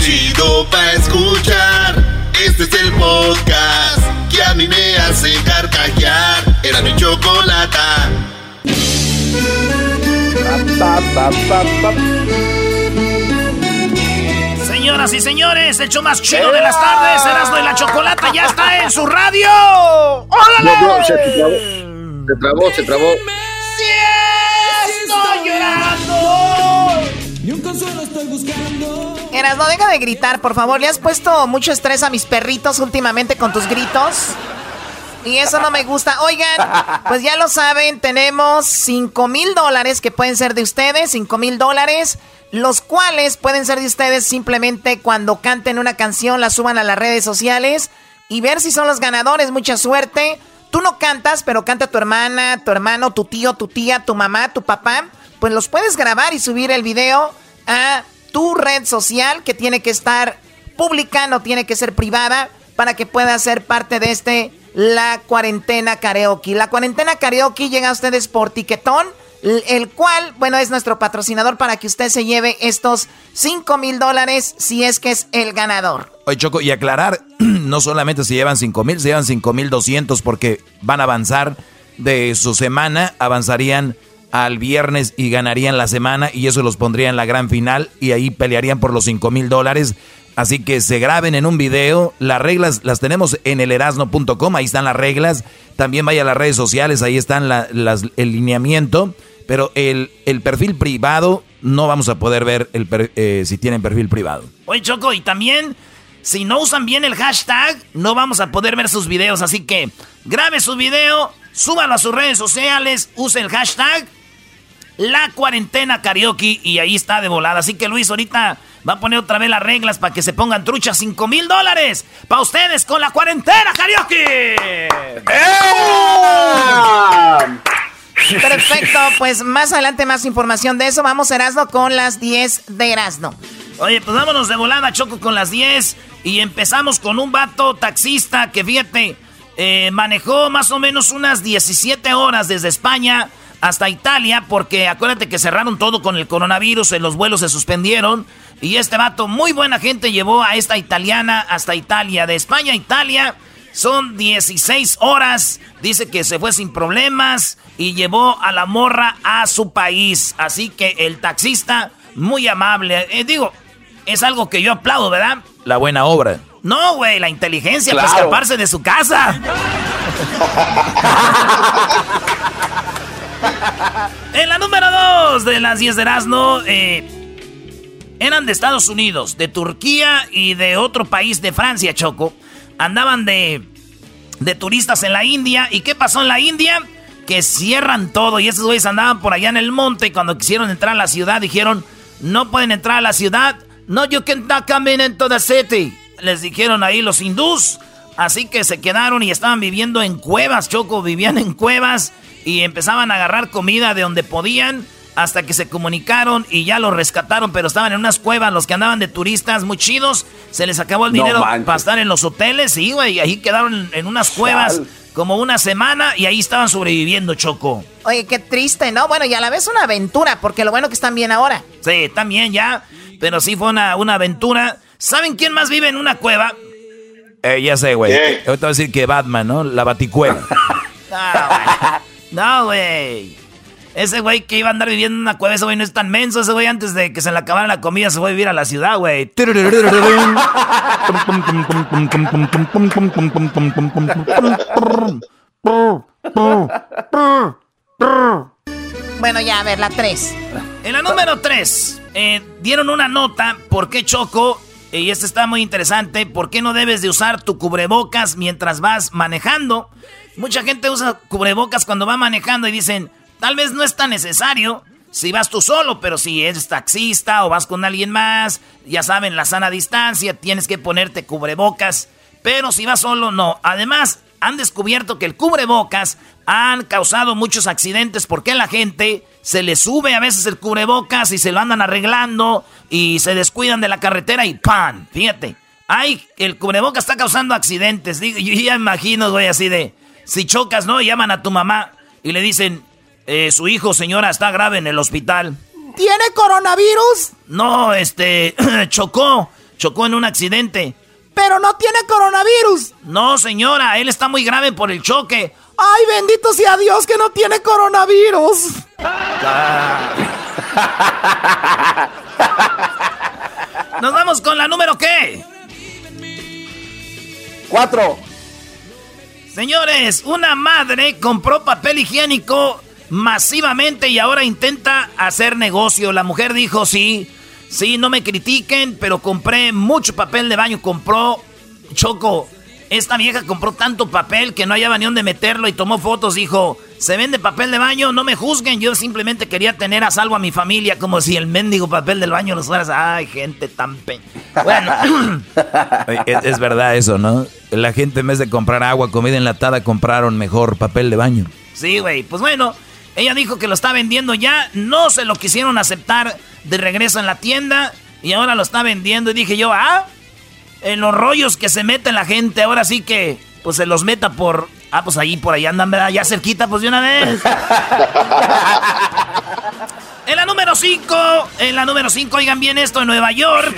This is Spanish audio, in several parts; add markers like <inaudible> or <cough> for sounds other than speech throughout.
chido pa' escuchar. Este es el podcast que a mí me hace carcajear. Era mi chocolata. Señoras y señores, el show más chido de las tardes, Erasmo y la Chocolata ya está en su radio. ¡Órale! se trabó, se trabó. ¡Sí estoy llorando! Ni un consuelo estoy buscando. Erasmo, deja de gritar, por favor. Le has puesto mucho estrés a mis perritos últimamente con tus gritos. Y eso no me gusta. Oigan, pues ya lo saben, tenemos 5 mil dólares que pueden ser de ustedes, 5 mil dólares, los cuales pueden ser de ustedes simplemente cuando canten una canción, la suban a las redes sociales y ver si son los ganadores. Mucha suerte. Tú no cantas, pero canta tu hermana, tu hermano, tu tío, tu tía, tu mamá, tu papá. Pues los puedes grabar y subir el video a tu red social que tiene que estar pública, no tiene que ser privada, para que pueda ser parte de este La Cuarentena Karaoke. La Cuarentena Karaoke llega a ustedes por Tiquetón, el cual, bueno, es nuestro patrocinador para que usted se lleve estos 5 mil dólares si es que es el ganador. Oye, Choco, y aclarar, <clears throat> no solamente se llevan 5 mil, se llevan 5 mil 200 porque van a avanzar de su semana, avanzarían al viernes y ganarían la semana y eso los pondría en la gran final y ahí pelearían por los 5 mil dólares. Así que se graben en un video. Las reglas las tenemos en el erasno.com. Ahí están las reglas. También vaya a las redes sociales. Ahí están el lineamiento. Pero el, el, perfil privado no vamos a poder ver el per, eh, si tienen perfil privado. Oye, Choco, y también si no usan bien el hashtag, no vamos a poder ver sus videos. Así que grabe su video, súbalo a sus redes sociales, use el hashtag la cuarentena karaoke y ahí está de volada. Así que Luis ahorita va a poner otra vez las reglas para que se pongan truchas. 5 mil dólares para ustedes con la cuarentena karaoke. <laughs> Perfecto, pues más adelante más información de eso. Vamos Erasno con las 10 de Erasno. Oye, pues vámonos de volada, Choco, con las 10. Y empezamos con un vato taxista que, fíjate, eh, manejó más o menos unas 17 horas desde España hasta Italia, porque acuérdate que cerraron todo con el coronavirus, los vuelos se suspendieron. Y este vato, muy buena gente, llevó a esta italiana hasta Italia. De España a Italia son 16 horas. Dice que se fue sin problemas y llevó a la morra a su país. Así que el taxista, muy amable. Eh, digo, es algo que yo aplaudo, ¿verdad? La buena obra. No, güey, la inteligencia claro. para escaparse de su casa. <laughs> en la número 2 de las 10 de Erasmo, eh, eran de Estados Unidos, de Turquía y de otro país de Francia, Choco. Andaban de, de turistas en la India. ¿Y qué pasó en la India? Que cierran todo. Y esos güeyes andaban por allá en el monte. Y cuando quisieron entrar a la ciudad, dijeron: No pueden entrar a la ciudad. No, you cannot come into the city. Les dijeron ahí los hindús. Así que se quedaron y estaban viviendo en cuevas, Choco. Vivían en cuevas y empezaban a agarrar comida de donde podían hasta que se comunicaron y ya los rescataron, pero estaban en unas cuevas, los que andaban de turistas muy chidos, se les acabó el dinero no para estar en los hoteles, y güey, y ahí quedaron en unas cuevas Chal. como una semana y ahí estaban sobreviviendo, Choco. Oye, qué triste, ¿no? Bueno, y a la vez una aventura, porque lo bueno que están bien ahora. Sí, también ya, pero sí fue una, una aventura. ¿Saben quién más vive en una cueva? Eh, ya sé, güey. Ahorita voy a decir que Batman, ¿no? La baticueva. <laughs> no, güey. Ese güey que iba a andar viviendo en una cueva, ese güey no es tan menso. Ese güey antes de que se le acabara la comida se fue a vivir a la ciudad, güey. Bueno, ya, a ver, la 3. En la número 3, eh, dieron una nota por qué Choco, y este está muy interesante, por qué no debes de usar tu cubrebocas mientras vas manejando. Mucha gente usa cubrebocas cuando va manejando y dicen, Tal vez no es tan necesario si vas tú solo, pero si eres taxista o vas con alguien más, ya saben, la sana distancia, tienes que ponerte cubrebocas. Pero si vas solo, no. Además, han descubierto que el cubrebocas han causado muchos accidentes porque la gente se le sube a veces el cubrebocas y se lo andan arreglando y se descuidan de la carretera y ¡pam! Fíjate. Ay, el cubrebocas está causando accidentes. Yo ya imagino, güey, así de... Si chocas, ¿no? Llaman a tu mamá y le dicen, eh, su hijo, señora, está grave en el hospital. ¿Tiene coronavirus? No, este, <clears throat> chocó. chocó en un accidente. Pero no tiene coronavirus. No, señora, él está muy grave por el choque. Ay, bendito sea Dios que no tiene coronavirus. <laughs> Nos vamos con la número qué? Cuatro. Señores, una madre compró papel higiénico masivamente y ahora intenta hacer negocio. La mujer dijo, sí, sí, no me critiquen, pero compré mucho papel de baño. Compró, Choco, esta vieja compró tanto papel que no hallaba ni dónde meterlo y tomó fotos. Dijo, se vende papel de baño, no me juzguen. Yo simplemente quería tener a salvo a mi familia como si el mendigo papel del baño lo fueras. Ay, gente tan pe... Bueno. <laughs> es, verdad eso, ¿no? La gente en vez de comprar agua, comida enlatada, compraron mejor papel de baño. Sí, güey. Pues bueno, ella dijo que lo está vendiendo ya. No se lo quisieron aceptar de regreso en la tienda. Y ahora lo está vendiendo. Y dije yo, ah, en los rollos que se mete la gente. Ahora sí que, pues se los meta por. Ah, pues ahí por ahí andan, ¿verdad? Ya cerquita, pues de una vez. <laughs> en la número 5, en la número 5, oigan bien esto, en Nueva York.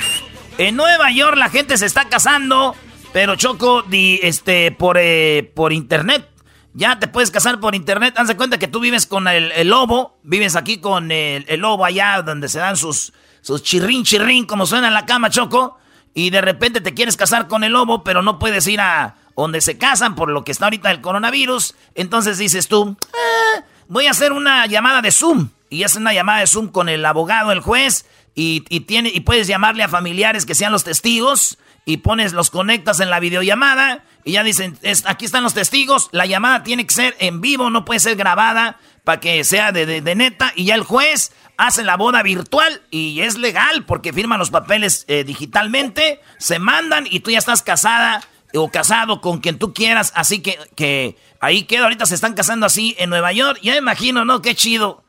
En Nueva York la gente se está casando, pero Choco, di, este, por, eh, por internet. Ya te puedes casar por internet. Haz de cuenta que tú vives con el, lobo, vives aquí con el, el, lobo allá donde se dan sus, sus chirrín, chirrín, como suena en la cama, Choco y de repente te quieres casar con el lobo, pero no puedes ir a donde se casan por lo que está ahorita el coronavirus, entonces dices tú, ah, voy a hacer una llamada de Zoom. Y haces una llamada de Zoom con el abogado, el juez, y, tiene, y puedes llamarle a familiares que sean los testigos, y pones, los conectas en la videollamada, y ya dicen, aquí están los testigos, la llamada tiene que ser en vivo, no puede ser grabada, para que sea de, de neta, y ya el juez hacen la boda virtual y es legal porque firman los papeles eh, digitalmente, se mandan y tú ya estás casada o casado con quien tú quieras, así que, que ahí queda, ahorita se están casando así en Nueva York, ya me imagino, ¿no? Qué chido.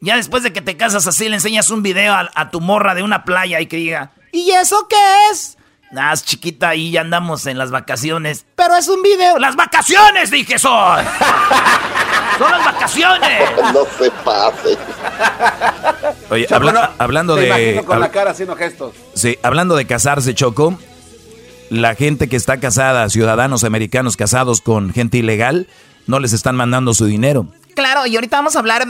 Ya después de que te casas así, le enseñas un video a, a tu morra de una playa y que diga, ¿y eso qué es? Nada, chiquita, ahí ya andamos en las vacaciones. Pero es un video. ¡Las vacaciones, dije soy! ¡Son las vacaciones! <laughs> No se pase. Oye, hablando de. Con la cara haciendo gestos. Sí, hablando de casarse, Choco. La gente que está casada, ciudadanos americanos casados con gente ilegal, no les están mandando su dinero. Claro, y ahorita vamos a hablar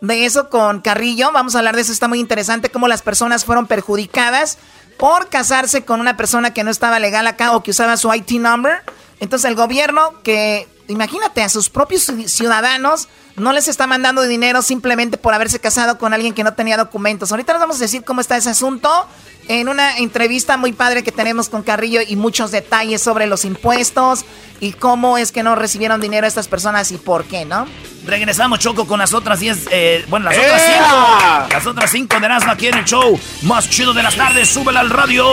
de eso con Carrillo. Vamos a hablar de eso, está muy interesante, cómo las personas fueron perjudicadas por casarse con una persona que no estaba legal acá o que usaba su IT number. Entonces el gobierno que, imagínate, a sus propios ciudadanos no les está mandando dinero simplemente por haberse casado con alguien que no tenía documentos. Ahorita les vamos a decir cómo está ese asunto en una entrevista muy padre que tenemos con Carrillo y muchos detalles sobre los impuestos y cómo es que no recibieron dinero estas personas y por qué, ¿no? Regresamos, Choco, con las otras 10, eh, bueno, las otras 5. Las otras 5 de Erasmo aquí en el show más chido de las tardes. Súbela al radio.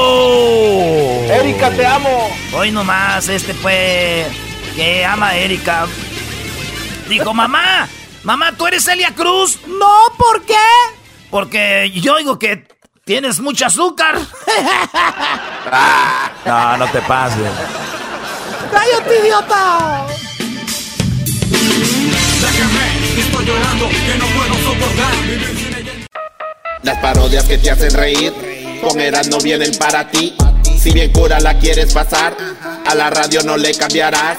Erika, te amo. Hoy nomás, este fue que ama a Erika. Dijo, mamá, mamá, ¿tú eres Elia Cruz? No, ¿por qué? Porque yo digo que tienes mucho azúcar. <laughs> no, no te pases. ¡Cállate, idiota! estoy llorando, que no puedo soportar. Las parodias que te hacen reír, con no vienen para ti. Si bien cura la quieres pasar, a la radio no le cambiarás.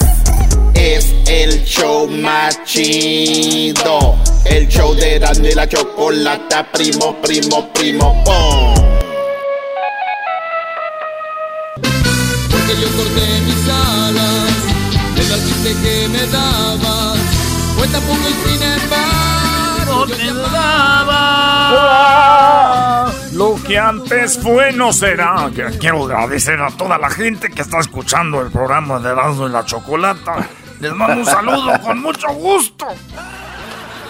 Es el show más chido. El show de Erasmo y la Chocolata, primo, primo, primo. Porque yo corté mis alas, el alquiste que me dabas, fue tampoco y sin embargo te daba. Lo que antes fue no será. Quiero agradecer a toda la gente que está escuchando el programa de Erasmo y la Chocolata. Les mando un saludo con mucho gusto.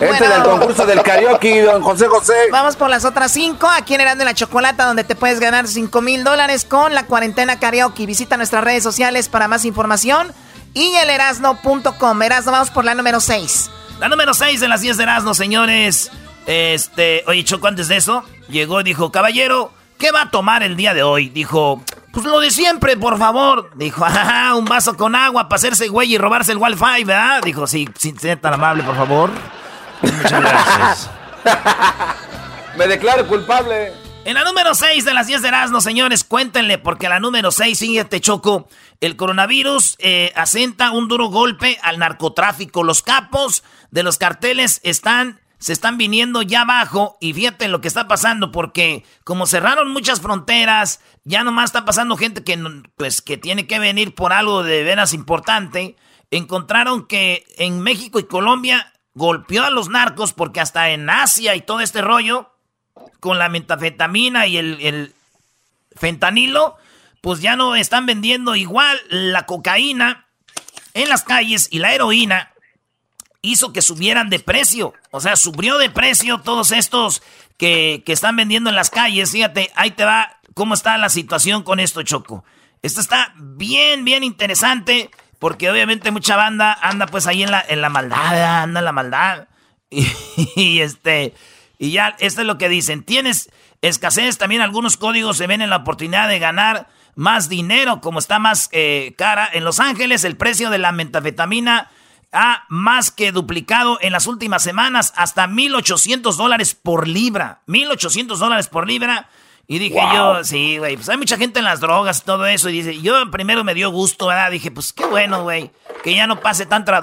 Este es el concurso del karaoke, don José José. Vamos por las otras cinco. Aquí en Erasmo la Chocolata, donde te puedes ganar cinco mil dólares con la cuarentena karaoke. Visita nuestras redes sociales para más información. Y el erasno.com. Erasno, vamos por la número 6. La número 6 de las 10 de Erasno, señores. Este, oye, Choco, antes de eso, llegó y dijo, caballero, ¿qué va a tomar el día de hoy? Dijo, pues lo de siempre, por favor. Dijo, ajá, un vaso con agua para hacerse güey y robarse el Wi-Fi, ¿verdad? Dijo, sí, sin ser tan amable, por favor. Muchas gracias. <laughs> Me declaro culpable. En la número 6 de las 10 de Erasmo, señores, cuéntenle, porque la número 6, te choco, el coronavirus eh, asenta un duro golpe al narcotráfico. Los capos de los carteles están, se están viniendo ya abajo y fíjate lo que está pasando, porque como cerraron muchas fronteras, ya nomás está pasando gente que, pues, que tiene que venir por algo de veras importante. Encontraron que en México y Colombia golpeó a los narcos porque hasta en Asia y todo este rollo con la metafetamina y el, fentanilo, pues ya no están vendiendo igual la cocaína en las calles y la heroína hizo que subieran de precio. O sea, subió de precio todos estos que, que, están vendiendo en las calles. Fíjate, ahí te va cómo está la situación con esto, Choco. Esto está bien, bien interesante porque obviamente mucha banda anda pues ahí en la, en la maldad, anda en la maldad. <laughs> y este... Y ya, esto es lo que dicen. Tienes escasez, también algunos códigos se ven en la oportunidad de ganar más dinero, como está más eh, cara. En Los Ángeles el precio de la metafetamina ha más que duplicado en las últimas semanas, hasta 1.800 dólares por libra. 1.800 dólares por libra. Y dije yo, sí, güey, pues hay mucha gente en las drogas y todo eso. Y dice, yo primero me dio gusto, ¿verdad? Dije, pues qué bueno, güey, que ya no pase tanta,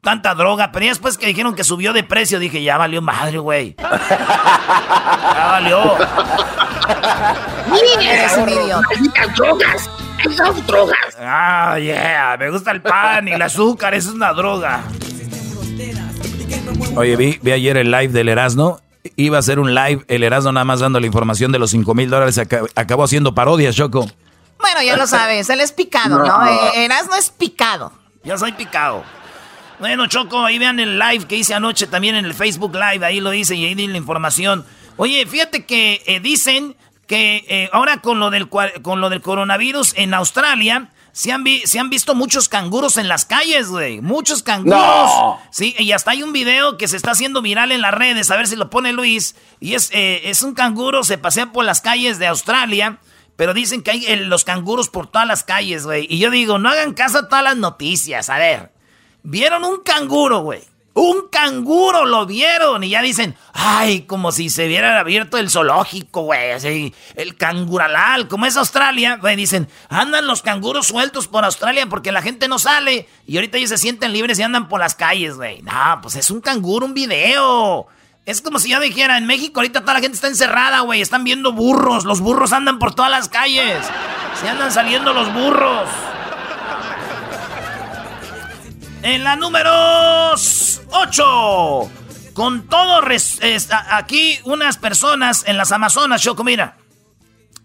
tanta droga, pero ya después que dijeron que subió de precio, dije, ya valió madre, güey. <laughs> ya valió. Eres un idiota. Esas drogas. Ah, yeah. Me gusta el pan y el azúcar. Eso es una droga. Oye, vi, vi ayer el live del Erasmo. Iba a hacer un live, el Erasmo nada más dando la información de los 5 mil dólares. Acabó haciendo parodias, Choco. Bueno, ya lo sabes. Él es picado, ¿no? ¿no? Eh, Erasmo es picado. Yo soy picado. Bueno, Choco, ahí vean el live que hice anoche también en el Facebook Live, ahí lo dice y ahí di la información. Oye, fíjate que eh, dicen que eh, ahora con lo, del, con lo del coronavirus en Australia se han, se han visto muchos canguros en las calles, güey. Muchos canguros. Sí, y hasta hay un video que se está haciendo viral en las redes, a ver si lo pone Luis. Y es, eh, es un canguro, se pasea por las calles de Australia. Pero dicen que hay los canguros por todas las calles, güey. Y yo digo, no hagan caso a todas las noticias. A ver, Vieron un canguro, güey. Un canguro lo vieron y ya dicen, ay, como si se hubiera abierto el zoológico, güey, así, el canguralal, como es Australia, güey, dicen, andan los canguros sueltos por Australia porque la gente no sale y ahorita ellos se sienten libres y andan por las calles, güey. No, pues es un canguro, un video. Es como si yo dijera, en México ahorita toda la gente está encerrada, güey, están viendo burros, los burros andan por todas las calles, se andan saliendo los burros. En la número 8. Con todo, aquí unas personas en las Amazonas, Choco, mira.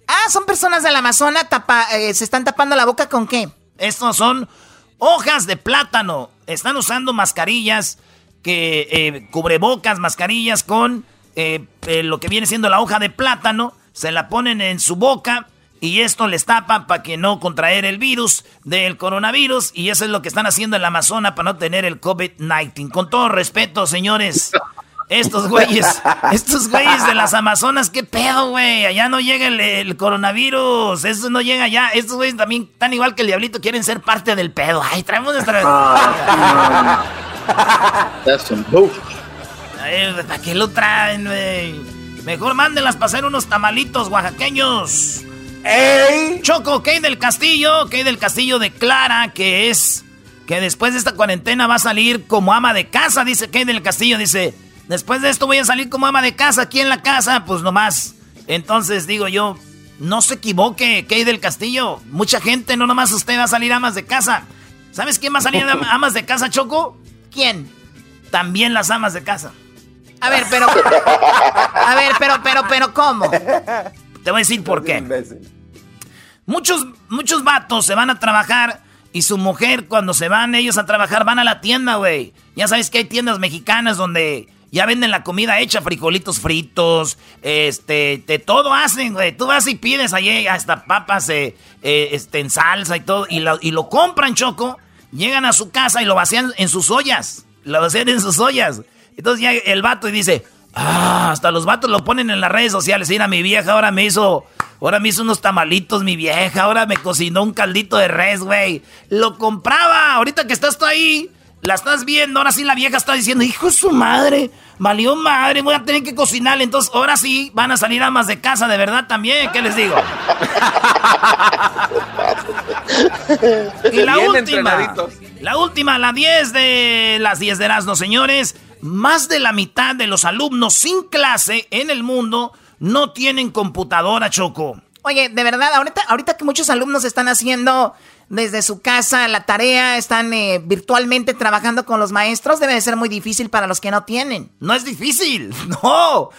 Ah, son personas del Amazonas, tapa, eh, se están tapando la boca con qué? Estos son hojas de plátano. Están usando mascarillas, que eh, cubrebocas, mascarillas con eh, lo que viene siendo la hoja de plátano. Se la ponen en su boca y esto les tapa para que no contraer el virus del coronavirus y eso es lo que están haciendo en la Amazona para no tener el COVID-19. Con todo respeto, señores, estos güeyes, <laughs> estos güeyes de las Amazonas, qué pedo, güey, allá no llega el, coronavirus, eso no llega allá, estos güeyes también tan igual que el diablito quieren ser parte del pedo. Ay, traemos nuestra... <laughs> ¿Para qué lo traen, güey? Mejor mándenlas para hacer unos tamalitos oaxaqueños. ¡Ey! Choco, Kay del Castillo, Kay del Castillo declara que es que después de esta cuarentena va a salir como ama de casa, dice Kay del Castillo, dice, después de esto voy a salir como ama de casa aquí en la casa, pues nomás. Entonces digo yo, no se equivoque, Kay del Castillo, mucha gente, no nomás usted va a salir amas de casa. ¿Sabes quién va a salir <laughs> amas de casa, Choco? ¿Quién? También las amas de casa. A ver, pero. <laughs> A ver, pero, pero, pero, ¿cómo? Te voy a decir por qué. Muchos, muchos vatos se van a trabajar y su mujer, cuando se van ellos a trabajar, van a la tienda, güey. Ya sabes que hay tiendas mexicanas donde ya venden la comida hecha, frijolitos fritos, este, de todo hacen, güey. Tú vas y pides allí hasta papas eh, eh, este, en salsa y todo, y lo, y lo compran, Choco. Llegan a su casa y lo vacían en sus ollas. Lo vacían en sus ollas. Entonces ya el vato y dice, ah, hasta los vatos lo ponen en las redes sociales. Mira, mi vieja ahora me hizo Ahora me hizo unos tamalitos mi vieja, ahora me cocinó un caldito de res, güey. Lo compraba, ahorita que estás tú ahí, La estás viendo, ahora sí la vieja está diciendo, hijo de su madre, valió madre, voy a tener que cocinarle. Entonces, ahora sí van a salir amas de casa, de verdad también, ¿qué les digo? y la última, la última, la 10 de las 10 de Erasmo, señores. Más de la mitad de los alumnos sin clase en el mundo no tienen computadora, Choco. Oye, de verdad, ahorita, ahorita que muchos alumnos están haciendo desde su casa la tarea, están eh, virtualmente trabajando con los maestros, debe de ser muy difícil para los que no tienen. No es difícil, <laughs> no.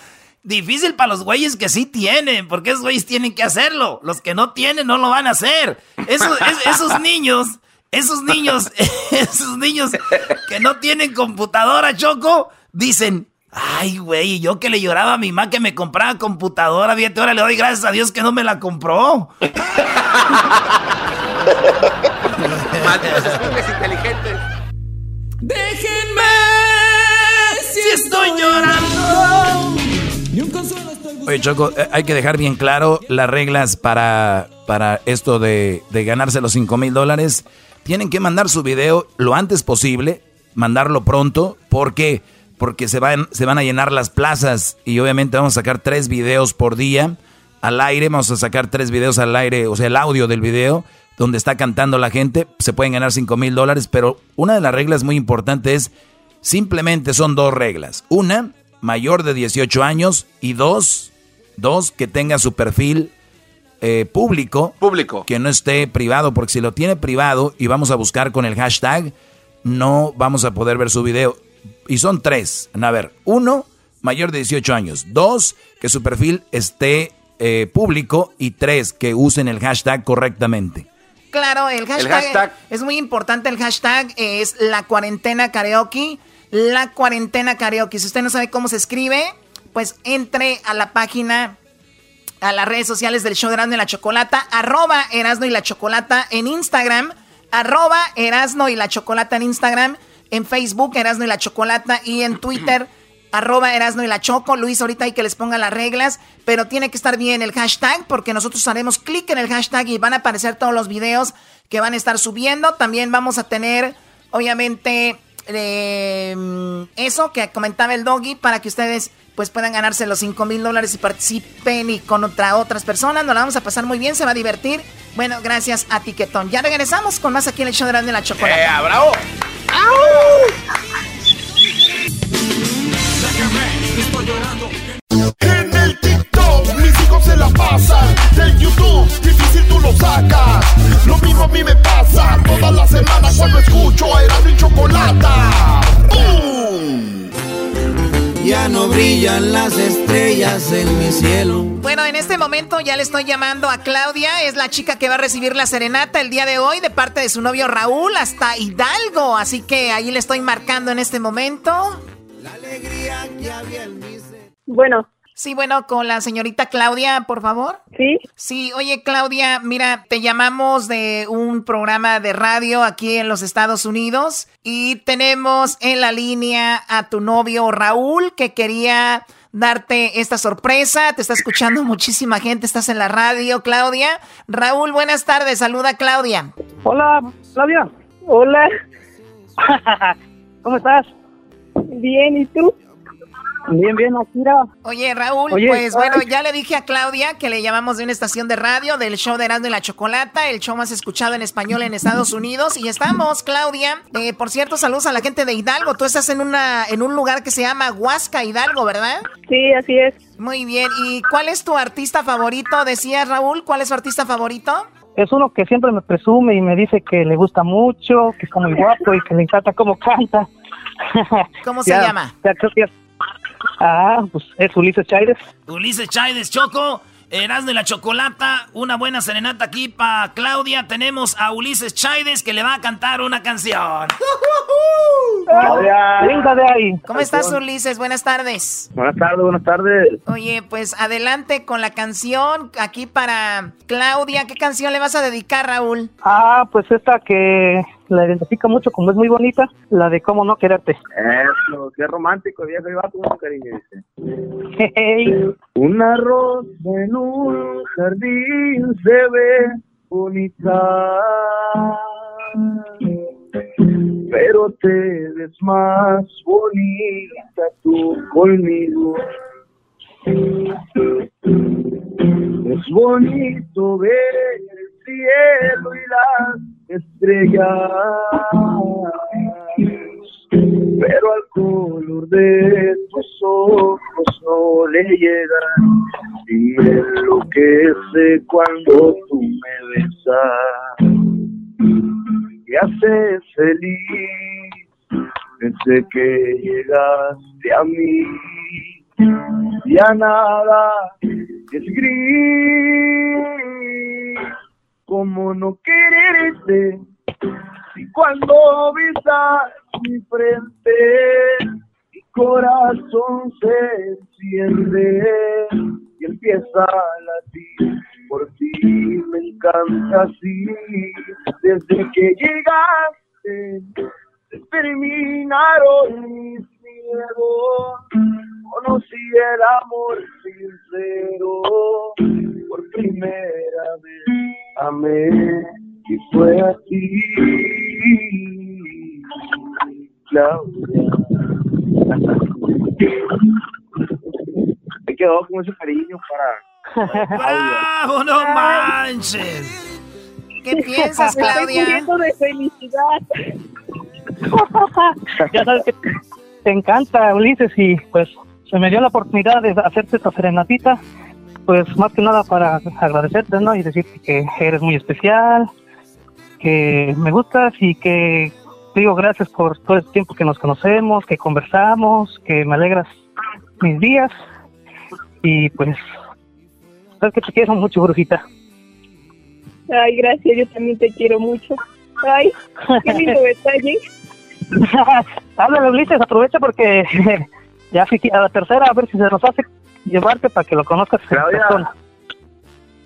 Difícil para los güeyes que sí tienen, porque esos güeyes tienen que hacerlo. Los que no tienen no lo van a hacer. Esos, esos niños, esos niños, <laughs> esos niños que no tienen computadora, Choco, dicen, Ay, güey, yo que le lloraba a mi mamá que me compraba computadora, fíjate, ahora le doy gracias a Dios que no me la compró. inteligentes. Déjenme si estoy llorando. Oye, Choco, eh, hay que dejar bien claro las reglas para, para esto de, de ganarse los 5 mil dólares. Tienen que mandar su video lo antes posible, mandarlo pronto, porque porque se van, se van a llenar las plazas y obviamente vamos a sacar tres videos por día al aire, vamos a sacar tres videos al aire, o sea, el audio del video donde está cantando la gente, se pueden ganar 5 mil dólares, pero una de las reglas muy importantes es, simplemente son dos reglas. Una, mayor de 18 años y dos, dos, que tenga su perfil eh, público. Público. Que no esté privado, porque si lo tiene privado y vamos a buscar con el hashtag, no vamos a poder ver su video y son tres. A ver, uno, mayor de 18 años. Dos, que su perfil esté eh, público. Y tres, que usen el hashtag correctamente. Claro, el hashtag, es muy importante. El hashtag es la cuarentena karaoke. La cuarentena karaoke. Si usted no sabe cómo se escribe, pues entre a la página, a las redes sociales del show de Erasmo y la Chocolata, arroba Erasmo y la Chocolata en Instagram, arroba Erasmo y la Chocolata en Instagram en Facebook, Erasno y la Chocolata, y en Twitter, <clears throat> arroba Erasno y la Choco. Luis, ahorita hay que les ponga las reglas, pero tiene que estar bien el hashtag, porque nosotros haremos clic en el hashtag y van a aparecer todos los videos que van a estar subiendo. También vamos a tener, obviamente, eh, eso que comentaba el doggy para que ustedes pues puedan ganarse los 5 mil dólares y participen y con otra, otras personas. Nos la vamos a pasar muy bien, se va a divertir. Bueno, gracias a Tiquetón. Ya regresamos con más aquí en el show de la chocolate. ¡Eh, bravo! En el TikTok mis hijos se la pasan. Del YouTube difícil tú lo sacas. Lo mismo a mí me pasa toda la semana cuando escucho a Erasmo y Chocolata. ¡Bum! Ya no brillan las estrellas en mi cielo. Bueno, en este momento ya le estoy llamando a Claudia, es la chica que va a recibir la serenata el día de hoy de parte de su novio Raúl hasta Hidalgo, así que ahí le estoy marcando en este momento. La alegría que había en Bueno. Sí, bueno, con la señorita Claudia, por favor. Sí. Sí, oye Claudia, mira, te llamamos de un programa de radio aquí en los Estados Unidos y tenemos en la línea a tu novio Raúl que quería darte esta sorpresa. Te está escuchando <laughs> muchísima gente, estás en la radio, Claudia. Raúl, buenas tardes, saluda Claudia. Hola, Claudia. Hola. <laughs> ¿Cómo estás? Bien, ¿y tú? Bien, bien, Akira. Oye, Raúl, pues bueno, ya le dije a Claudia que le llamamos de una estación de radio del show de Erasmo y la Chocolata, el show más escuchado en español en Estados Unidos. Y estamos, Claudia. Eh, por cierto, saludos a la gente de Hidalgo. Tú estás en una en un lugar que se llama Huasca, Hidalgo, ¿verdad? Sí, así es. Muy bien. ¿Y cuál es tu artista favorito? Decía Raúl, ¿cuál es su artista favorito? Es uno que siempre me presume y me dice que le gusta mucho, que es muy guapo y que le encanta cómo canta. ¿Cómo <laughs> se llama? Ya creo que Ah, pues es Ulises Chaides. Ulises Chaides, Choco. Erasmo de la Chocolata, una buena serenata aquí para Claudia. Tenemos a Ulises Chaides que le va a cantar una canción. Venga de ahí. ¿Cómo estás, Ulises? Buenas tardes. Buenas tardes, buenas tardes. Oye, pues adelante con la canción aquí para Claudia. ¿Qué canción le vas a dedicar, Raúl? Ah, pues esta que la identifica mucho como es muy bonita, la de cómo no quererte. Eso, qué romántico, viejo y va cariño, dice. Una rosa en un jardín se ve bonita pero te ves más bonita tú conmigo. Es bonito ver el cielo y las estrellas, pero al color de tus ojos no le llegan y enloquece cuando tú me besas. Y haces feliz desde que llegaste a mí. Ya nada es gris. Como no quererte, si cuando besas mi frente, mi corazón se enciende y empieza a latir. Por ti me encanta así, desde que llegaste, terminaron mis miedos. Conocí el amor sincero por primera vez amé y fue así Claudia <laughs> me quedó con ese cariño para ¡Bravo, no manches! ¿Qué <laughs> piensas, Claudia? Estoy muriendo de felicidad. <laughs> ya sabes que te encanta, Ulises, y pues se me dio la oportunidad de hacerte esta serenatita, pues más que nada para agradecerte, ¿no? Y decirte que eres muy especial, que me gustas y que digo gracias por todo el tiempo que nos conocemos, que conversamos, que me alegras mis días y pues sabes que te quiero mucho, brujita. Ay, gracias, yo también te quiero mucho. Ay, qué lindo <laughs> detalle. Háblale, Ulises, aprovecha porque <laughs> ya a la tercera a ver si se nos hace llevarte para que lo conozcas Claudia. persona.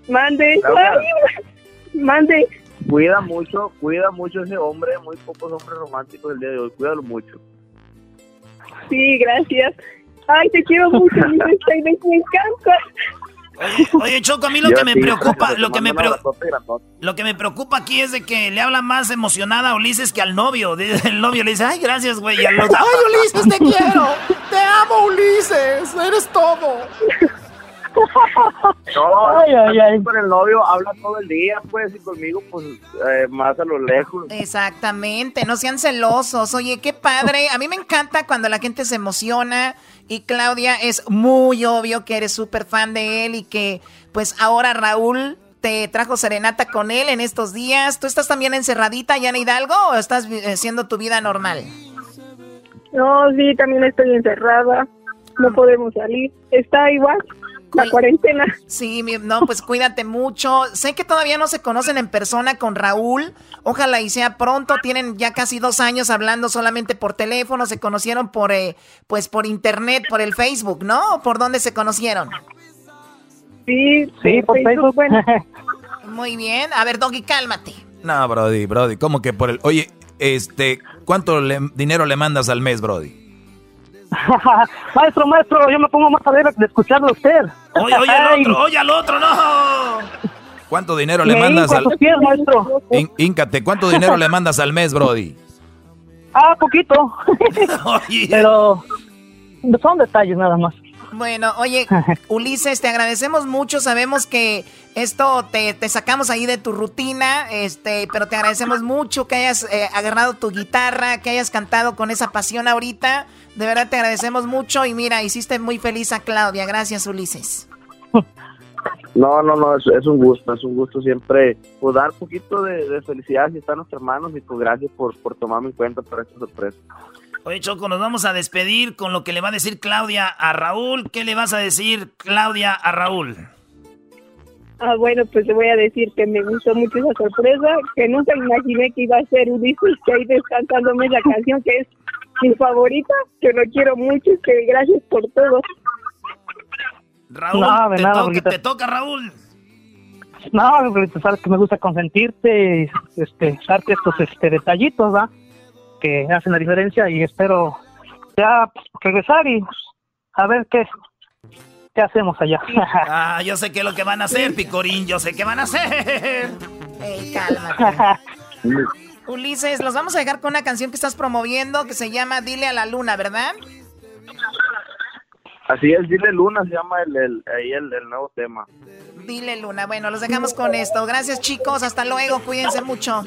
Mande, Claudia. Ay, mande. Cuida mucho, cuida mucho ese hombre, muy pocos hombres románticos del día de hoy, cuídalo mucho. Sí, gracias. Ay, te quiero mucho, <laughs> me encanta. Oye, oye, Choco, a mí lo que me preocupa, lo que me, lo que me preocupa aquí es de que le habla más emocionada a Ulises que al novio. <laughs> El novio le dice, ay, gracias, güey. Y al otro, ¡Ay, Ulises, te quiero! ¡Te amo, Ulises! ¡Eres todo! No, Ay, ay, ay. con el novio habla todo el día, pues, y conmigo, pues, eh, más a lo lejos. Exactamente, no sean celosos. Oye, qué padre. A mí me encanta cuando la gente se emociona. Y Claudia, es muy obvio que eres súper fan de él y que pues ahora Raúl te trajo serenata con él en estos días. ¿Tú estás también encerradita ya en Hidalgo o estás haciendo tu vida normal? No, sí, también estoy encerrada. No podemos salir. Está igual. La cuarentena. Sí, mi- no, pues cuídate mucho. Sé que todavía no se conocen en persona con Raúl. Ojalá y sea pronto. Tienen ya casi dos años hablando solamente por teléfono. Se conocieron por, eh, pues por internet, por el Facebook, ¿no? ¿Por dónde se conocieron? Sí, Sí, por Facebook. bueno. <laughs> Muy bien. A ver, Doggy, cálmate. No, Brody, Brody, ¿cómo que por el... Oye, este, ¿cuánto le- dinero le mandas al mes, Brody? <laughs> maestro, maestro, yo me pongo más a ver de escucharlo a usted. oye, oye al otro, oye al otro, no. ¿Cuánto dinero le mandas al... pies, maestro. Íncate, ¿cuánto dinero le mandas al mes, Brody? Ah, poquito. <laughs> Oye, Pero son detalles nada más. Bueno, oye, <laughs> Ulises, te agradecemos mucho. Sabemos que esto te, te sacamos ahí de tu rutina, este, pero te agradecemos mucho que hayas eh, agarrado tu guitarra, que hayas cantado con esa pasión ahorita. De verdad te agradecemos mucho y mira, hiciste muy feliz a Claudia. Gracias, Ulises. No, no, no, es, es un gusto, es un gusto siempre pues, dar un poquito de, de felicidad si están nuestros hermanos y pues gracias por, por tomarme en cuenta para esta sorpresa. oye, Choco, nos vamos a despedir con lo que le va a decir Claudia a Raúl. ¿Qué le vas a decir, Claudia, a Raúl? Ah, bueno, pues le voy a decir que me gustó mucho esa sorpresa, que nunca imaginé que iba a ser Ulises que ahí descansándome la canción que es mi favorita, que lo quiero mucho y que gracias por todo. Raúl, No, de te, nada, toca, Brujita. te toca, Raúl. No, sabes que me gusta consentirte y este, darte estos este, detallitos, ¿va? Que hacen la diferencia y espero ya regresar y a ver qué, qué hacemos allá. <laughs> Ah, yo sé qué es lo que van a hacer, Picorín, yo sé qué van a hacer. <laughs> Ey, cálmate. <laughs> Ulises, los vamos a dejar con una canción que estás promoviendo que se llama Dile a la Luna, ¿verdad? Así es, Dile Luna se llama el, el, ahí el, el nuevo tema. Dile Luna. Bueno, los dejamos con esto. Gracias, chicos. Hasta luego. Cuídense mucho.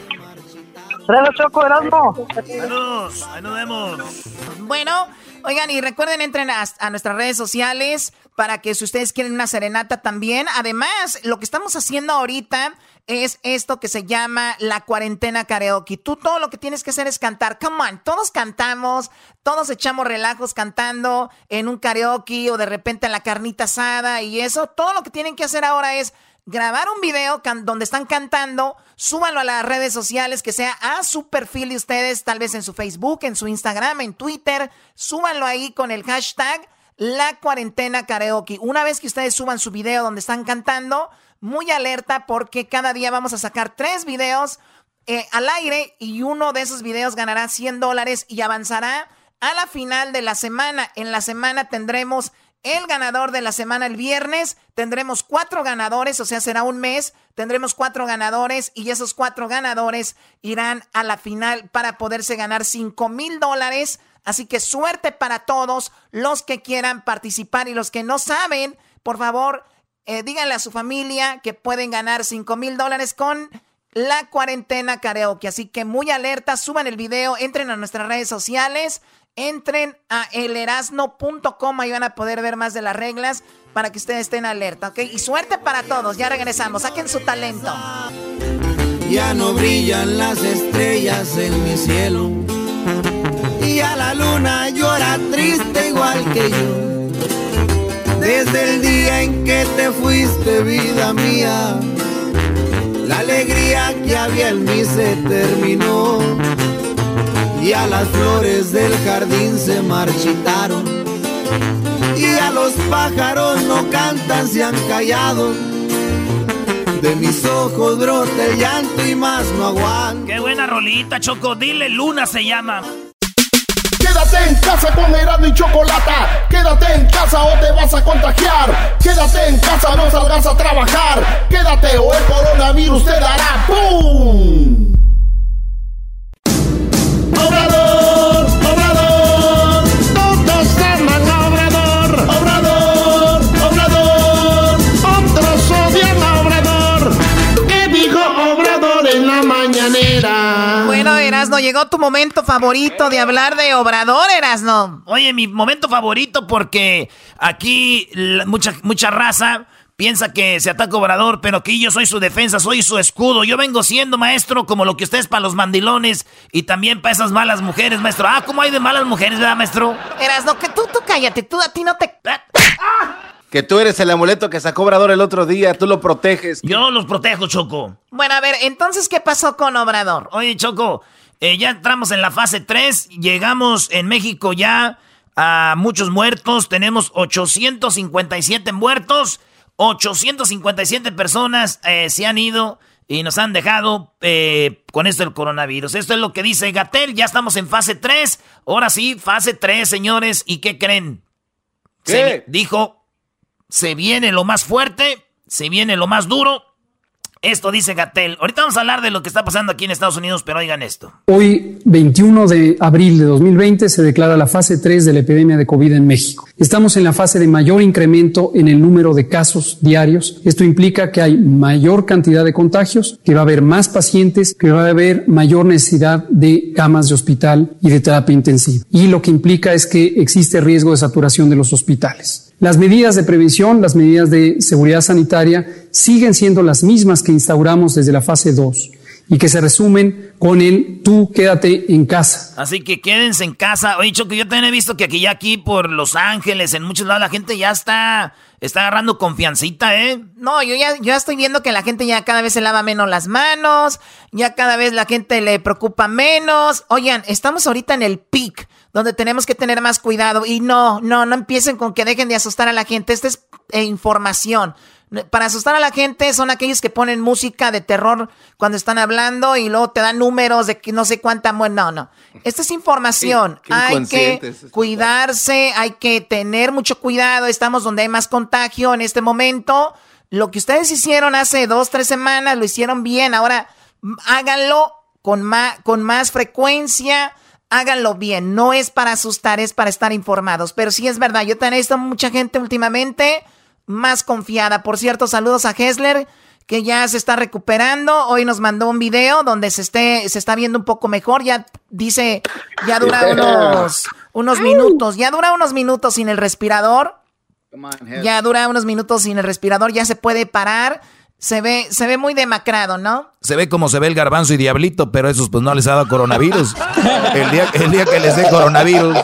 Saludos, Choco, Erasmo. Saludos. Ahí nos vemos. Bueno, oigan, y recuerden, entren a, a, nuestras redes sociales para que si ustedes quieren una serenata también. Además, lo que estamos haciendo ahorita es esto que se llama la cuarentena karaoke. Tú todo lo que tienes que hacer es cantar. Come on, todos cantamos, todos echamos relajos cantando en un karaoke o de repente en la carnita asada y eso. Todo lo que tienen que hacer ahora es grabar un video donde están cantando, súbanlo a las redes sociales, que sea a su perfil de ustedes, tal vez en su Facebook, en su Instagram, en Twitter, súbanlo ahí con el hashtag la cuarentena karaoke. Una vez que ustedes suban su video donde están cantando, muy alerta porque cada día vamos a sacar tres videos eh, al aire y uno de esos videos ganará 100 dólares y avanzará a la final de la semana. En la semana tendremos el ganador de la semana el viernes. Tendremos cuatro ganadores, o sea, será un mes. Tendremos cuatro ganadores y esos cuatro ganadores irán a la final para poderse ganar 5 mil dólares. Así que suerte para todos los que quieran participar y los que no saben, por favor, eh, díganle a su familia que pueden ganar 5 mil dólares con la cuarentena karaoke. Así que muy alerta, suban el video, entren a nuestras redes sociales, entren a elerasno.com, ahí van a poder ver más de las reglas para que ustedes estén alerta, ¿ok? Y suerte para todos, ya regresamos, saquen su talento. Ya no brillan las estrellas en mi cielo, y a la luna llora triste igual que yo desde el día en que te fuiste, vida mía, la alegría que había en mí se terminó. Y a las flores del jardín se marchitaron. Y a los pájaros no cantan, se han callado. De mis ojos brota el llanto y más no aguanto. Qué buena rolita, Choco. Dile Luna se llama. Quédate en casa con Erasmo y Chocolata. Quédate en casa o te vas a contagiar. Quédate en casa, no salgas a trabajar. Quédate o el coronavirus te dará ¡Pum! Mañanera? Bueno, Erasno, llegó tu momento favorito de hablar de Obrador, Erasno. Oye, mi momento favorito porque aquí la- mucha, mucha raza piensa que se ataca Obrador, pero que yo soy su defensa, soy su escudo. Yo vengo siendo maestro como lo que usted es para los mandilones y también para esas malas mujeres, maestro. Ah, ¿cómo hay de malas mujeres, verdad, maestro? Erasno, que tú, tú cállate, tú a ti no te... Que tú eres el amuleto que sacó Obrador el otro día, tú lo proteges. Yo los protejo, Choco. Bueno, a ver, entonces, ¿qué pasó con Obrador? Oye, Choco, eh, ya entramos en la fase 3, llegamos en México ya a muchos muertos, tenemos 857 muertos, 857 personas eh, se han ido y nos han dejado eh, con esto del coronavirus. Esto es lo que dice Gatel, ya estamos en fase 3, ahora sí, fase 3, señores, ¿y qué creen? ¿Qué? Se- dijo, se viene lo más fuerte, se viene lo más duro. Esto dice Gatel. Ahorita vamos a hablar de lo que está pasando aquí en Estados Unidos, pero oigan esto. Hoy, 21 de abril de 2020, se declara la fase 3 de la epidemia de COVID en México. Estamos en la fase de mayor incremento en el número de casos diarios. Esto implica que hay mayor cantidad de contagios, que va a haber más pacientes, que va a haber mayor necesidad de camas de hospital y de terapia intensiva. Y lo que implica es que existe riesgo de saturación de los hospitales. Las medidas de prevención, las medidas de seguridad sanitaria siguen siendo las mismas que instauramos desde la fase 2 y que se resumen con el tú quédate en casa. Así que quédense en casa. Oye, Choco, yo también he visto que aquí ya aquí por Los Ángeles, en muchos lados, la gente ya está, está agarrando confiancita, ¿eh? No, yo ya, yo ya estoy viendo que la gente ya cada vez se lava menos las manos, ya cada vez la gente le preocupa menos. Oigan, estamos ahorita en el peak, donde tenemos que tener más cuidado. Y no, no, no empiecen con que dejen de asustar a la gente. Esta es eh, información. Para asustar a la gente son aquellos que ponen música de terror cuando están hablando y luego te dan números de que no sé cuánta muerte. No, no. Esta es información. Qué- qué hay que cuidarse, hay que tener mucho cuidado. Estamos donde hay más contagio en este momento. Lo que ustedes hicieron hace dos, tres semanas, lo hicieron bien. Ahora háganlo con más, con más frecuencia. Háganlo bien, no es para asustar, es para estar informados. Pero sí es verdad, yo también he visto mucha gente últimamente más confiada. Por cierto, saludos a Hessler, que ya se está recuperando. Hoy nos mandó un video donde se, esté, se está viendo un poco mejor. Ya dice, ya dura unos, unos minutos, ya dura unos minutos sin el respirador. Ya dura unos minutos sin el respirador, ya se puede parar. Se ve, se ve muy demacrado, ¿no? Se ve como se ve el garbanzo y diablito, pero esos pues no les ha dado coronavirus. el, día, el día que les dé coronavirus.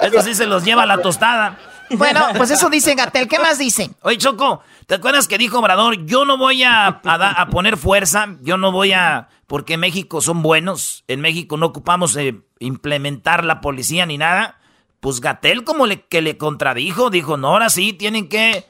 Eso sí se los lleva a la tostada. Bueno, pues eso dice Gatel. ¿Qué más dice? Oye, Choco, ¿te acuerdas que dijo Obrador? Yo no voy a, a, poner fuerza, yo no voy a... Porque en México son buenos, en México no ocupamos eh, implementar la policía ni nada. Pues Gatel como le, que le contradijo, dijo, no, ahora sí, tienen que...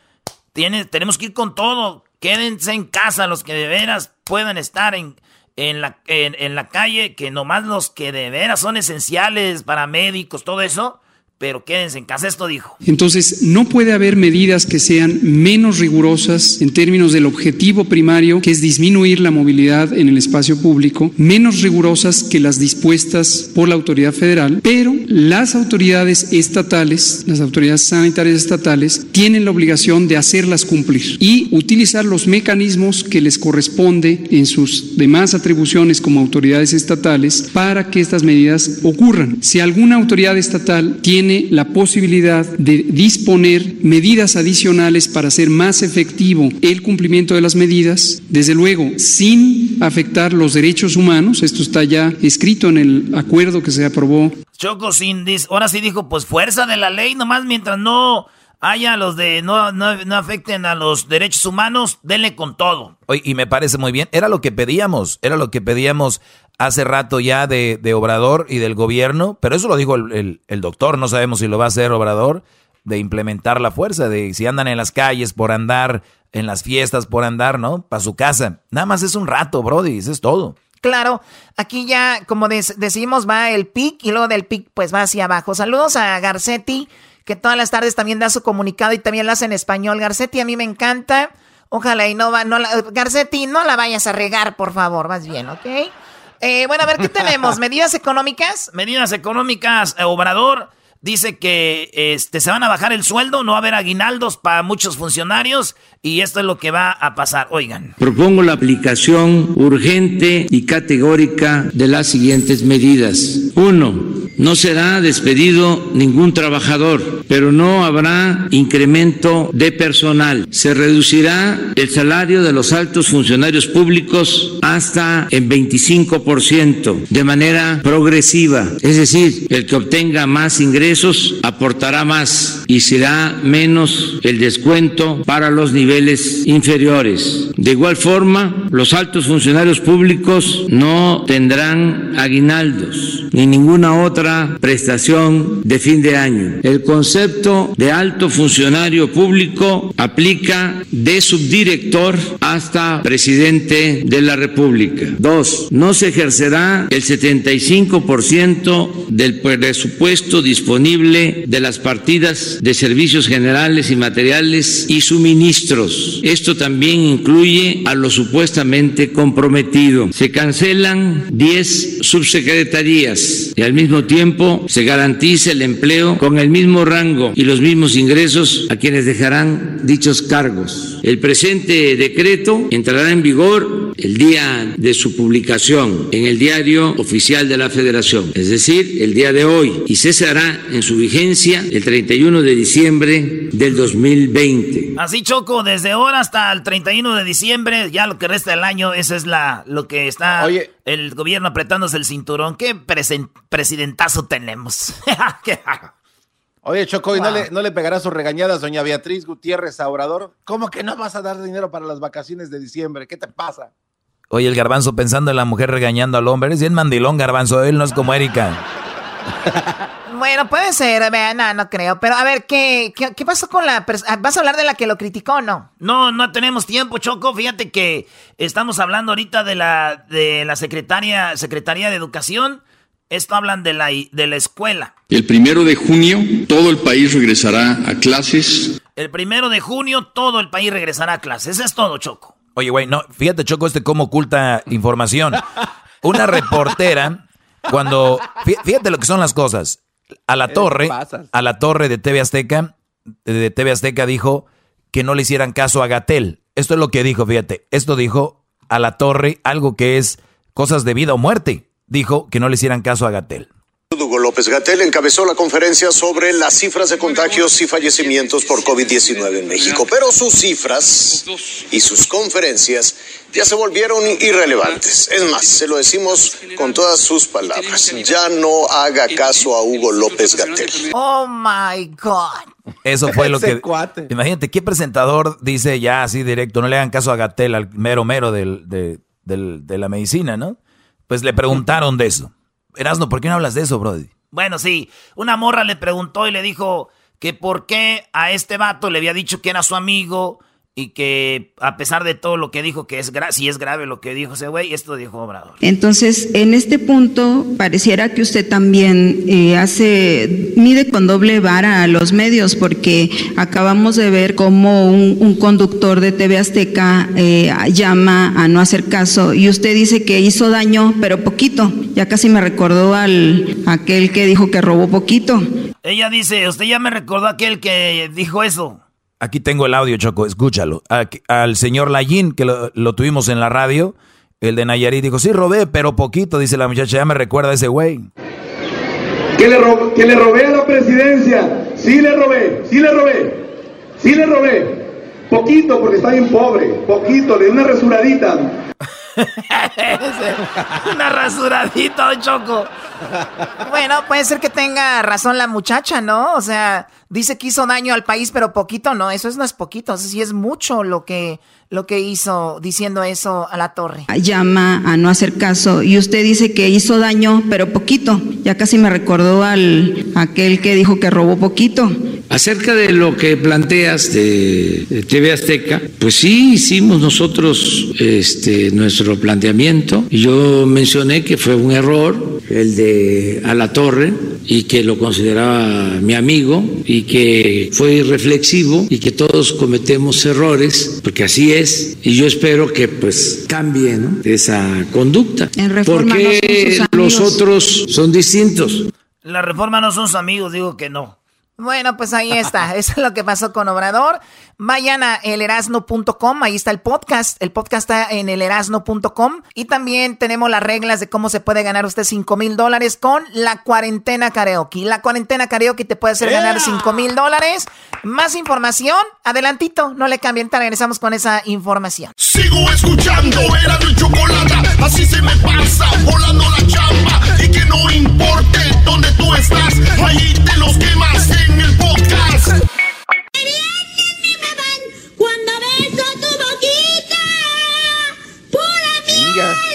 Tienen, tenemos que ir con todo Quédense en casa los que de veras puedan estar en, en, la, en, la calle, que nomás los que de veras son esenciales para médicos, todo eso, pero quédense en casa, esto dijo. Entonces, no puede haber medidas que sean menos rigurosas en términos del objetivo primario, que es disminuir la movilidad en el espacio público, menos rigurosas que las dispuestas por la autoridad federal, pero las autoridades estatales, las autoridades sanitarias estatales, tienen la obligación de hacerlas cumplir y utilizar los mecanismos que les corresponde en sus demás atribuciones como autoridades estatales para que estas medidas ocurran. Si alguna autoridad estatal tiene tiene la posibilidad de disponer medidas adicionales para hacer más efectivo el cumplimiento de las medidas, desde luego sin afectar los derechos humanos, esto está ya escrito en el acuerdo que se aprobó. Choco sin ahora sí dijo, pues fuerza de la ley, nomás mientras no haya los de no, no, afecten a los derechos humanos, denle con todo. y me parece muy bien, era lo que pedíamos, era lo que pedíamos hace rato ya de, de, Obrador y del gobierno, pero eso lo dijo el, el, doctor, no sabemos si lo va a hacer Obrador, de implementar la fuerza, de si andan en las calles por andar, en las fiestas por andar, ¿no? Para su casa. Nada más es un rato, Brody, es todo. Claro, aquí ya, como decimos, va el pic y luego del pic pues va hacia abajo. Saludos a Garcetti, que todas las tardes también da su comunicado y también lo hace en español. Garcetti a mí me encanta. Ojalá y no va, no la, Garcetti, no la vayas a regar, por favor, más bien, ¿ok? Eh, bueno, a ver, ¿qué <laughs> tenemos? ¿Medidas económicas? Medidas económicas, eh, Obrador dice que este, se van a bajar el sueldo, no va a haber aguinaldos para muchos funcionarios y esto es lo que va a pasar. Oigan. Propongo la aplicación urgente y categórica de las siguientes medidas. Uno, no será despedido ningún trabajador, pero no habrá incremento de personal. Se reducirá el salario de los altos funcionarios públicos hasta en 25% de manera progresiva. Es decir, el que obtenga más ingresos aportará más y será menos el descuento para los niveles inferiores. De igual forma, los altos funcionarios públicos no tendrán aguinaldos ni ninguna otra prestación de fin de año. El concepto de alto funcionario público aplica de subdirector hasta presidente de la República. Dos, no se ejercerá el 75% del presupuesto disponible de las partidas de servicios generales y materiales y suministros. Esto también incluye a lo supuestamente comprometido. Se cancelan 10 subsecretarías y al mismo tiempo se garantiza el empleo con el mismo rango y los mismos ingresos a quienes dejarán dichos cargos. El presente decreto entrará en vigor el día de su publicación en el diario oficial de la Federación, es decir, el día de hoy, y cesará en su vigencia el 31 de diciembre del 2020. Así Choco, desde ahora hasta el 31 de diciembre, ya lo que resta del año, eso es la lo que está el gobierno apretándose el cinturón. ¿Qué presidentazo tenemos? <laughs> Oye, Choco, ¿y no le, no le pegará sus regañadas doña Beatriz Gutiérrez a Obrador? ¿Cómo que no vas a dar dinero para las vacaciones de diciembre? ¿Qué te pasa? Oye, el garbanzo pensando en la mujer regañando al hombre. Es bien mandilón, garbanzo. Él no es como Erika. <laughs> Bueno, puede ser, no, no creo. Pero a ver, ¿qué, qué, pasó con la... Ah, ¿Vas a hablar de la que lo criticó o no? No, no tenemos tiempo, Choco. Fíjate que estamos hablando ahorita de la, de la secretaria, Secretaría de Educación. Esto hablan de la, de la escuela. El primero de junio todo el país regresará a clases. El primero de junio todo el país regresará a clases. Eso es todo, Choco. Oye, güey, no, fíjate, Choco, este cómo oculta información. <laughs> Una reportera, cuando, fíjate lo que son las cosas, a la torre, a la torre de TV Azteca, de TV Azteca dijo que no le hicieran caso a Gatel. Esto es lo que dijo, fíjate, esto dijo a la torre algo que es cosas de vida o muerte. Dijo que no le hicieran caso a Gatel. Hugo López Gatel encabezó la conferencia sobre las cifras de contagios y fallecimientos por COVID-19 en México, pero sus cifras y sus conferencias ya se volvieron irrelevantes. Es más, se lo decimos con todas sus palabras. Ya no haga caso a Hugo López Gatel. Oh my God. Eso fue lo que. Imagínate, ¿qué presentador dice ya así directo? No le hagan caso a Gatel, al mero mero del, de, de la medicina, ¿no? Pues le preguntaron de eso. Erasno, ¿por qué no hablas de eso, Brody? Bueno, sí, una morra le preguntó y le dijo que por qué a este vato le había dicho que era su amigo y que a pesar de todo lo que dijo, que es si es grave lo que dijo ese güey, esto dijo Obrador. Entonces, en este punto, pareciera que usted también eh, hace, mide con doble vara a los medios, porque acabamos de ver cómo un, conductor de TV Azteca eh, llama a no hacer caso, y usted dice que hizo daño, pero poquito. Ya casi me recordó al aquel que dijo que robó poquito. Ella dice, usted ya me recordó aquel que dijo eso. Aquí tengo el audio, Choco, escúchalo. al señor Layin, que lo, tuvimos en la radio, el de Nayarit, dijo, sí, robé, pero poquito, dice la muchacha, ya me recuerda a ese güey. Que le, que le robé a la presidencia, sí le robé, sí le robé, sí le robé. Poquito, porque está bien pobre, poquito, le di una rasuradita. <laughs> una rasuradita, Choco. Bueno, puede ser que tenga razón la muchacha, ¿no? O sea, dice que hizo daño al país, pero poquito, no, eso no es poquito, eso sí es mucho lo que, lo que hizo diciendo eso a la torre. Llama a no hacer caso y usted dice que hizo daño, pero poquito. Ya casi me recordó al aquel que dijo que robó poquito. Acerca de lo que planteas de, TV Azteca, pues sí hicimos nosotros este, nuestro planteamiento. Yo mencioné que fue un error el de a la torre y que lo consideraba mi amigo y que fue irreflexivo y que todos cometemos errores, porque así es, y yo espero que pues cambie esa conducta. porque los otros son distintos. La reforma no son sus amigos, digo que no. Bueno, pues ahí está. <laughs> Eso es lo que pasó con Obrador. Vayan a elerasno.com, ahí está el podcast. El podcast está en elerasno.com. Y también tenemos las reglas de cómo se puede ganar usted 5 mil dólares con la cuarentena karaoke. La cuarentena karaoke te puede hacer ganar 5 mil dólares. Más información, adelantito, no le cambien, regresamos con esa información. Sigo escuchando, era mi chocolate, así se me pasa, volando la chamba. Y que no importe dónde tú estás, ahí te los quemas en el podcast. Cuando beso tu boquita, pura miel en.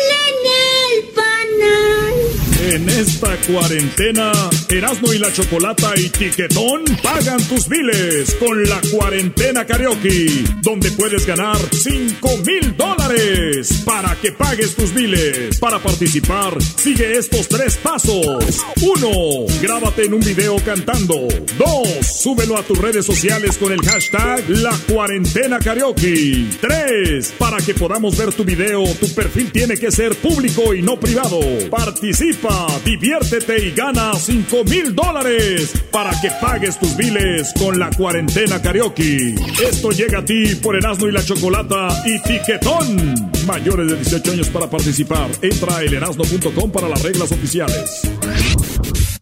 En esta cuarentena, Erasmo y la Chocolata y Tiquetón pagan tus biles con la cuarentena karaoke, donde puedes ganar 5 mil dólares para que pagues tus biles. Para participar, sigue estos tres pasos. 1. Grábate en un video cantando. 2. Súbelo a tus redes sociales con el hashtag La Cuarentena Karaoke. 3. Para que podamos ver tu video, tu perfil tiene que ser público y no privado. Participa diviértete y gana 5 mil dólares para que pagues tus biles con la cuarentena karaoke. Esto llega a ti por Erasmo y la Chocolata y Tiquetón. Mayores de 18 años para participar. Entra a elerasno.com para las reglas oficiales.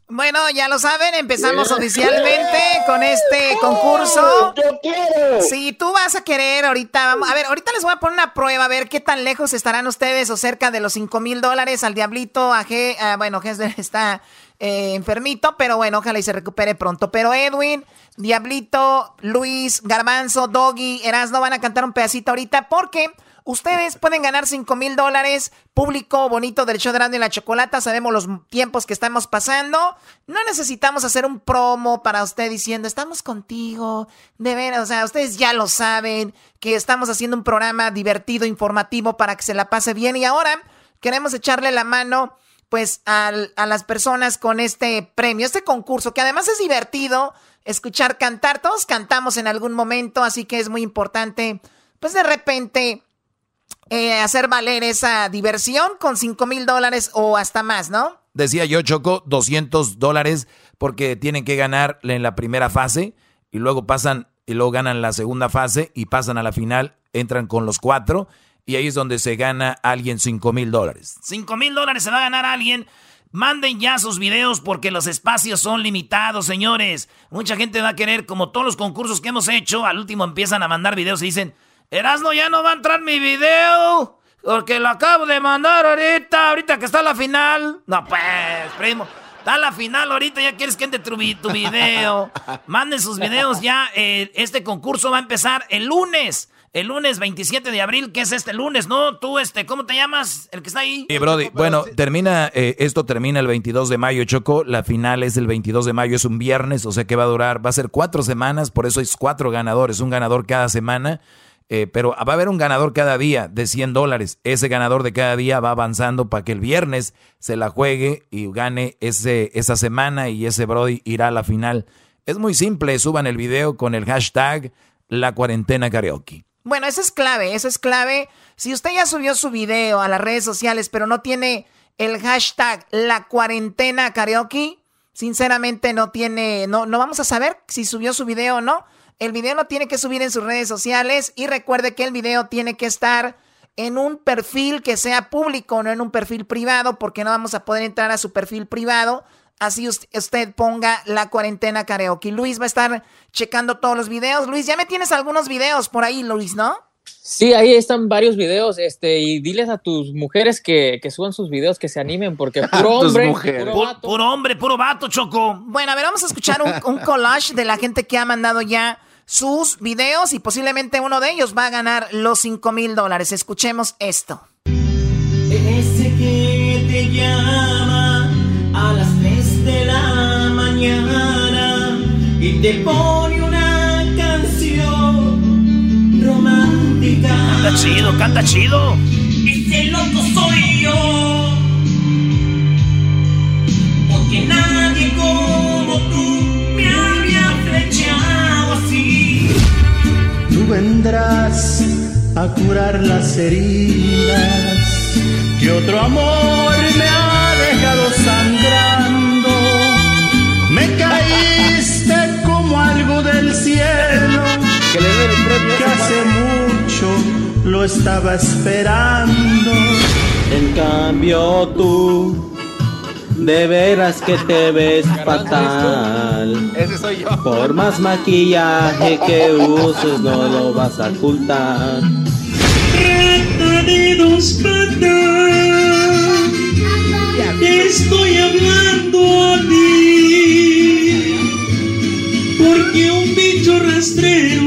Bueno, ya lo saben, empezamos oficialmente con este concurso. Yo quiero. Si tú vas a querer ahorita, vamos, a ver, ahorita les voy a poner una prueba, a ver qué tan lejos estarán ustedes o cerca de los 5 mil dólares al diablito. A G, ah, bueno, G <laughs> está eh, enfermito, pero bueno, ojalá y se recupere pronto. Pero Edwin, Diablito, Luis, Garbanzo, Doggy, Erasno van a cantar un pedacito ahorita porque Ustedes pueden ganar 5 mil dólares. Público bonito del show de y la Chocolata. Sabemos los tiempos que estamos pasando. No necesitamos hacer un promo para usted diciendo, estamos contigo. De veras, o sea, ustedes ya lo saben que estamos haciendo un programa divertido, informativo para que se la pase bien. Y ahora queremos echarle la mano pues a las personas con este premio, este concurso, que además es divertido escuchar cantar. Todos cantamos en algún momento, así que es muy importante, pues de repente eh, hacer valer esa diversión con 5 mil dólares o hasta más, ¿no? Decía yo, Choco, 200 dólares porque tienen que ganar en la primera fase y luego pasan y luego ganan la segunda fase y pasan a la final, entran con los cuatro y ahí es donde se gana alguien 5 mil dólares. 5 mil dólares se va a ganar alguien. Manden ya sus videos porque los espacios son limitados, señores. Mucha gente va a querer, como todos los concursos que hemos hecho, al último empiezan a mandar videos y dicen, Erasno ya no va a entrar mi video porque lo acabo de mandar ahorita, ahorita que está la final. No, pues, primo. Está la final ahorita, ya quieres que entre tu, tu video. Manden sus videos ya. Eh, este concurso va a empezar el lunes. El lunes 27 de abril, que es este lunes, ¿no? Tú, este, ¿cómo te llamas? El que está ahí. Sí, Brody. Bueno, termina, eh, esto termina el 22 de mayo, Choco. La final es el 22 de mayo, es un viernes, o sea que va a durar, va a ser cuatro semanas, por eso es cuatro ganadores, un ganador cada semana. Eh, pero va a haber un ganador cada día de 100 dólares. Ese ganador de cada día va avanzando para que el viernes se la juegue y gane ese, esa semana y ese Brody irá a la final. Es muy simple, suban el video con el hashtag la cuarentena karaoke. Bueno, eso es clave, eso es clave. Si usted ya subió su video a las redes sociales, pero no tiene el hashtag la cuarentena karaoke, sinceramente no tiene, no, no vamos a saber si subió su video o no. El video lo tiene que subir en sus redes sociales y recuerde que el video tiene que estar en un perfil que sea público, no en un perfil privado, porque no vamos a poder entrar a su perfil privado. Así usted ponga la cuarentena karaoke. Luis va a estar checando todos los videos. Luis, ya me tienes algunos videos por ahí, Luis, ¿no? Sí, ahí están varios videos, este, y diles a tus mujeres que, suban sus videos, que se animen, porque <laughs> puro hombre, puro, vato. Puro, hombre, puro vato, Choco. Bueno, a ver, vamos a escuchar un, un collage de la gente que ha mandado ya sus videos y posiblemente uno de ellos va a ganar los 5 mil dólares. Escuchemos esto. Ese que te llama a las 3 de la mañana y te pone una canción romántica. Canta chido, canta chido. Ese loco soy yo. Porque nadie como tú vendrás a curar las heridas que otro amor me ha dejado sangrando. Me caíste como algo del cielo que, que hace mucho lo estaba esperando. En cambio tú de veras que te ves fatal. Ese soy yo. Por más maquillaje que uses, no lo vas a ocultar. Rata de dos patas, te estoy hablando a ti. Porque un bicho rastrero,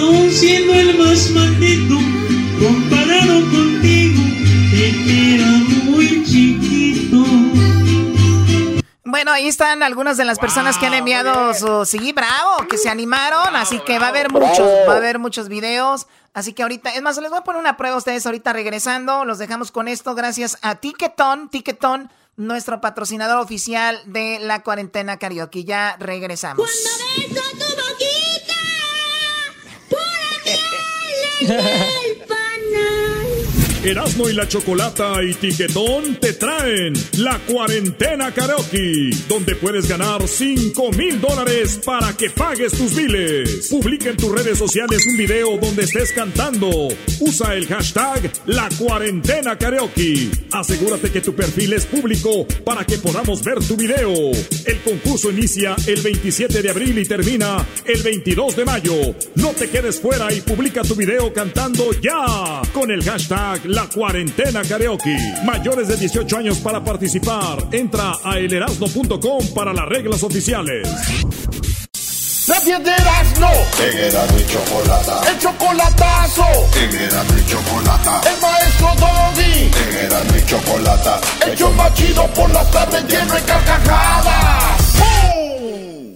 aún siendo el más maldito, comparado contigo, te queda muy chiquito. Bueno, ahí están algunas de las personas que han enviado su sí, bravo, que se animaron, así que va a haber muchos, va a haber muchos videos, así que ahorita, es más, les voy a poner una prueba a ustedes ahorita regresando, los dejamos con esto gracias a Ticketon, Ticketon, nuestro patrocinador oficial de la cuarentena karaoke, ya regresamos. Erasmo y la Chocolata y Tiquetón te traen la cuarentena karaoke, donde puedes ganar 5 mil dólares para que pagues tus biles. Publica en tus redes sociales un video donde estés cantando. Usa el hashtag la cuarentena karaoke. Asegúrate que tu perfil es público para que podamos ver tu video. El concurso inicia el 27 de abril y termina el 22 de mayo. No te quedes fuera y publica tu video cantando ya con el hashtag la cuarentena karaoke. Mayores de 18 años para participar. Entra a elerasno.com para las reglas oficiales. La de Erasmo. En Erasmo y Chocolata. El chocolatazo. En Erasmo y Chocolata. El maestro Doggy. En Erasmo y Chocolata. El más chido por las tardes lleno de carcajadas.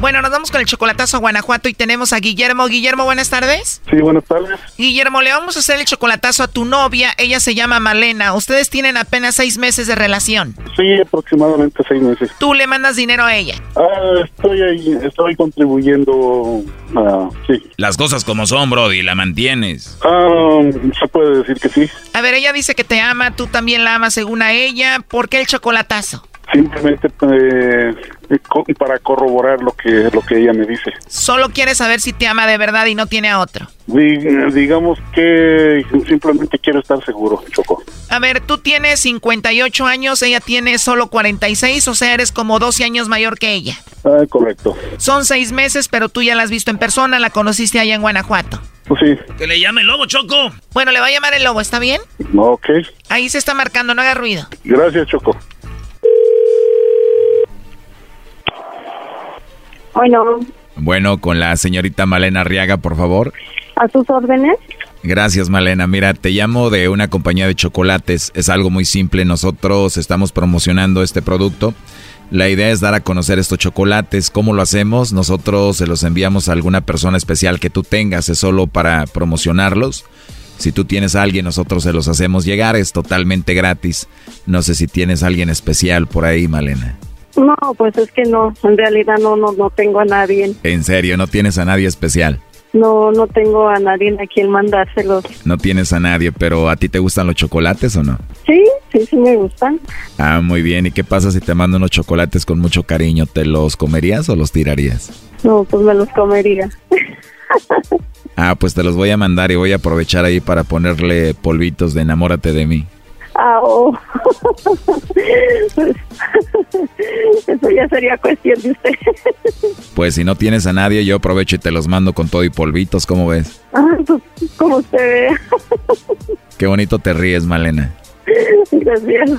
Bueno, nos vamos con el chocolatazo a Guanajuato y tenemos a Guillermo. Guillermo, buenas tardes. Sí, buenas tardes. Guillermo, le vamos a hacer el chocolatazo a tu novia. Ella se llama Malena. Ustedes tienen apenas seis meses de relación. Sí, aproximadamente seis meses. ¿Tú le mandas dinero a ella? Ah, estoy ahí, estoy contribuyendo. ah, sí. Las cosas como son, Brody, la mantienes. Ah, se puede decir que sí. A ver, ella dice que te ama, tú también la amas según a ella. ¿Por qué el chocolatazo? Simplemente eh, co- para corroborar lo que lo que ella me dice. Solo quiere saber si te ama de verdad y no tiene a otro. Di- digamos que simplemente quiero estar seguro, Choco. A ver, tú tienes 58 años, ella tiene solo 46, o sea, eres como 12 años mayor que ella. Ah, correcto. Son seis meses, pero tú ya la has visto en persona, la conociste allá en Guanajuato. Pues sí. Que le llame el lobo, Choco. Bueno, le va a llamar el lobo, ¿está bien? Ok. Ahí se está marcando, no haga ruido. Gracias, Choco. Bueno, Bueno, con la señorita Malena Arriaga, por favor. a sus órdenes. Gracias, Malena. Mira, te llamo de una compañía de chocolates. Es algo muy simple. Nosotros estamos promocionando este producto. La idea es dar a conocer estos chocolates. ¿Cómo lo hacemos? Nosotros se los enviamos a alguna persona especial que tú tengas. Es solo para promocionarlos. Si tú tienes a alguien, nosotros se los hacemos llegar. Es totalmente gratis. No sé si tienes a alguien especial por ahí, Malena. No, pues es que no, en realidad no, no, no tengo a nadie. En serio, no tienes a nadie especial. No, no tengo a nadie a quien mandárselos. No tienes a nadie, pero ¿a ti te gustan los chocolates o no? Sí, sí, sí me gustan. Ah, muy bien. ¿Y qué pasa si te mando unos chocolates con mucho cariño? ¿Te los comerías o los tirarías? No, pues me los comería. <laughs> Ah, pues te los voy a mandar y voy a aprovechar ahí para ponerle polvitos de enamórate de mí. Ah, <laughs> oh. Eso ya sería cuestión de usted. Pues si no tienes a nadie, yo aprovecho y te los mando con todo y polvitos, ¿cómo ves? Ah, pues, como usted vea. Qué bonito te ríes, Malena. Gracias.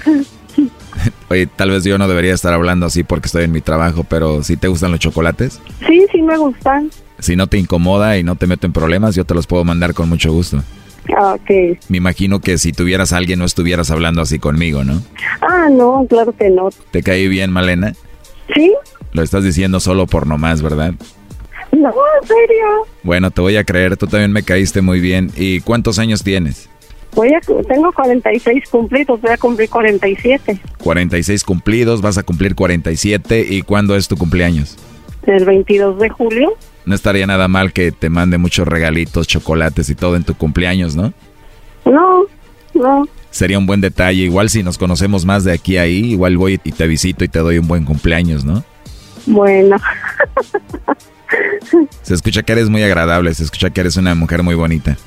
Oye, tal vez yo no debería estar hablando así porque estoy en mi trabajo, pero si te gustan los chocolates, Sí, sí me gustan. si no te incomoda y no te meto en problemas, yo te los puedo mandar con mucho gusto. Ah, ok. Me imagino que si tuvieras a alguien no estuvieras hablando así conmigo, ¿no? Ah, no, claro que no. ¿Te caí bien, Malena? ¿Sí? Lo estás diciendo solo por nomás, ¿verdad? No, en serio. Bueno, te voy a creer, tú también me caíste muy bien. ¿Y cuántos años tienes? Voy a, tengo 46 cumplidos, voy a cumplir 47. 46 cumplidos, vas a cumplir 47. ¿Y cuándo es tu cumpleaños? El 22 de julio. No estaría nada mal que te mande muchos regalitos, chocolates y todo en tu cumpleaños, ¿no? No, no. Sería un buen detalle. Igual si nos conocemos más de aquí a ahí, igual voy y te visito y te doy un buen cumpleaños, ¿no? Bueno. <laughs> Se escucha que eres muy agradable, se escucha que eres una mujer muy bonita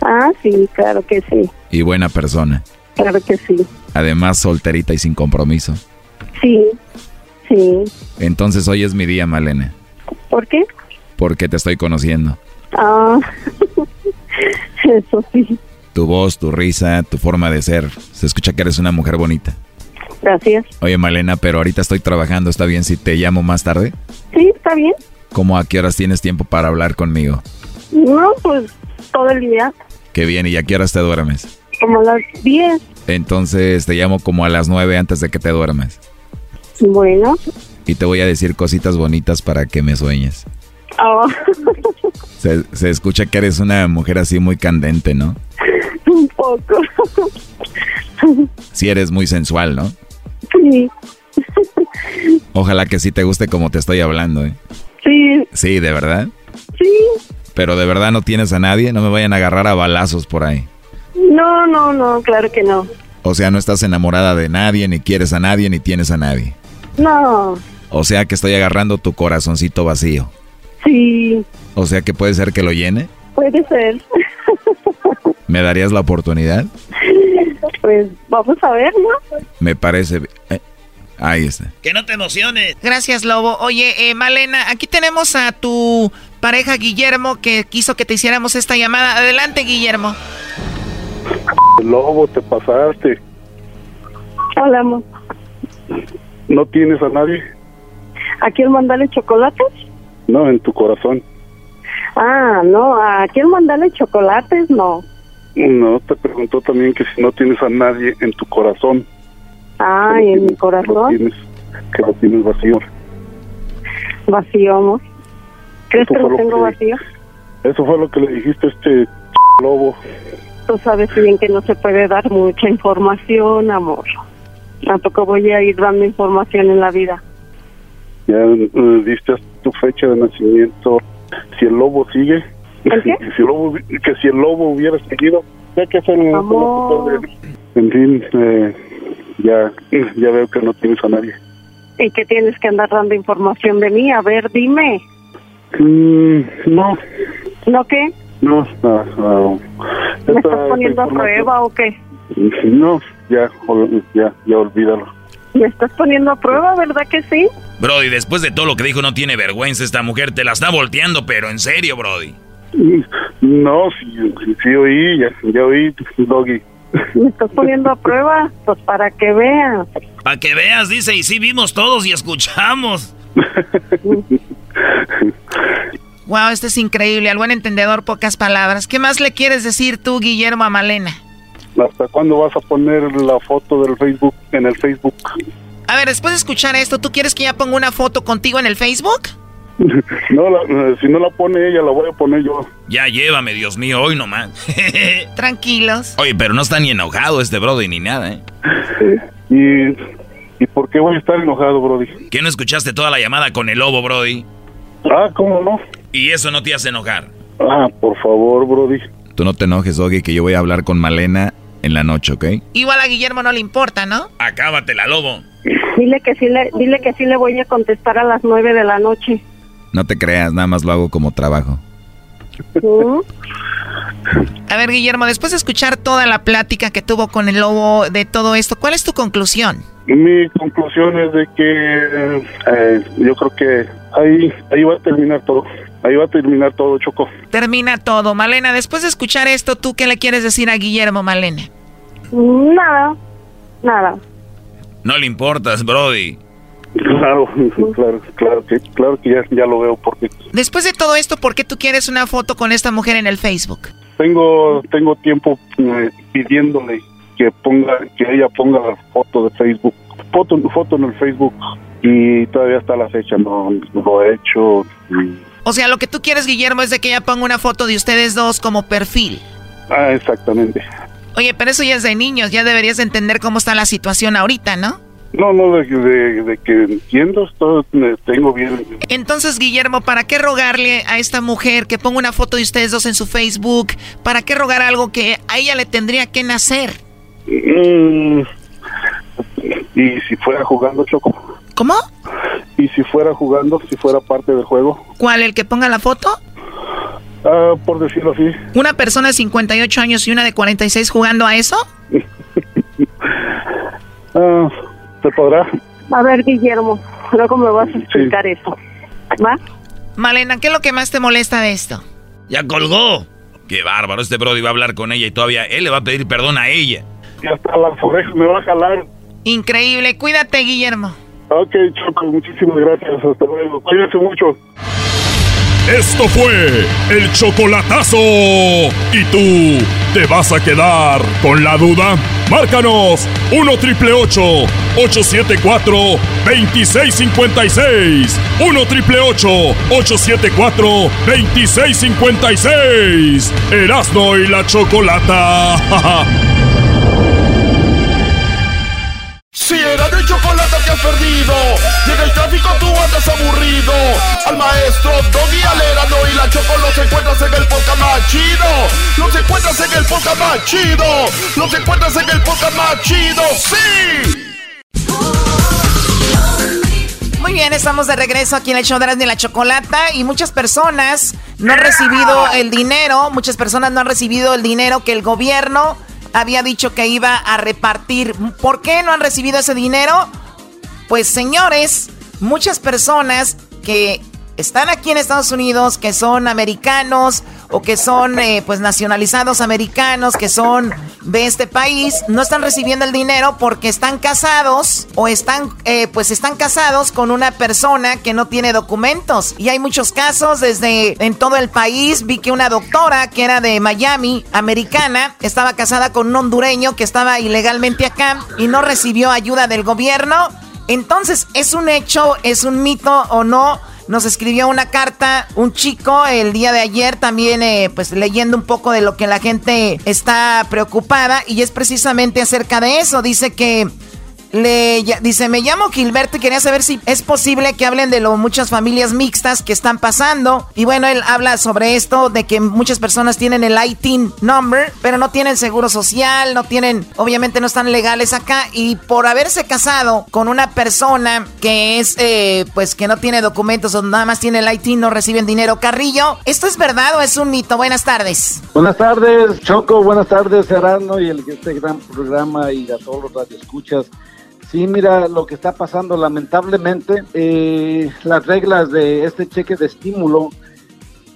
Ah, sí, claro que sí. y buena persona. Claro que sí. Además, solterita y sin compromiso. Sí, sí. Entonces hoy es mi día, Malena, ¿Por qué? Porque te estoy conociendo. Ah, <laughs> eso sí. Tu voz, tu risa, tu forma de ser. Se escucha que eres una mujer bonita. Gracias. Oye, Malena, pero ahorita estoy trabajando. ¿Está bien si te llamo más tarde? Sí, está bien. ¿Cómo a qué horas tienes tiempo para hablar conmigo? No, pues todo el día, Qué bien, ¿y a qué horas te duermes? como a las 10. Entonces te llamo como a las nueve antes de que te duermas. Bueno. Y te voy a decir cositas bonitas para que me sueñes. Ah, Se, se escucha que eres una mujer así muy candente, ¿no? un poco. Sí eres muy sensual, ¿no? Sí, Ojalá que sí te guste como te estoy hablando, ¿eh? sí, Sí, de verdad. sí. Pero de verdad no tienes a nadie, no me vayan a agarrar a balazos por ahí. No, no, no, claro que no. O sea, no estás enamorada de nadie, ni quieres a nadie, ni tienes a nadie. No, O sea que estoy agarrando tu corazoncito vacío. Sí, O sea que puede ser que lo llene. puede ser. ¿Me darías la oportunidad? Pues vamos a ver, ¿no? Me parece... eh, ahí está. Que no te emociones. Gracias, Lobo. Oye, eh, Malena, aquí tenemos a tu pareja Guillermo que quiso que te hiciéramos esta llamada. Adelante, Guillermo. Lobo, te pasaste. Hola, amor. ¿No tienes a nadie? ¿A quién mandarle chocolates? No, en tu corazón. Ah, no, ¿a quién mandarle chocolates? No. No, te preguntó también que si no tienes a nadie en tu corazón. Ay, en mi Que lo corazón, tienes, que lo tienes vacío. vacío, amor. ¿Crees Eso que lo tengo que- vacío? Eso fue lo que le dijiste a este <laughs> lobo. Tú sabes bien que no se puede dar mucha información, amor. Tampoco voy a ir dando información en la vida. Ya eh, diste tu fecha de nacimiento. Si el lobo sigue, ¿El qué? que si el lobo, que si el lobo hubiera seguido, ya que fue el Amor. En fin, eh, ya, ya veo que no tienes a nadie. ¿Y que tienes que andar dando información de mí? A ver, dime. Mm, no, ¿No qué? no, no, no. ¿Me estás poniendo a prueba o qué? No, ya, ya, ya olvídalo. ¿Me estás poniendo a prueba, verdad que sí? Brody, después de todo lo que dijo, no tiene vergüenza esta mujer. Te la está volteando, pero en serio, Brody. No, sí, sí, sí oí, ya, ya oí, Doggy. ¿Me estás poniendo a prueba? Pues para que veas. Para que veas, dice, y sí vimos todos y escuchamos. Wow, esto es increíble. Al buen entendedor, pocas palabras. ¿Qué más le quieres decir tú, Guillermo, a Malena? ¿Hasta cuándo vas a poner la foto del Facebook en el Facebook? A ver, después de escuchar esto, ¿tú quieres que ya ponga una foto contigo en el Facebook? <laughs> No, la- si no la pone ella, la voy a poner yo. Ya llévame, Dios mío, hoy nomás. <laughs> Tranquilos. Oye, pero no está ni enojado este Brody ni nada, ¿eh? ¿Y, ¿Y por qué voy a estar enojado, Brody? ¿Que no escuchaste toda la llamada con el lobo, Brody? Ah, ¿cómo no? Y eso no te hace enojar. Ah, por favor, Brody. Tú no te enojes, Doggy, que yo voy a hablar con Malena en la noche, ¿ok? Igual a Guillermo no le importa, ¿no? Acábatela, lobo. Dile que sí le, dile que sí le voy a contestar a las nueve de la noche. No te creas, nada más lo hago como trabajo. A ver, Guillermo, después de escuchar toda la plática que tuvo con el lobo de todo esto, ¿cuál es tu conclusión? Mi conclusión es de que eh, yo creo que ahí, ahí va a terminar todo. Ahí va a terminar todo, Choco. Termina todo. Malena, después de escuchar esto, ¿tú qué le quieres decir a Guillermo, Malena? Nada, nada. No le importas, Brody. Claro, claro, claro que, claro que ya, ya lo veo porque Después de todo esto, ¿por qué tú quieres una foto con esta mujer en el Facebook? tengo tengo tiempo eh, pidiéndole que ponga que ella ponga la foto de Facebook, foto foto en el Facebook y todavía está la fecha, no, no lo he hecho. y- O sea, lo que tú quieres, Guillermo, es de que ella ponga una foto de ustedes dos como perfil. Ah, exactamente. Oye, pero eso ya es de niños, ya deberías entender cómo está la situación ahorita, ¿no? No, no, de, de- de que entiendo, eh, tengo bien. Entonces, Guillermo, ¿para qué rogarle a esta mujer que ponga una foto de ustedes dos en su Facebook? ¿Para qué rogar algo que a ella le tendría que nacer? Mm, y si fuera jugando, Choco. ¿Cómo? Y si fuera jugando, si fuera parte del juego, ¿Cuál? ¿El que ponga la foto? ah, por decirlo así. ¿Una persona de 58 años y una de 46 jugando a eso? <laughs> Ah, ¿Se podrá? A ver, Guillermo, luego me vas a explicar eso. ¿Va? Malena, ¿qué es lo que más te molesta de esto? Ya colgó. Qué bárbaro, este Brody va a hablar con ella y todavía él le va a pedir perdón a ella. Y hasta las orejas me va a jalar. Increíble, cuídate, Guillermo. Ok, Choco, muchísimas gracias. Hasta luego. Cuídense mucho. Esto fue el chocolatazo. ¿Y tú te vas a quedar con la duda? Márcanos 1 triple 874 2656. 1 triple 874 2656. Erasno y la chocolata. <laughs> Si era de chocolate que has perdido, y en el tráfico tú andas aburrido. Al maestro Doggy Alerano y la Choco los encuentras en el podcast más chido. Los encuentras en el podcast más chido. Los encuentras en el podcast más sí. Muy bien, estamos de regreso aquí en el show de y la Chocolata y muchas personas no han recibido el dinero, muchas personas no han recibido el dinero que el gobierno había dicho que iba a repartir. ¿Por qué no han recibido ese dinero? Pues señores, muchas personas que están aquí en Estados Unidos, que son americanos o que son eh, pues nacionalizados americanos, que son de este país, no están recibiendo el dinero porque están casados o están eh, pues están casados con una persona que no tiene documentos. Y hay muchos casos desde en todo el país. Vi que una doctora que era de Miami, americana, estaba casada con un hondureño que estaba ilegalmente acá y no recibió ayuda del gobierno. Entonces, ¿es un hecho, es un mito o no? Nos escribió una carta un chico el día de ayer también eh, pues leyendo un poco de lo que la gente está preocupada y es precisamente acerca de eso. Dice que le dice, me llamo Gilberto y quería saber si es posible que hablen de lo muchas familias mixtas que están pasando. Y bueno, él habla sobre esto, de que muchas personas tienen el IT number, pero no tienen seguro social, no tienen, obviamente no están legales acá. Y por haberse casado con una persona que es, eh, pues que no tiene documentos o nada más tiene el IT, no reciben dinero. Carrillo, ¿esto es verdad o es un mito? Buenas tardes. Buenas tardes, Choco. Buenas tardes, Serrano y el, este gran programa y a todos los radioescuchas. Sí, mira lo que está pasando. Lamentablemente, eh, las reglas de este cheque de estímulo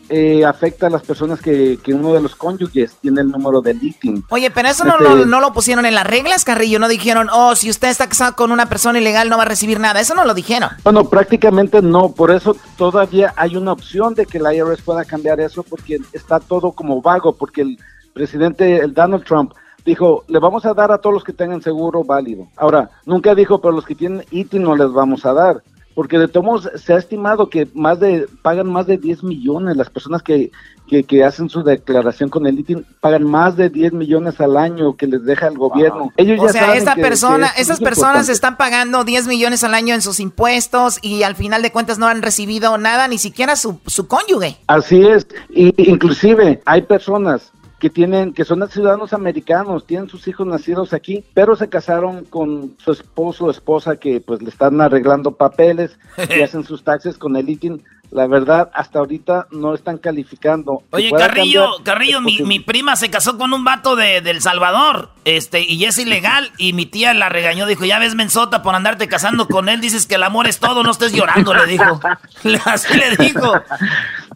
eh, afecta a las personas que, uno de los cónyuges tiene el número de LinkedIn. Oye, pero eso no, lo, no, lo, pusieron en las reglas, Carrillo. No dijeron, oh, si usted está casado con una persona ilegal no va a recibir nada. Eso no lo dijeron. Bueno, prácticamente no. Por eso todavía hay una opción de que la IRS pueda cambiar eso porque está todo como vago, porque el presidente, el Donald Trump, dijo, le vamos a dar a todos los que tengan seguro válido. Ahora, nunca dijo, pero los que tienen ITIN no les vamos a dar. Porque de todos se ha estimado que más de pagan más de 10 millones las personas que, que, hacen su declaración con el ITIN pagan más de 10 millones al año que les deja el gobierno. Ellos o sea, esta persona, esas personas están pagando 10 millones al año en sus impuestos y al final de cuentas no han recibido nada, ni siquiera su, su cónyuge. Así es, y, inclusive hay personas que tienen, que son ciudadanos americanos, tienen sus hijos nacidos aquí, pero se casaron con su esposo o esposa que pues le están arreglando papeles y <laughs> hacen sus taxes con el ITIN. La verdad, hasta ahorita no están calificando. Oye, Carrillo, Carrillo, mi, mi, prima se casó con un vato de, El Salvador, este, y es ilegal, y mi tía la regañó, dijo, ya ves, mensota, por andarte casando con él, dices que el amor es todo, no estés llorando, le dijo. <laughs> Así le dijo.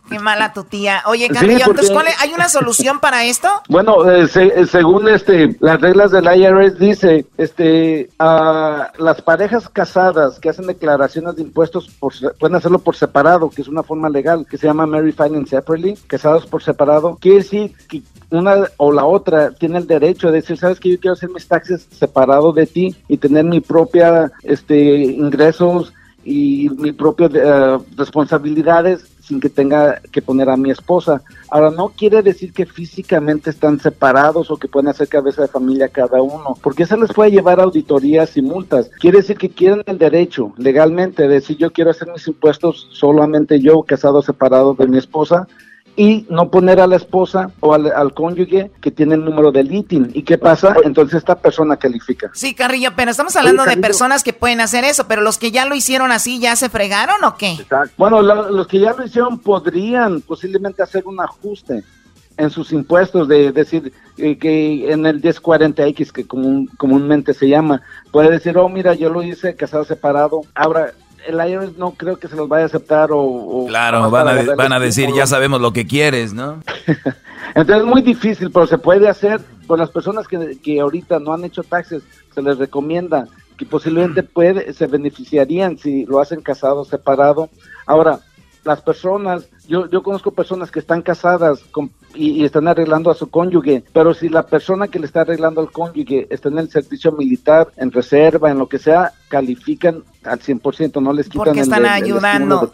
Qué mala tu tía. Oye, Carrillo, ¿cuál ¿hay una solución para esto? Bueno, eh, eh, según este las reglas del IRS dice, este, a las parejas casadas que hacen declaraciones de impuestos por, pueden hacerlo por separado, que es una forma legal, que se llama married filing separately, casados por separado. Quiere decir que una o la otra tiene el derecho de decir, sabes que yo quiero hacer mis taxes separado de ti y tener mi propia este ingresos y mi propias eh, responsabilidades sin que tenga que poner a mi esposa. Ahora, no quiere decir que físicamente están separados o que pueden hacer cabeza de familia cada uno, porque eso les puede llevar auditorías y multas. Quiere decir que quieren el derecho legalmente de decir yo quiero hacer mis impuestos solamente yo, casado separado de mi esposa, y no poner a la esposa o al, cónyuge que tiene el número del ITIN. ¿Y qué pasa? Entonces esta persona califica. Sí, Carrillo, pero estamos hablando de personas que pueden hacer eso, pero los que ya lo hicieron así, ¿ya se fregaron o qué? Bueno, los que ya lo hicieron podrían posiblemente hacer un ajuste en sus impuestos, de decir eh, que en el 1040X, que comúnmente se llama, puede decir, oh, mira, yo lo hice casado separado, ahora el IRS no creo que se los vaya a aceptar o... claro, van a, van a decir, ya sabemos lo que quieres, ¿no? <laughs> Entonces es muy difícil, pero se puede hacer. Por las personas que, que ahorita no han hecho taxes, se les recomienda que posiblemente puede, se beneficiarían si lo hacen casado separado. Ahora, las personas, yo, yo conozco personas que están casadas con y, están arreglando a su cónyuge, pero si la persona que le está arreglando al cónyuge está en el servicio militar, en reserva, en lo que sea, califican al 100%, no les quitan Porque están ayudando.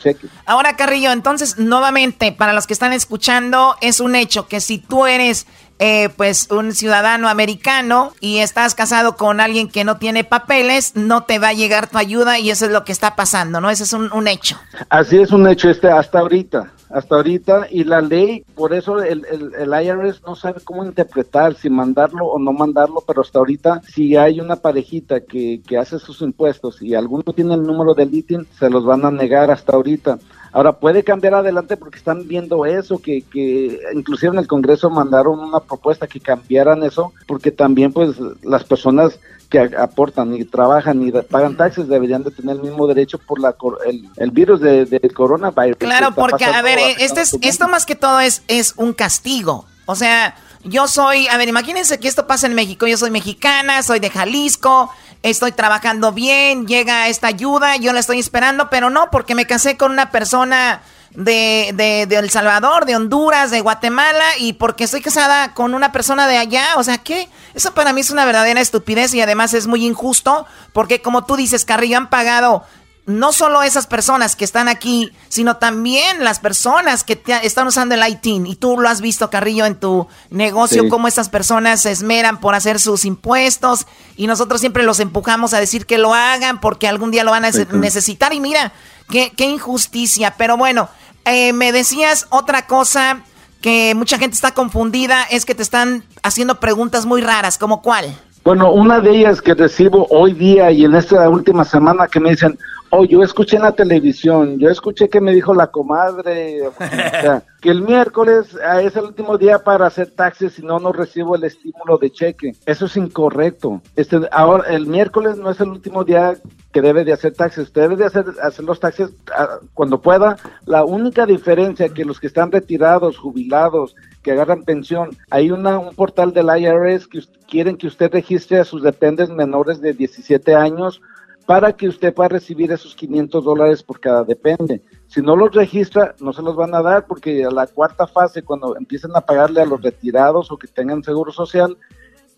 Ahora, Carrillo, entonces, nuevamente, para los que están escuchando, es un hecho que si tú eres eh, pues un ciudadano americano y estás casado con alguien que no tiene papeles, no te va a llegar tu ayuda y eso es lo que está pasando, ¿no? Ese es un, un hecho. Así es un hecho este hasta ahorita hasta ahorita y la ley, por eso el, el, IRS no sabe cómo interpretar, si mandarlo o no mandarlo, pero hasta ahorita si hay una parejita que, que hace sus impuestos y alguno tiene el número del ITIN, se los van a negar hasta ahorita. Ahora puede cambiar adelante porque están viendo eso, que, que inclusive en el Congreso mandaron una propuesta que cambiaran eso, porque también pues las personas que aportan y trabajan y pagan taxes deberían de tener el mismo derecho por la el, el virus del de, coronavirus. Claro, porque a ver, este es, esto más que todo es, es un castigo. O sea, yo soy, a ver, imagínense que esto pasa en México. Yo soy mexicana, soy de Jalisco, estoy trabajando bien, llega esta ayuda, yo la estoy esperando, pero no, porque me casé con una persona de, de, de, El Salvador, de Honduras, de Guatemala, y porque estoy casada con una persona de allá. O sea, ¿qué? Eso para mí es una verdadera estupidez y además es muy injusto, porque como tú dices, Carrillo, han pagado no solo esas personas que están aquí, sino también las personas que están usando el ITIN. Y tú lo has visto, Carrillo, en tu negocio, cómo estas personas se esmeran por hacer sus impuestos. Y nosotros siempre los empujamos a decir que lo hagan porque algún día lo van a necesitar. Y mira, qué, qué injusticia. Pero bueno, eh, me decías otra cosa que mucha gente está confundida, es que te están haciendo preguntas muy raras, ¿como cuál? Bueno, una de ellas que recibo hoy día y en esta última semana que me dicen, Oh, yo escuché en la televisión, yo escuché que me dijo la comadre, <laughs> que el miércoles ah, es el último día para hacer taxes si no, no recibo el estímulo de cheque. Eso es incorrecto. Este, ahora, el miércoles no es el último día que debe de hacer taxes. Usted debe de hacer, hacer los taxes ah, cuando pueda. La única diferencia que los que están retirados, jubilados, que agarran pensión, hay una, un portal del IRS que quieren que usted registre a sus dependes menores de 17 años para que usted pueda recibir esos 500 dólares por cada depende. Si no los registra, no se los van a dar porque a la cuarta fase, cuando empiecen a pagarle a los retirados o que tengan seguro social,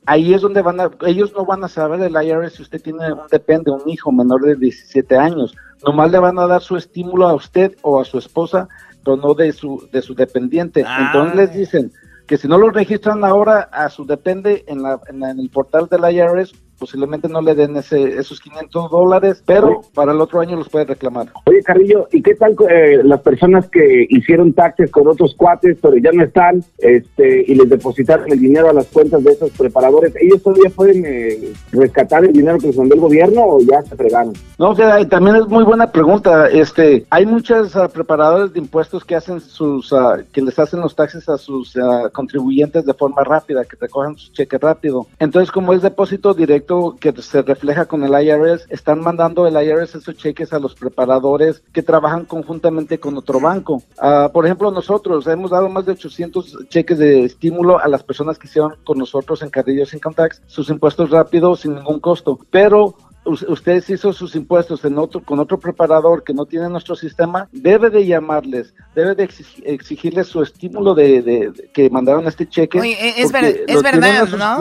ahí es donde van a, ellos no van a saber el IRS si usted tiene un depende, un hijo menor de 17 años. Nomás le van a dar su estímulo a usted o a su esposa, pero no de su, de su dependiente. Entonces les dicen que si no lo registran ahora a su depende en, la, en, en el portal del IRS, posiblemente no le den ese, esos 500 dólares, pero para el otro año los puede reclamar. Oye, Carrillo, ¿y qué tal eh, las personas que hicieron taxes con otros cuates, pero ya no están, este, y les depositaron el dinero a las cuentas de esos preparadores? ¿Ellos todavía pueden eh, rescatar el dinero que les mandó el gobierno o ya se fregaron? No, o sea, también es muy buena pregunta. Este, hay muchos uh, preparadores de impuestos que hacen sus, uh, que les hacen los taxes a sus uh, contribuyentes de forma rápida, que recogen su cheque rápido. Entonces, como es depósito directo, que se refleja con el IRS, están mandando el IRS esos cheques a los preparadores que trabajan conjuntamente con otro banco. Uh, por ejemplo, nosotros hemos dado más de 800 cheques de estímulo a las personas que hicieron con nosotros en Carrillos Income Tax sus impuestos rápidos sin ningún costo, pero ustedes hizo sus impuestos en otro, con otro preparador que no tiene nuestro sistema, debe de llamarles, debe de exigirles su estímulo de, que mandaron este cheque. es, es verdad, ¿no?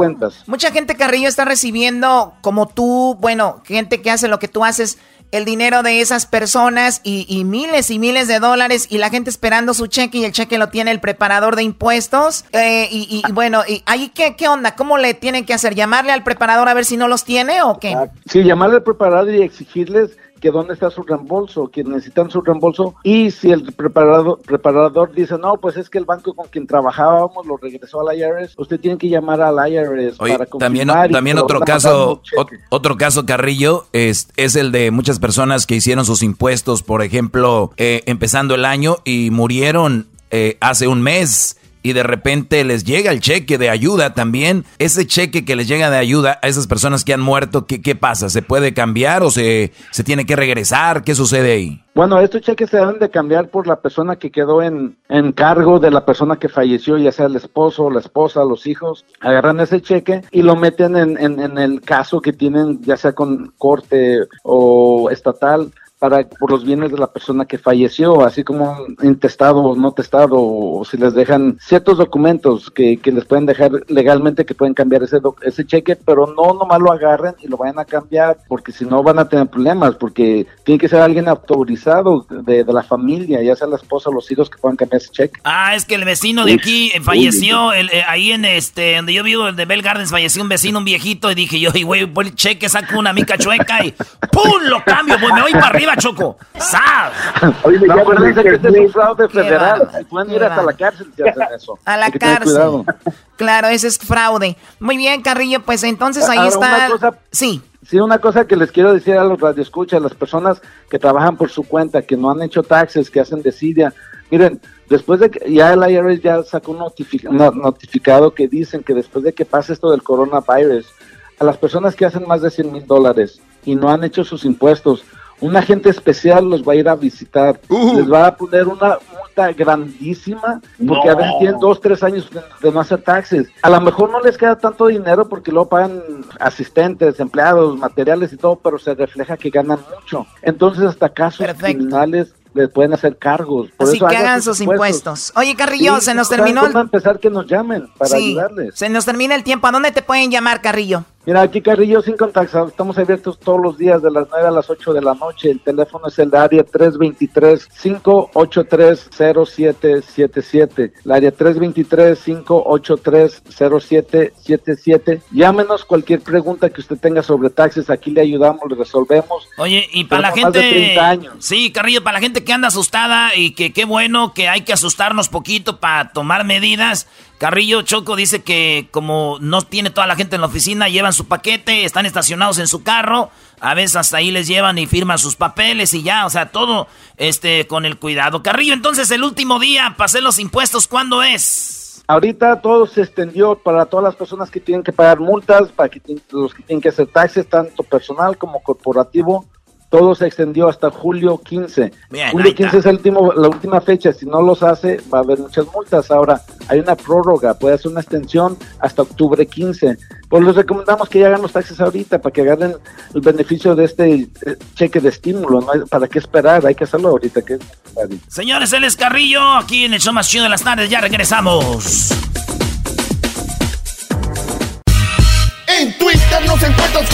Mucha gente, Carrillo, está recibiendo, como tú, bueno, gente que hace lo que tú haces, el dinero de esas personas y, miles y miles de dólares y la gente esperando su cheque y el cheque lo tiene el preparador de impuestos. Eh, y, bueno, y ahí qué, qué onda, ¿cómo le tienen que hacer? ¿Llamarle al preparador a ver si no los tiene o qué? Sí, llamarle al preparador y exigirles que dónde está su reembolso, que necesitan su reembolso y si el preparador, preparador dice, no, pues es que el banco con quien trabajábamos lo regresó al IRS, usted tiene que llamar al IRS para También, también otro caso, otro caso, Carrillo, es, es el de muchas personas que hicieron sus impuestos, por ejemplo, eh, empezando el año y murieron eh, hace un mes y de repente les llega el cheque de ayuda también. Ese cheque que les llega de ayuda a esas personas que han muerto, ¿qué, qué pasa? ¿Se puede cambiar o se, se tiene que regresar? ¿Qué sucede ahí? Bueno, estos cheques se deben de cambiar por la persona que quedó en, en cargo de la persona que falleció, ya sea el esposo, la esposa, los hijos. Agarran ese cheque y lo meten en, en, en el caso que tienen, ya sea con corte o estatal para por los bienes de la persona que falleció, así como intestado o no testado, o si les dejan ciertos documentos que, que les pueden dejar legalmente que pueden cambiar ese, ese cheque, pero no nomás lo agarren y lo vayan a cambiar, porque si no van a tener problemas, porque tiene que ser alguien autorizado de, de la familia, ya sea la esposa o los hijos que puedan cambiar ese cheque. Ah, es que el vecino de aquí falleció, el, eh, ahí en este, donde yo vivo, el de Bell Gardens, falleció un vecino, un viejito, y dije yo, y güey, el cheque, saco una mica chueca y ¡pum! lo cambio, pues me voy para arriba Choco. ¡Sas! Oye, no, acuérdense que este es un fraude federal. Pueden ir hasta la cárcel si hacen eso. A la cárcel. Claro, ese es fraude. Muy bien, Carrillo, pues entonces ahí está. sí. Sí, una cosa que les quiero decir a los radioescuchas, a las personas que trabajan por su cuenta, que no han hecho taxes, que hacen desidia. Miren, después de que ya el IRS ya sacó un notificado que dicen que después de que pase esto del coronavirus, a las personas que hacen más de 100 mil dólares y no han hecho sus impuestos, un agente especial los va a ir a visitar, uh. les va a poner una multa grandísima, porque a veces tienen dos, tres años de, no hacer taxes. A lo mejor no les queda tanto dinero porque luego pagan asistentes, empleados, materiales y todo, pero se refleja que ganan mucho. Entonces hasta casos criminales les pueden hacer cargos. Así que hagan sus impuestos. Oye, Carrillo, se nos terminó. Vamos a empezar que nos llamen para ayudarles. Se nos termina el tiempo. ¿A dónde te pueden llamar, Carrillo? Mira, aquí Carrillo sin contacto, estamos abiertos todos los días de las 9 a las 8 de la noche. El teléfono es el área 323-583-0777. El área 323-583-0777. Llámenos cualquier pregunta que usted tenga sobre taxes, aquí le ayudamos, le resolvemos. Oye, y para la gente... Años. Sí, Carrillo, para la gente que anda asustada y que qué bueno que hay que asustarnos poquito para tomar medidas. Carrillo Choco dice que como no tiene toda la gente en la oficina, llevan su paquete, están estacionados en su carro, a veces hasta ahí les llevan y firman sus papeles y ya, o sea, todo este con el cuidado. Carrillo, entonces el último día pasé los impuestos, ¿cuándo es? Ahorita todo se extendió para todas las personas que tienen que pagar multas, para que, los que tienen que hacer taxes, tanto personal como corporativo todo se extendió hasta julio 15. julio 15 es el último, la última fecha, si no los hace va a haber muchas multas. Ahora hay una prórroga, puede hacer una extensión hasta octubre 15. Pues les recomendamos que ya hagan los taxes ahorita para que agarren el beneficio de este eh, cheque de estímulo. ¿no? ¿Para qué esperar? Hay que hacerlo ahorita. Que Señores, él es Carrillo, aquí en el show más chido de las tardes, ya regresamos.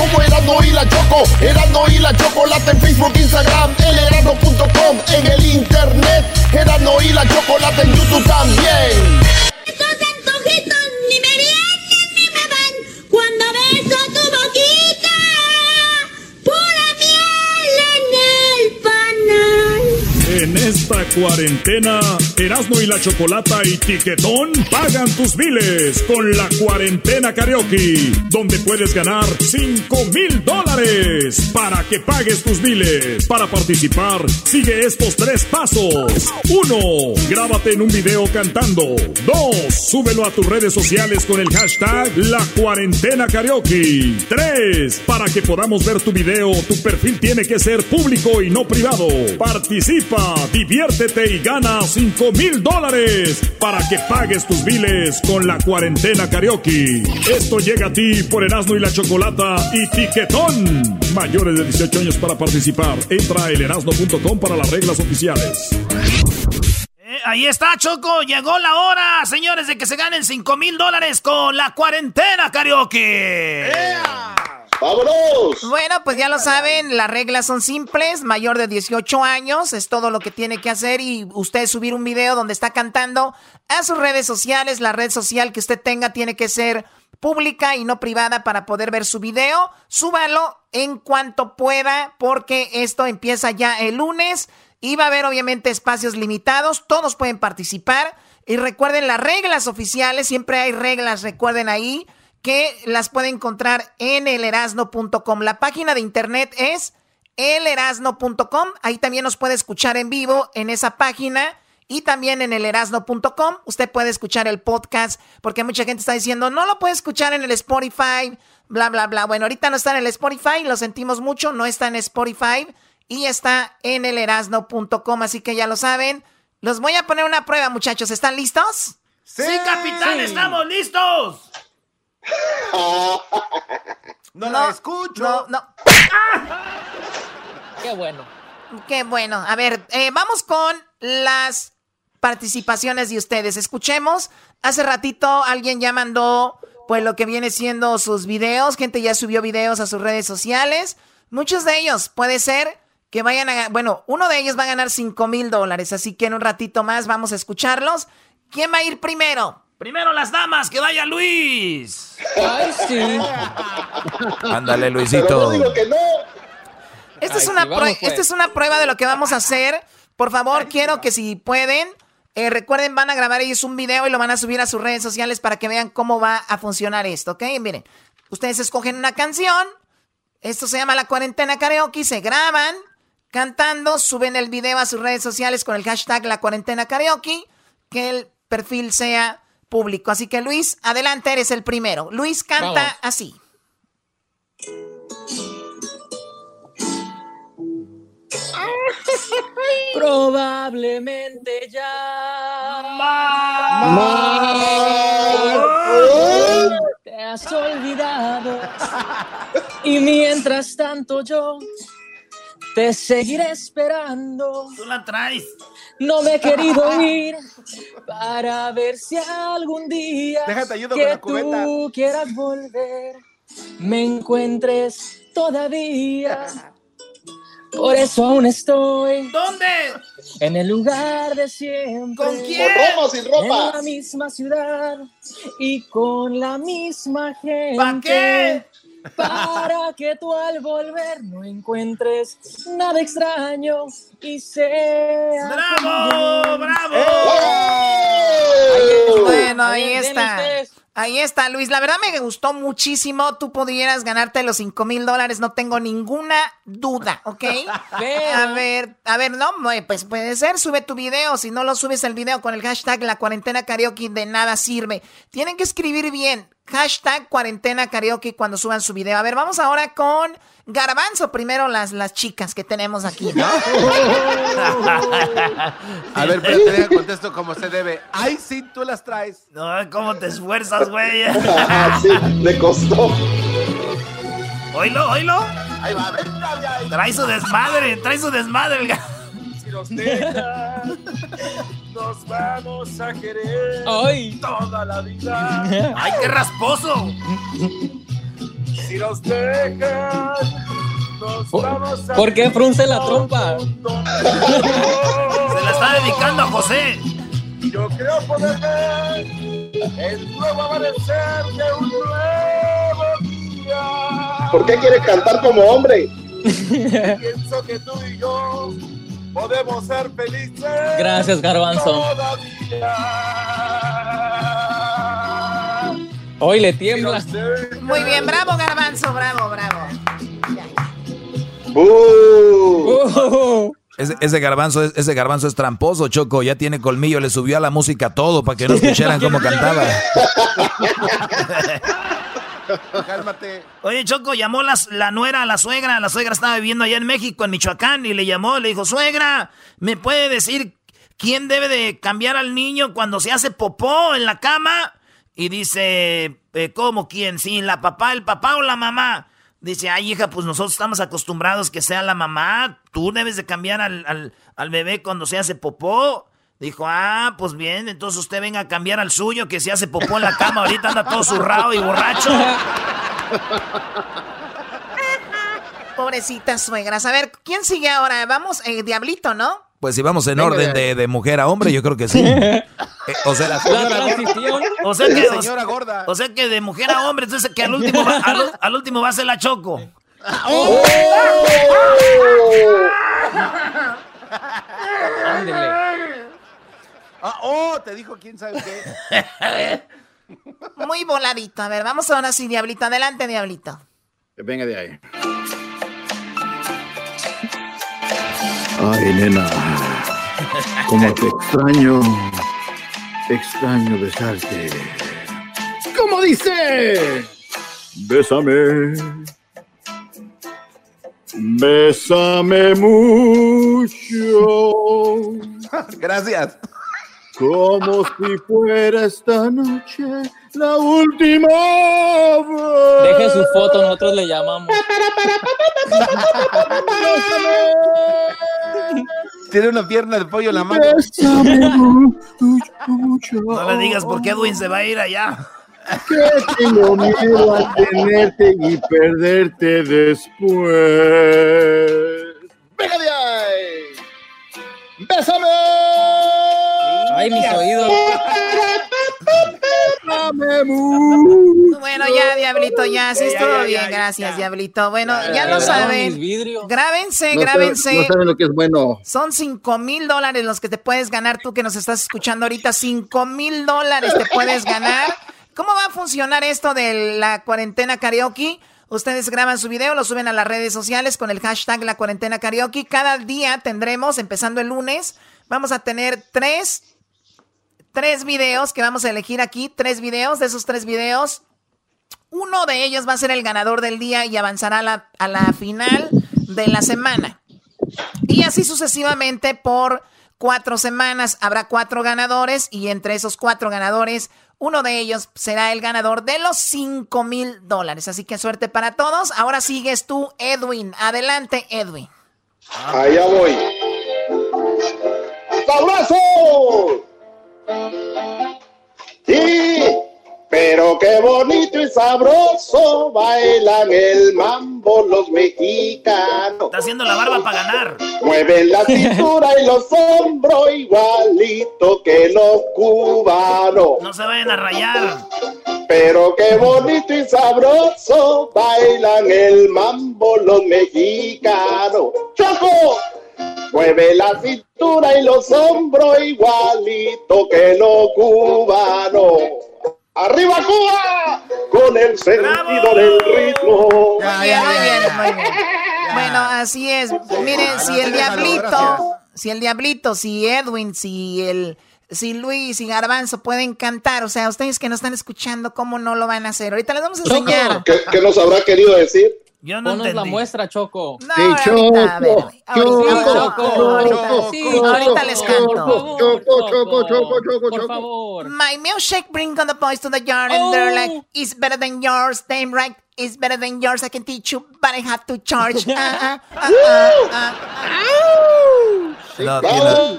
Como Erasmo y la Choco. Erasmo y la Chocolate en Facebook, Instagram, el erasmo.com, en el internet. Erasmo y la Chocolate en YouTube también. Antojitos esta cuarentena, Erasmo y la Chocolata y Tiquetón pagan tus biles con la cuarentena karaoke, donde puedes ganar 5 mil dólares para que pagues tus biles. Para participar, sigue estos tres pasos. 1. Grábate en un video cantando. 2. Súbelo a tus redes sociales con el hashtag La Cuarentena Karaoke. 3. Para que podamos ver tu video, tu perfil tiene que ser público y no privado. Participa, diviértete y gana 5 mil dólares para que pagues tus biles con la cuarentena karaoke. Esto llega a ti por Erasmo y la Chocolata y Tiquetón. Mayores de 18 años para participar. Entra a elerasno.com para las reglas oficiales. Eh, ahí está, Choco. Llegó la hora, señores, de que se ganen 5 mil dólares con la cuarentena karaoke. ¡Vámonos! Bueno, pues ya lo saben, las reglas son simples, mayor de 18 años, es todo lo que tiene que hacer y usted subir un video donde está cantando a sus redes sociales, la red social que usted tenga tiene que ser pública y no privada para poder ver su video. Súbalo en cuanto pueda porque esto empieza ya el lunes y va a haber obviamente espacios limitados, todos pueden participar. Y recuerden las reglas oficiales, siempre hay reglas, recuerden ahí que las puede encontrar en elerasno.com. La página de internet es elerasno.com. Ahí también nos puede escuchar en vivo en esa página y también en elerasno.com. Usted puede escuchar el podcast porque mucha gente está diciendo, no lo puede escuchar en el Spotify, bla, bla, bla. Bueno, ahorita no está en el Spotify, lo sentimos mucho, no está en Spotify y está en elerasno.com. Así que ya lo saben. Los voy a poner una prueba, muchachos. ¿Están listos? Sí, capitán, estamos listos. No, la escucho. No, no. Qué bueno. Qué bueno. A ver, eh, vamos con las participaciones de ustedes. Escuchemos. Hace ratito alguien ya mandó pues lo que viene siendo sus videos. Gente ya subió videos a sus redes sociales. Muchos de ellos puede ser que vayan a... Bueno, uno de ellos va a ganar 5 mil dólares. Así que en un ratito más vamos a escucharlos. ¿Quién va a ir primero? Primero las damas, que vaya Luis. Ay, sí. <laughs> Ándale, Luisito. digo que no. Esta, es una pues. esta es una prueba de lo que vamos a hacer. Por favor, quiero que si pueden, eh, recuerden, van a grabar ellos un video y lo van a subir a sus redes sociales para que vean cómo va a funcionar esto, ¿ok? Miren, ustedes escogen una canción. Esto se llama La Cuarentena Karaoke. Se graban cantando, suben el video a sus redes sociales con el hashtag La Cuarentena Karaoke. Que el perfil sea público. Así que Luis, adelante, eres el primero. Luis canta así. <laughs> Probablemente ya. Te has olvidado. Y mientras tanto yo te seguiré esperando. Tú la traes. No me he <laughs> querido ir para ver si algún día Déjate, ayudo que con la cubeta. tú quieras volver me encuentres todavía. Por eso aún estoy. ¿Dónde? En el lugar de siempre. ¿Con quién? Con ropa sin ropa. En la misma ciudad y con la misma gente. ¿Para qué? Para que tú al volver no encuentres nada extraño y sea. ¡Bravo! ¡Bravo! Bueno, ahí está. Ahí está, Luis. La verdad me gustó muchísimo. Tú pudieras ganarte los 5 mil dólares, no tengo ninguna duda, ¿ok? Pero- A ver, a ver, no, pues puede ser. Sube tu video. Si no lo subes el video con el hashtag la cuarentena karaoke, de nada sirve. Tienen que escribir bien. Hashtag cuarentena karaoke cuando suban su video. A ver, vamos ahora con Garbanzo. Primero las, las chicas que tenemos aquí, ¿no? <laughs> A ver, pero te contesto como se debe. Ay, sí, tú las traes. No, ¿cómo te esfuerzas, güey? <laughs> sí, le costó. Ahí va, de ahí. Trae su desmadre, trae su desmadre. el Si nos dejan, nos vamos a querer Ay. toda la vida. <laughs> ¡Ay, qué rasposo! Si nos dejan, nos vamos a ¿Por qué frunce la trompa? Se la está dedicando a José. Yo creo poder ver el nuevo amanecer de un nuevo día. ¿Por qué quiere cantar como hombre? Pienso que tú y yo podemos ser felices. Gracias, Garbanzo. Todavía. Hoy le tiembla. Muy bien, bravo, Garbanzo, bravo, bravo. Uh. Ese, ese garbanzo es, ese garbanzo es tramposo, Choco. Ya tiene colmillo, le subió a la música todo para que no escucharan <laughs> cómo cantaba. <laughs> <laughs> Cálmate. Oye, Choco, llamó las- la nuera a la suegra. La suegra estaba viviendo allá en México, en Michoacán, y le llamó, le dijo, suegra, ¿me puede decir quién debe de cambiar al niño cuando se hace popó en la cama? Y dice, eh, ¿cómo quién? Sí, la papá, el papá o la mamá. Dice, ay, hija, pues nosotros estamos acostumbrados que sea la mamá. Tú debes de cambiar al, al- al bebé cuando se hace popó. Dijo, ah, pues bien, entonces usted venga a cambiar al suyo que se hace popó en la cama. Ahorita anda todo zurrado y borracho. <laughs> Pobrecita suegras. A ver, ¿quién sigue ahora? Vamos, eh, Diablito, ¿no? Pues si vamos en Venga, orden de de, mujer a hombre, yo creo que sí. <laughs> Eh, o sea, La transición. O sea que, La señora gorda. o sea que de mujer a hombre, entonces que al último va, al, al último va a ser la choco. Ándele. Ah, oh, te dijo quién sabe qué. <laughs> Muy voladito. A ver, vamos ahora sí, Diablito. Adelante, Diablito. Venga de ahí. Ay, nena, como te extraño, extraño besarte. ¿Cómo dice? Bésame, bésame mucho, <laughs> Gracias. Como si fuera esta noche la última vez. Deje su foto, nosotros le llamamos. Tiene una pierna de pollo en la mano. Bésame mucho, mucho. No le digas por qué Edwin se va a ir allá. que tengo miedo a tenerte y perderte después. ¡Venga de ahí! ¡Bésame! Ay, mis oídos. Bueno, ya, Diablito, ya, sí estuvo bien, gracias, Diablito. Bueno, ya lo saben. Grábense, No grábense. saben- no saben lo que es bueno. Son 5 mil dólares los que te puedes ganar tú que nos estás escuchando ahorita. 5 mil dólares te puedes ganar. ¿Cómo va a funcionar esto de la cuarentena karaoke? Ustedes graban su video, lo suben a las redes sociales con el hashtag la cuarentena karaoke. Cada día tendremos, empezando el lunes, vamos a tener tres, tres videos que vamos a elegir aquí. Tres videos. De esos tres videos, uno de ellos va a ser el ganador del día y avanzará a la, a la final de la semana. Y así sucesivamente por cuatro semanas habrá cuatro ganadores y entre esos cuatro ganadores, uno de ellos será el ganador de los cinco mil dólares. Así que suerte para todos. Ahora sigues tú, Edwin. Adelante, Edwin. Allá voy. Sí, pero qué bonito y sabroso bailan el mambo los mexicanos. Está haciendo la barba para ganar. Mueven la <laughs> cintura y los hombros igualito que los cubanos. No se vayan a rayar. Pero qué bonito y sabroso bailan el mambo los mexicanos. ¡Choco! Mueve la cintura y los hombros igualito que los cubanos. ¡Arriba Cuba! Con el sentido del ritmo. Muy bien, muy bien, muy bien. Bueno, así es. Miren, si el diablito, si el diablito, si Edwin, si el, si Luis y Garbanzo pueden cantar, o sea, ustedes que no están escuchando, ¿cómo no lo van a hacer? Ahorita les vamos a enseñar. ¿Qué, qué nos habrá querido decir? Yo no Ponos la entendí. muestra, Choco. No, ahorita, a ver, ahorita, Choco, ahorita, Choco, sí, Choco, ahorita les canto. Choco, Choco, Choco, Choco, por favor. My milkshake bring all the boys to the yard and they're like, it's better than yours, damn right, it's better than yours, I can teach you, but I have to charge. No, tiene,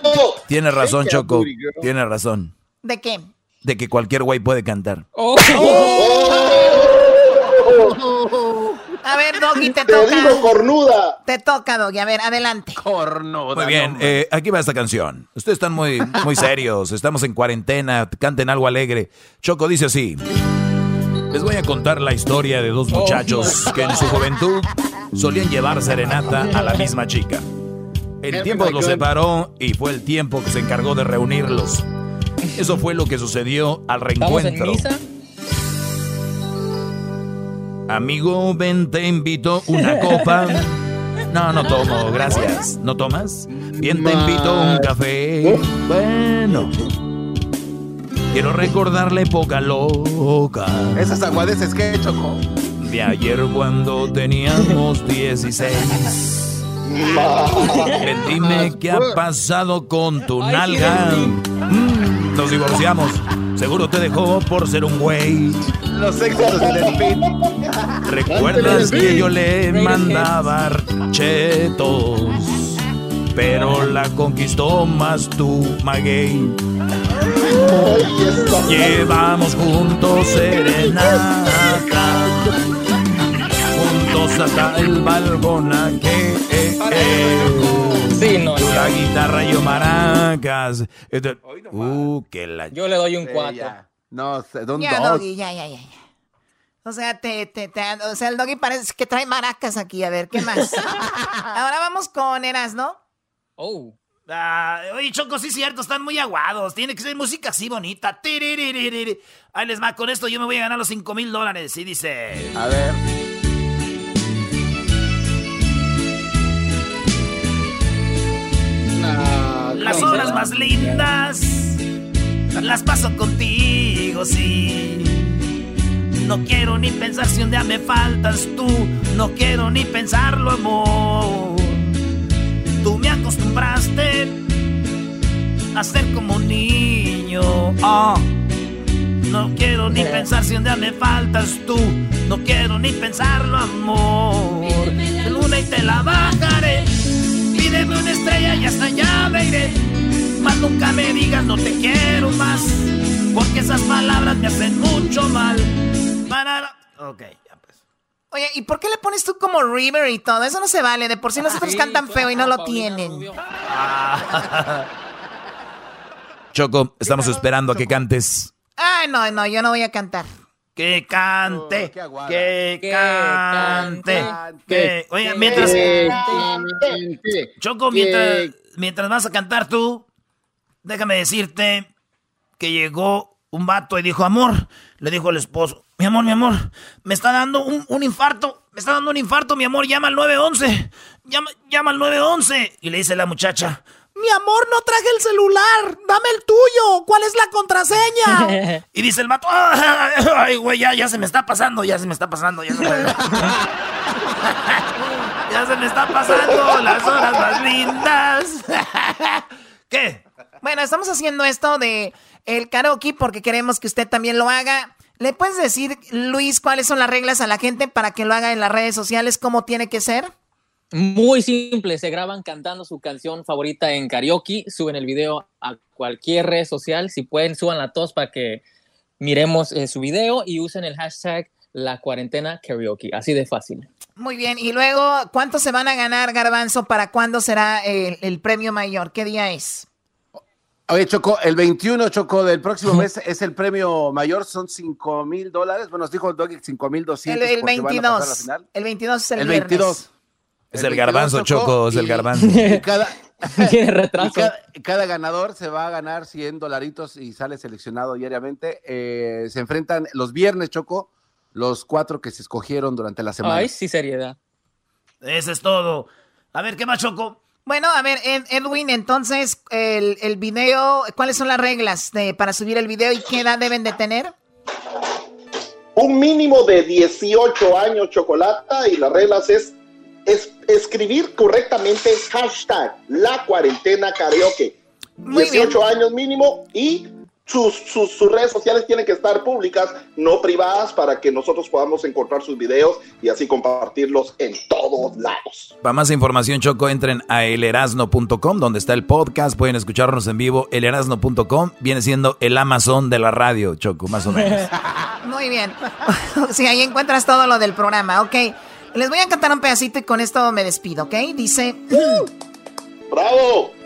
tiene razón, Choco. Tiene razón. ¿De qué? De que cualquier güey puede cantar. <laughs> A ver, Doggy, te <laughs> Te toca. digo cornuda. Te toca, Doggy, a ver, adelante. Muy bien, eh, aquí va esta canción. Ustedes están muy, muy serios, estamos en cuarentena, canten algo alegre. Choco dice así. Les voy a contar la historia de dos muchachos que en su juventud solían llevar serenata a la misma chica. El tiempo los separó y fue el tiempo que se encargó de reunirlos. Eso fue lo que sucedió al ¿Estamos en reencuentro. misa? Amigo, ven, te invito una <laughs> copa. No, no tomo, gracias. ¿No tomas? Bien, te invito un café. Bueno. Quiero recordar la época loca. Esas aguadeces que choco. De ayer cuando teníamos <laughs> 16. Ven, dime qué ha pasado con tu nalga. Mm, nos divorciamos. Seguro te dejó por ser un güey. Los éxitos del Speed. <laughs> ¿Recuerdas que yo le mandaba chetos? Pero la conquistó más tu maguey. Llevamos juntos serenata. Juntos hasta el balcona que Sí, no, la guitarra y yo maracas. Uh, que la Yo le doy un 4. No, ¿dónde? Ya, dos. Doggy, ya, ya, ya. ya. O sea, te, te, te- o sea, el Doggy parece que trae maracas aquí. A ver, ¿qué más? <laughs> Ahora vamos con Eras, ¿no? Oh. Ah, oye, Choco, sí es cierto, están muy aguados. Tiene que ser música así bonita. Ahí les va, con esto yo me voy a ganar los 5 mil dólares. Y dice... A ver. Las horas más lindas las paso contigo, sí. No quiero ni pensar si un día me faltas tú. No quiero ni pensarlo, amor. Tú me acostumbraste a ser como un niño. ah. No quiero ni pensar si un día me faltas tú. No quiero ni pensarlo, amor. Luna y te la bajaré. Pídeme una estrella y hasta allá me iré. Más nunca me digas no te quiero más. Porque esas palabras me hacen mucho mal. Para... Ok, ya pues. Oye, ¿y por qué le pones tú como River y todo? Eso no se vale. De por sí los otros Sí, cantan feo y no lo Paulina tienen. Rubio. <laughs> Choco, estamos esperando a que cantes. Ah, Ay, no, no, yo no voy a cantar. Que cante, Oh, que, Que cante, cante, que... Oye, que mientras... cante. Choco, mientras, mientras vas a cantar tú, déjame decirte que llegó un vato y dijo, amor, le dijo el esposo, mi amor, mi amor, me está dando un, un infarto, me está dando un infarto, mi amor, llama al 911, llama, llama al 911. Y le dice la muchacha, mi amor, no traje el celular, dame el tuyo, ¿cuál es la contraseña? <laughs> y dice el vato, <laughs> ay, güey, ya, ya se me está pasando, ya se me está pasando, ya se me... <laughs> ya se me está pasando las horas más lindas. ¿Qué? Bueno, estamos haciendo esto de el karaoke porque queremos que usted también lo haga. ¿Le puedes decir, Luis, cuáles son las reglas a la gente para que lo haga en las redes sociales? ¿Cómo tiene que ser? Muy simple, se graban cantando su canción favorita en karaoke, suben el video a cualquier red social, si pueden, suban todos para que miremos eh, su video y usen el hashtag la cuarentena karaoke, así de fácil. Muy bien. Y luego, ¿cuánto se van a ganar, Garbanzo? ¿Para cuándo será el, el premio mayor? ¿Qué día es? Oye, Choco, el 21, Choco, del próximo mes es el premio mayor, son 5 mil dólares. Bueno, nos dijo el Doggy 5 mil El, 200. el porque van a pasar a la 22. final. El 22 es el, El viernes. 22. Es el 22, garbanzo, Choco, es el garbanzo. <laughs> Y cada, <laughs> Tiene y retraso. cada, cada ganador se va a ganar 100 dolaritos y sale seleccionado diariamente. Eh, se enfrentan los viernes, Choco, los cuatro que se escogieron durante la semana. Ay, sí, seriedad. Eso es todo. A ver, ¿qué más, Choco? Bueno, a ver, Ed- Edwin, entonces, el, el video, ¿cuáles son las reglas de, para subir el video y qué edad deben de tener? un mínimo de 18 años chocolata y las reglas es, es escribir correctamente hashtag la cuarentena karaoke. Muy 18 años mínimo y sus, sus, sus redes sociales tienen que estar públicas, no privadas, para que nosotros podamos encontrar sus videos y así compartirlos en todos lados. Para más información, Choco, entren a elerasno.com, donde está el podcast. Pueden escucharnos en vivo. Elerasno.com viene siendo el Amazon de la radio, Choco, más o menos. <laughs> Muy bien. <laughs> sí, ahí encuentras todo lo del programa, ok. Les voy a cantar un pedacito y con esto me despido, ¿ok? Dice... ¡Bravo!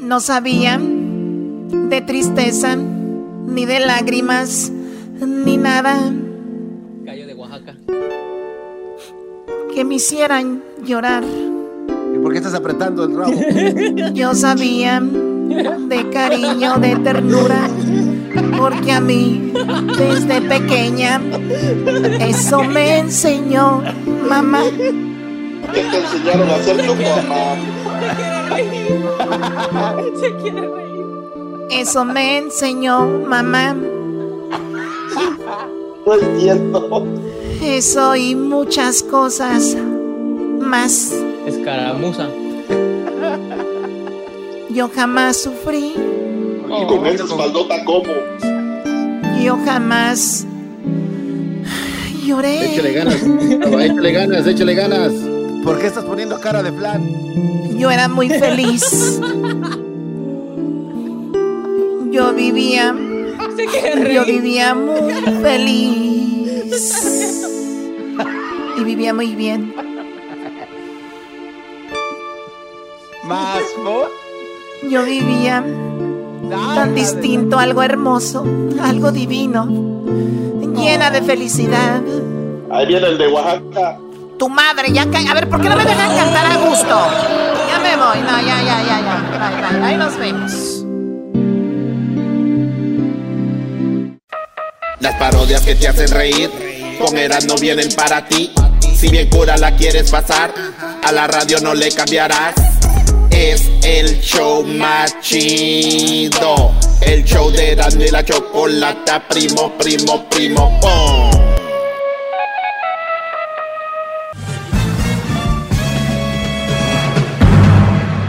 No sabía de tristeza, ni de lágrimas, ni nada Cayo de Oaxaca. que me hicieran llorar. ¿Y por qué estás apretando el rabo? <laughs> Yo sabía de cariño, de ternura, porque a mí desde pequeña eso me enseñó mamá. ¿Qué te enseñaron a hacer tu mamá? Se quiere reír. Eso me enseñó mamá. No es cierto. Eso y muchas cosas más. Escaramuza. Yo jamás sufrí, Y con esa espaldota, ¿cómo? yo jamás lloré. Échale ganas, échale ganas, échale ganas. ¿Por qué estás poniendo cara de flan? Yo era muy feliz. Yo vivía, yo vivía muy feliz. Y vivía muy bien. Más. Yo vivía tan distinto, algo hermoso, algo divino, llena de felicidad. Ahí viene el de Oaxaca. Tu madre, ya ca- A ver, ¿por qué no me dejan cantar a gusto? Ya me voy. No, ya, ya, ya, ya. Bye, bye. Ahí nos vemos. Las parodias que te hacen reír, con Eras no vienen para ti. Si bien cura la quieres pasar, a la radio no le cambiarás. Es el show más chido. El show de Erasmo y la chocolata, primo, primo, primo, pum.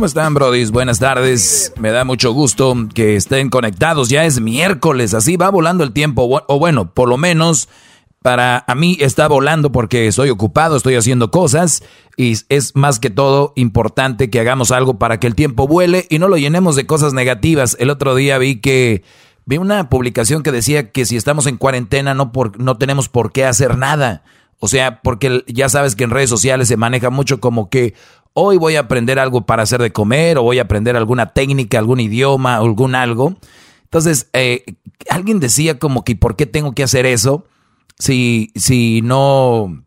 ¿Cómo están, brodis? Buenas tardes. Me da mucho gusto que estén conectados. Ya es miércoles, así va volando el tiempo. O bueno, por lo menos para a mí está volando porque estoy ocupado, estoy haciendo cosas y es más que todo importante que hagamos algo para que el tiempo vuele y no lo llenemos de cosas negativas. El otro día vi que vi una publicación que decía que si estamos en cuarentena no por, no tenemos por qué hacer nada. O sea, porque ya sabes que en redes sociales se maneja mucho como que hoy voy a aprender algo para hacer de comer o voy a aprender alguna técnica, algún idioma, algún algo. Entonces, eh, alguien decía como que ¿por qué tengo que hacer eso? si, si no,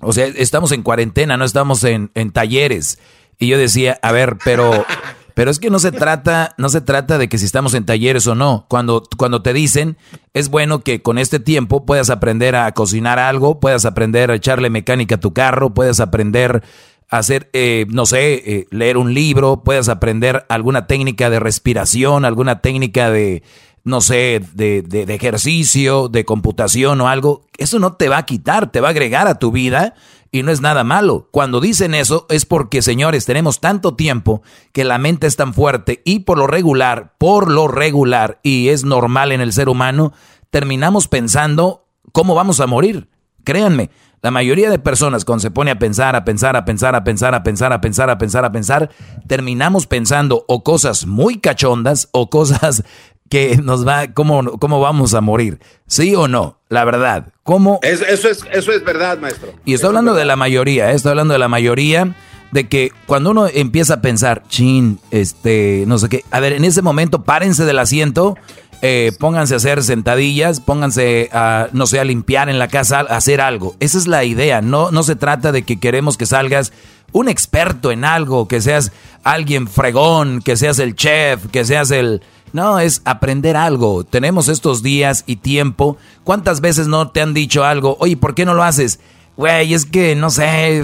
o sea, estamos en cuarentena, no estamos en, en talleres. Y yo decía, a ver, pero, <laughs> pero es que no se trata, no se trata de que si estamos en talleres o no. Cuando, cuando te dicen, es bueno que con este tiempo puedas aprender a cocinar algo, puedas aprender a echarle mecánica a tu carro, puedas aprender hacer, eh, no sé, eh, leer un libro, puedas aprender alguna técnica de respiración, alguna técnica de, no sé, de, de, ejercicio, de computación o algo, eso no te va a quitar, te va a agregar a tu vida y no es nada malo. Cuando dicen eso es porque, señores, tenemos tanto tiempo que la mente es tan fuerte y por lo regular, por lo regular, y es normal en el ser humano, terminamos pensando cómo vamos a morir. Créanme, la mayoría de personas cuando se pone a pensar, a pensar, a pensar, a pensar, a pensar, a pensar, a pensar, a pensar, terminamos pensando o cosas muy cachondas o cosas que nos va, cómo, cómo vamos a morir. ¿Sí o no? La verdad. ¿Cómo? Eso, eso, es, eso es verdad, maestro. Y estoy hablando de la mayoría, ¿eh? estoy hablando de la mayoría de que cuando uno empieza a pensar, chin, este, no sé qué, a ver, en ese momento párense del asiento, eh, pónganse a hacer sentadillas, pónganse a, no sé, a limpiar en la casa, a hacer algo. Esa es la idea, no, no se trata de que queremos que salgas un experto en algo, que seas alguien fregón, que seas el chef, que seas el no, es aprender algo. Tenemos estos días y tiempo. ¿Cuántas veces no te han dicho algo? Oye, ¿por qué no lo haces? Güey, es que no sé,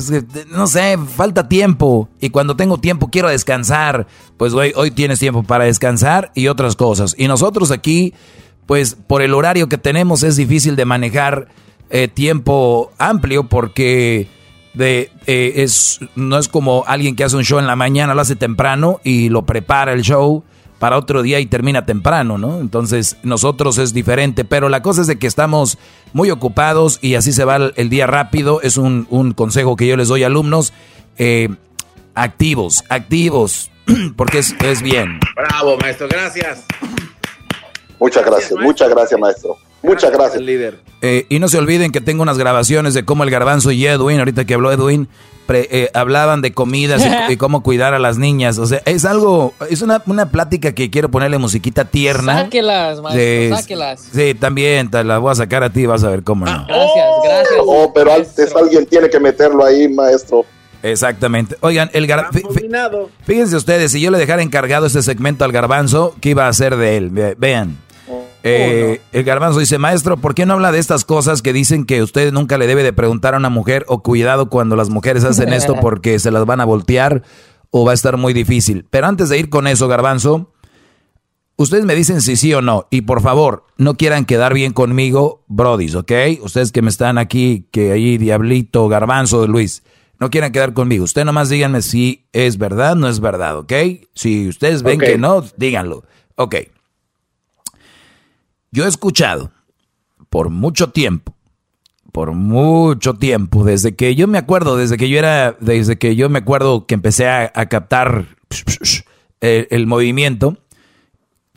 no sé, falta tiempo. Y cuando tengo tiempo quiero descansar. Pues, güey, hoy tienes tiempo para descansar y otras cosas. Y nosotros aquí, pues, por el horario que tenemos es difícil de manejar eh, tiempo amplio porque de, eh, es, no es como alguien que hace un show en la mañana, lo hace temprano y lo prepara el show para otro día y termina temprano, ¿no? Entonces nosotros es diferente, pero la cosa es de que estamos muy ocupados y así se va el, día rápido. Es un, consejo que yo les doy a alumnos. Eh, activos, activos, <clears throat> porque es, es bien. Bravo, maestro, gracias. Muchas gracias, muchas gracias, maestro. Muchas gracias. líder. Eh, y no se olviden que tengo unas grabaciones de cómo el garbanzo y Edwin, ahorita que habló Edwin, eh, hablaban de comidas <laughs> y, cómo cuidar a las niñas. O sea, es algo, es una, una plática que quiero ponerle musiquita tierna. Sáquelas, maestro, sáquelas. Sí, también, te las voy a sacar a ti, vas a ver cómo no. Gracias, gracias. Oh, pero antes alguien tiene que meterlo ahí, maestro. Exactamente. Oigan, el garbanzo. Fíjense ustedes, si yo le dejara encargado este segmento al garbanzo, ¿qué iba a hacer de él? Vean. Eh, el garbanzo dice, maestro, ¿por qué no habla de estas cosas que dicen que usted nunca le debe de preguntar a una mujer o cuidado cuando las mujeres hacen esto <laughs> porque se las van a voltear o va a estar muy difícil? Pero antes de ir con eso, garbanzo, ustedes me dicen si sí o no. Y por favor, no quieran quedar bien conmigo, brodis, ¿ok? Ustedes que me están aquí, que ahí, Diablito, Garbanzo, Luis, no quieran quedar conmigo. Ustedes nomás díganme si es verdad o no es verdad, ¿ok? Si ustedes ven que no, díganlo. Ok. Yo he escuchado por mucho tiempo, por mucho tiempo, desde que yo me acuerdo, desde que yo era, desde que yo me acuerdo que empecé a, captar el, movimiento.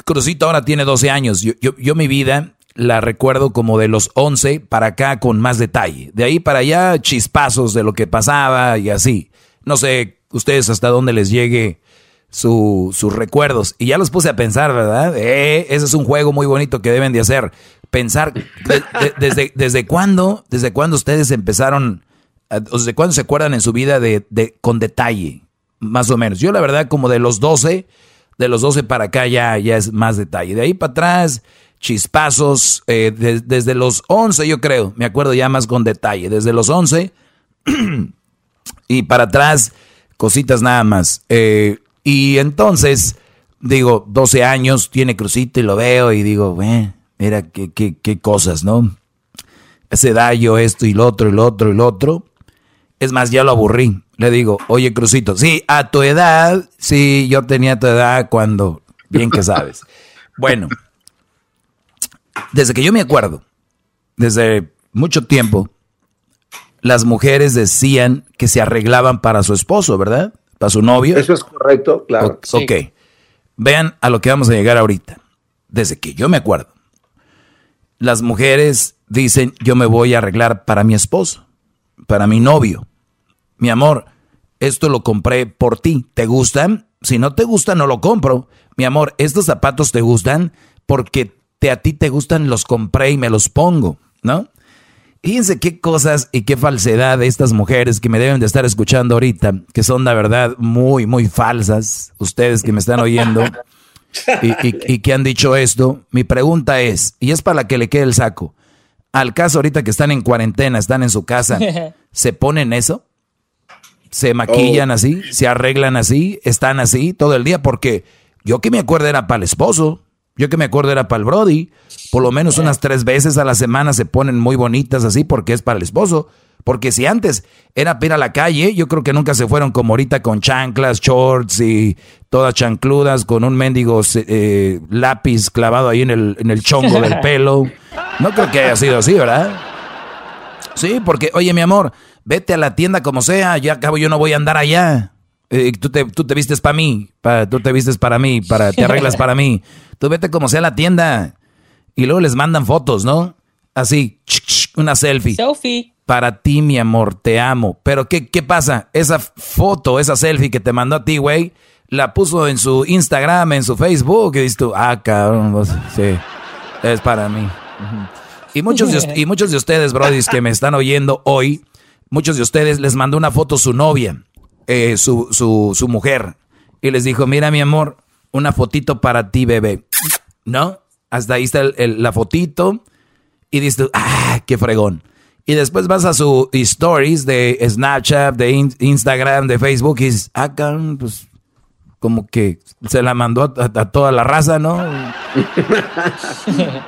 Crucito ahora tiene 12 años. Yo, yo, mi vida la recuerdo como de los 11 para acá con más detalle. De ahí para allá chispazos de lo que pasaba y así. No sé ustedes hasta dónde les llegue su, sus recuerdos. Y ya los puse a pensar, ¿verdad? Eh, ese es un juego muy bonito que deben de hacer. Pensar desde, desde cuándo, desde cuándo ustedes empezaron, desde cuándo se acuerdan en su vida de, de, con detalle, más o menos. Yo la verdad como de los 12, de los 12 para acá ya, ya es más detalle. De ahí para atrás, chispazos, eh, desde los 11 yo creo, me acuerdo ya más con detalle. Desde los 11 <clears throat> y para atrás, cositas nada más. Eh, y entonces, digo, 12 años, tiene crucito y lo veo y digo, mira qué, qué, qué cosas, ¿no? Ese daño, esto y lo otro y lo otro y lo otro. Es más, ya lo aburrí. Le digo, oye, Crucito, sí, a tu edad, sí, yo tenía tu edad cuando, bien que sabes. <laughs> bueno, desde que yo me acuerdo, desde mucho tiempo las mujeres decían que se arreglaban para su esposo, ¿verdad? Para su novio. Eso es correcto, claro. ok. Vean a lo que vamos a llegar ahorita. Desde que yo me acuerdo. Las mujeres dicen, yo me voy a arreglar para mi esposo, para mi novio. Mi amor, esto lo compré por ti. ¿Te gustan? Si no te gustan, no lo compro. Mi amor, estos zapatos te gustan porque te, a ti te gustan, los compré y me los pongo, ¿no? Fíjense qué cosas y qué falsedad de estas mujeres que me deben de estar escuchando ahorita, que son la verdad muy, muy falsas, ustedes que me están oyendo y, que han dicho esto. Mi pregunta es, y es para la que le quede el saco, al caso ahorita que están en cuarentena, están en su casa, <laughs> ¿se ponen eso? ¿Se maquillan oh. así? ¿Se arreglan así? ¿Están así todo el día? Porque yo que me acuerdo era para el esposo, yo que me acuerdo era para el Brody. Por lo menos unas tres veces a la semana se ponen muy bonitas así porque es para el esposo. Porque si antes era para a la calle, yo creo que nunca se fueron como ahorita con chanclas, shorts y todas chancludas con un mendigo eh, lápiz clavado ahí en el, en el chongo del <laughs> pelo. No creo que haya sido así, ¿verdad? Sí, porque, oye, mi amor, vete a la tienda como sea, ya acabo yo no voy a andar allá. Eh, tú, te, tú te vistes para mí, tú te vistes para mí, para, te arreglas para mí. Tú vete como sea a la tienda. Y luego les mandan fotos, ¿no? Así, una selfie. Selfie. Para ti, mi amor, te amo. Pero ¿qué, qué pasa? Esa foto, esa selfie que te mandó a ti, güey, la puso en su Instagram, en su Facebook, y dices tú, ah, cabrón, sí, es para mí. Y muchos, de, y <laughs> muchos de ustedes, brodis, que me están oyendo hoy, muchos de ustedes les mandó una foto su novia, eh, su, su, su mujer, y les dijo, mira, mi amor, una fotito para ti, bebé. ¿No? Hasta ahí está la fotito y dices, ah, qué fregón. Y después vas a su stories de Snapchat, de Instagram, de Facebook y dices, ah, pues como que se la mandó a, toda la raza, ¿no? <laughs>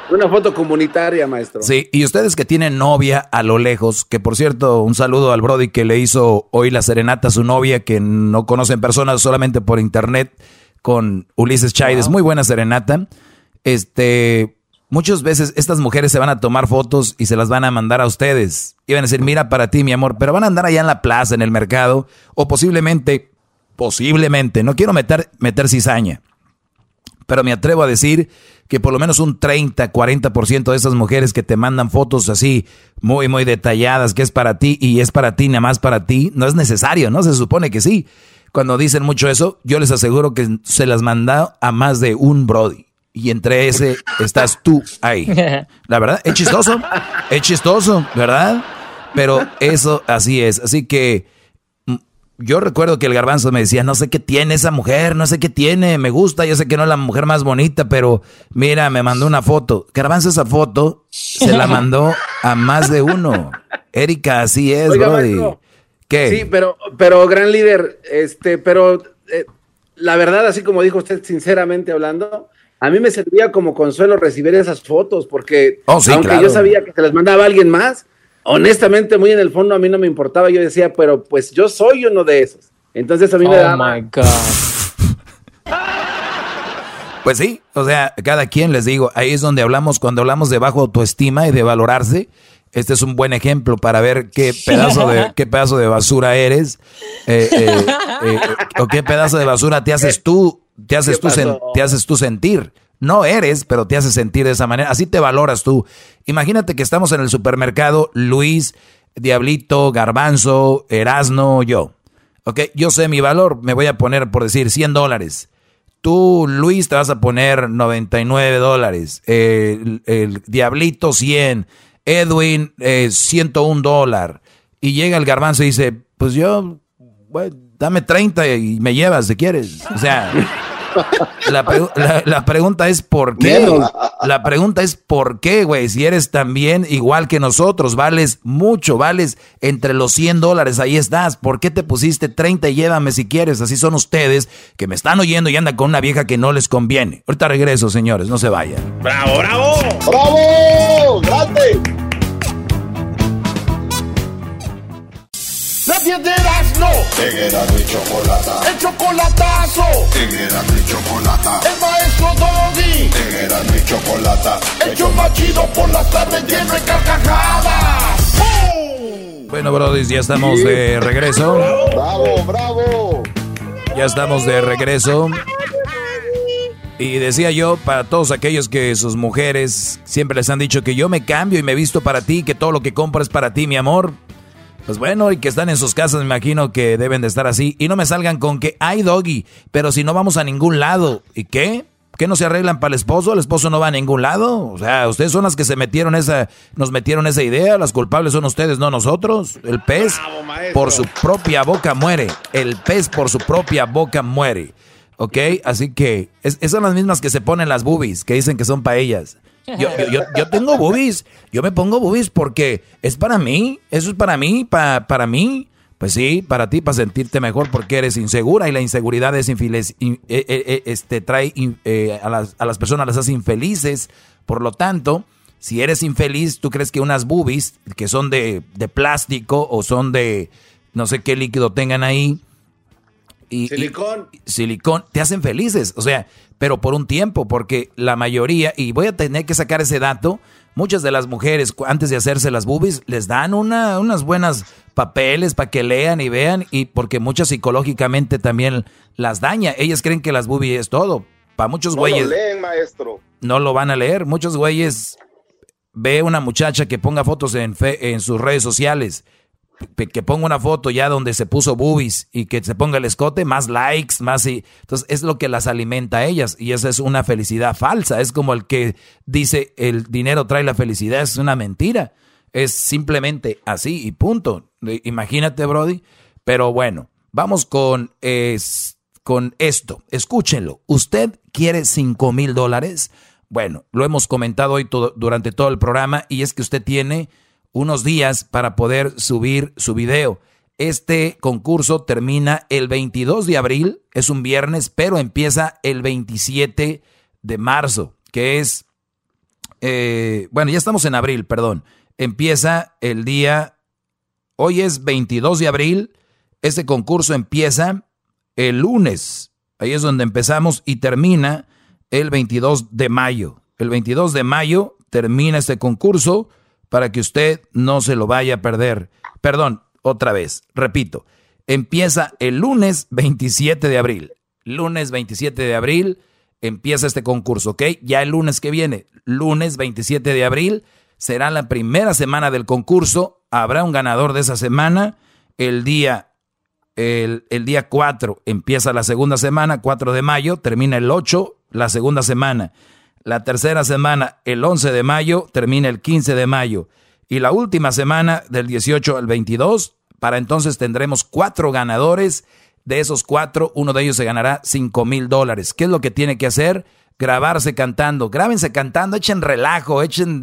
Una foto comunitaria, maestro. Sí, y ustedes que tienen novia a lo lejos, que por cierto, un saludo al Brody que le hizo hoy la serenata a su novia, que no conocen personas solamente por internet con Ulises Chaides, muy buena serenata. Este, muchas veces estas mujeres se van a tomar fotos y se las van a mandar a ustedes. Y van a decir, mira para ti, mi amor, pero van a andar allá en la plaza, en el mercado, o posiblemente, posiblemente, no quiero meter, meter cizaña, pero me atrevo a decir que por lo menos un 30, 40% de esas mujeres que te mandan fotos así, muy, muy detalladas, que es para ti y es para ti, nada más para ti, no es necesario, ¿no? Se supone que sí cuando dicen mucho eso, yo les aseguro que se las manda a más de un Brody. Y entre ese estás tú ahí. La verdad, es chistoso. Es chistoso, ¿verdad? Pero eso así es. Así que yo recuerdo que el garbanzo me decía, no sé qué tiene esa mujer, no sé qué tiene, me gusta, yo sé que no es la mujer más bonita, pero mira, me mandó una foto. Garbanzo esa foto se la <laughs> mandó a más de uno. Erika, así es, Brody. Sí, pero, pero gran líder, este, pero eh, la verdad, así como dijo usted, sinceramente hablando, a mí me servía como consuelo recibir esas fotos, porque oh, aunque yo sabía que se las mandaba alguien más, honestamente, muy en el fondo a mí no me importaba. Yo decía, pero pues yo soy uno de esos. Entonces a mí me oh my God. Pues sí, o sea, cada quien les digo, ahí es donde hablamos, cuando hablamos de bajo autoestima y de valorarse, este es un buen ejemplo para ver qué pedazo de, <laughs> qué pedazo de basura eres eh, eh, eh, o qué pedazo de basura te haces <laughs> tú, te haces tú, te haces tú sentir. No eres, pero te haces sentir de esa manera. Así te valoras tú. Imagínate que estamos en el supermercado, Luis, Diablito, Garbanzo, Erasno, yo. Ok, yo sé mi valor, me voy a poner, por decir, 100 dólares. Tú, Luis, te vas a poner 99 dólares. el, Diablito, 100. Edwin, eh, 101 dólar. Y llega el garbanzo y dice, pues yo, dame 30 y me llevas si quieres. O sea, <laughs> la, pregunta es por qué. La pregunta es por qué, güey. Si eres también igual que nosotros, vales mucho, vales entre los 100 dólares, ahí estás. ¿Por qué te pusiste 30 y llévame si quieres? Así son ustedes que me están oyendo y andan con una vieja que no les conviene. Ahorita regreso, señores, no se vayan. ¡Bravo, bravo! ¡Bravo! ¡Grande! No. era mi chocolata. El chocolatazo. mi chocolata. El maestro Doggy. era mi chocolata. El machido por las tardes lleno de carcajadas. Bueno, Brody, ya estamos de regreso. ¡Bravo, bravo! Ya estamos de regreso. Y decía yo, para todos aquellos que sus mujeres siempre les han dicho que yo me cambio y me visto para ti, que todo lo que compro es para ti, mi amor. Pues bueno, y que están en sus casas, me imagino que deben de estar así. Y no me salgan con que hay doggy, pero si no vamos a ningún lado. ¿Y qué? ¿Qué no se arreglan para el esposo? El esposo no va a ningún lado. O sea, ustedes son las que se metieron esa, nos metieron esa idea. Las culpables son ustedes, no nosotros. El pez por su propia boca muere. El pez por su propia boca muere. ¿Ok? Así que esas son las mismas que se ponen las boobies, que dicen que son para ellas. Yo, yo, yo, tengo boobies, yo me pongo boobies porque es para mí, eso es para mí, para para mí. Pues sí, para ti, para sentirte mejor porque eres insegura y la inseguridad es infeliz, eh, eh, eh, este, trae a, las, a las personas, las hace infelices. Por lo tanto, si eres infeliz, tú crees que unas boobies que son de, de plástico o son de no sé qué líquido tengan ahí, silicón. silicón, te hacen felices, o sea, pero por un tiempo, porque la mayoría, y voy a tener que sacar ese dato, muchas de las mujeres antes de hacerse las boobies les dan una, unas buenas papeles para que lean y vean, y porque muchas psicológicamente también las daña. Ellas creen que las boobies es todo. Para muchos güeyes. No lo leen, maestro. No lo van a leer. Muchos güeyes ve una muchacha que ponga fotos en, en sus redes sociales que ponga una foto ya donde se puso boobies y que se ponga el escote, más likes, más y entonces es lo que las alimenta a ellas y esa es una felicidad falsa, es como el que dice el dinero trae la felicidad, es una mentira, es simplemente así y punto. Imagínate, Brody, pero bueno, vamos con con esto, escúchenlo. ¿Usted quiere cinco mil dólares? Bueno, lo hemos comentado hoy todo, durante todo el programa y es que usted tiene unos días para poder subir su video. Este concurso termina el 22 de abril, es un viernes, pero empieza el 27 de marzo, que es, eh, bueno, ya estamos en abril, perdón. Empieza el día, hoy es 22 de abril, este concurso empieza el lunes, ahí es donde empezamos y termina el 22 de mayo. El 22 de mayo termina este concurso para que usted no se lo vaya a perder. Perdón, otra vez, repito, empieza el lunes 27 de abril. Lunes 27 de abril empieza este concurso, ¿ok? Ya el lunes que viene, lunes 27 de abril, será la primera semana del concurso. Habrá un ganador de esa semana. El día, el, el día 4 empieza la segunda semana, 4 de mayo, termina el 8, la segunda semana. La tercera semana, el 11 de mayo, termina el 15 de mayo. Y la última semana, del 18 al 22, para entonces tendremos cuatro ganadores. De esos cuatro, uno de ellos se ganará 5 mil dólares. ¿Qué es lo que tiene que hacer? Grabarse cantando. Grábense cantando, echen relajo, echen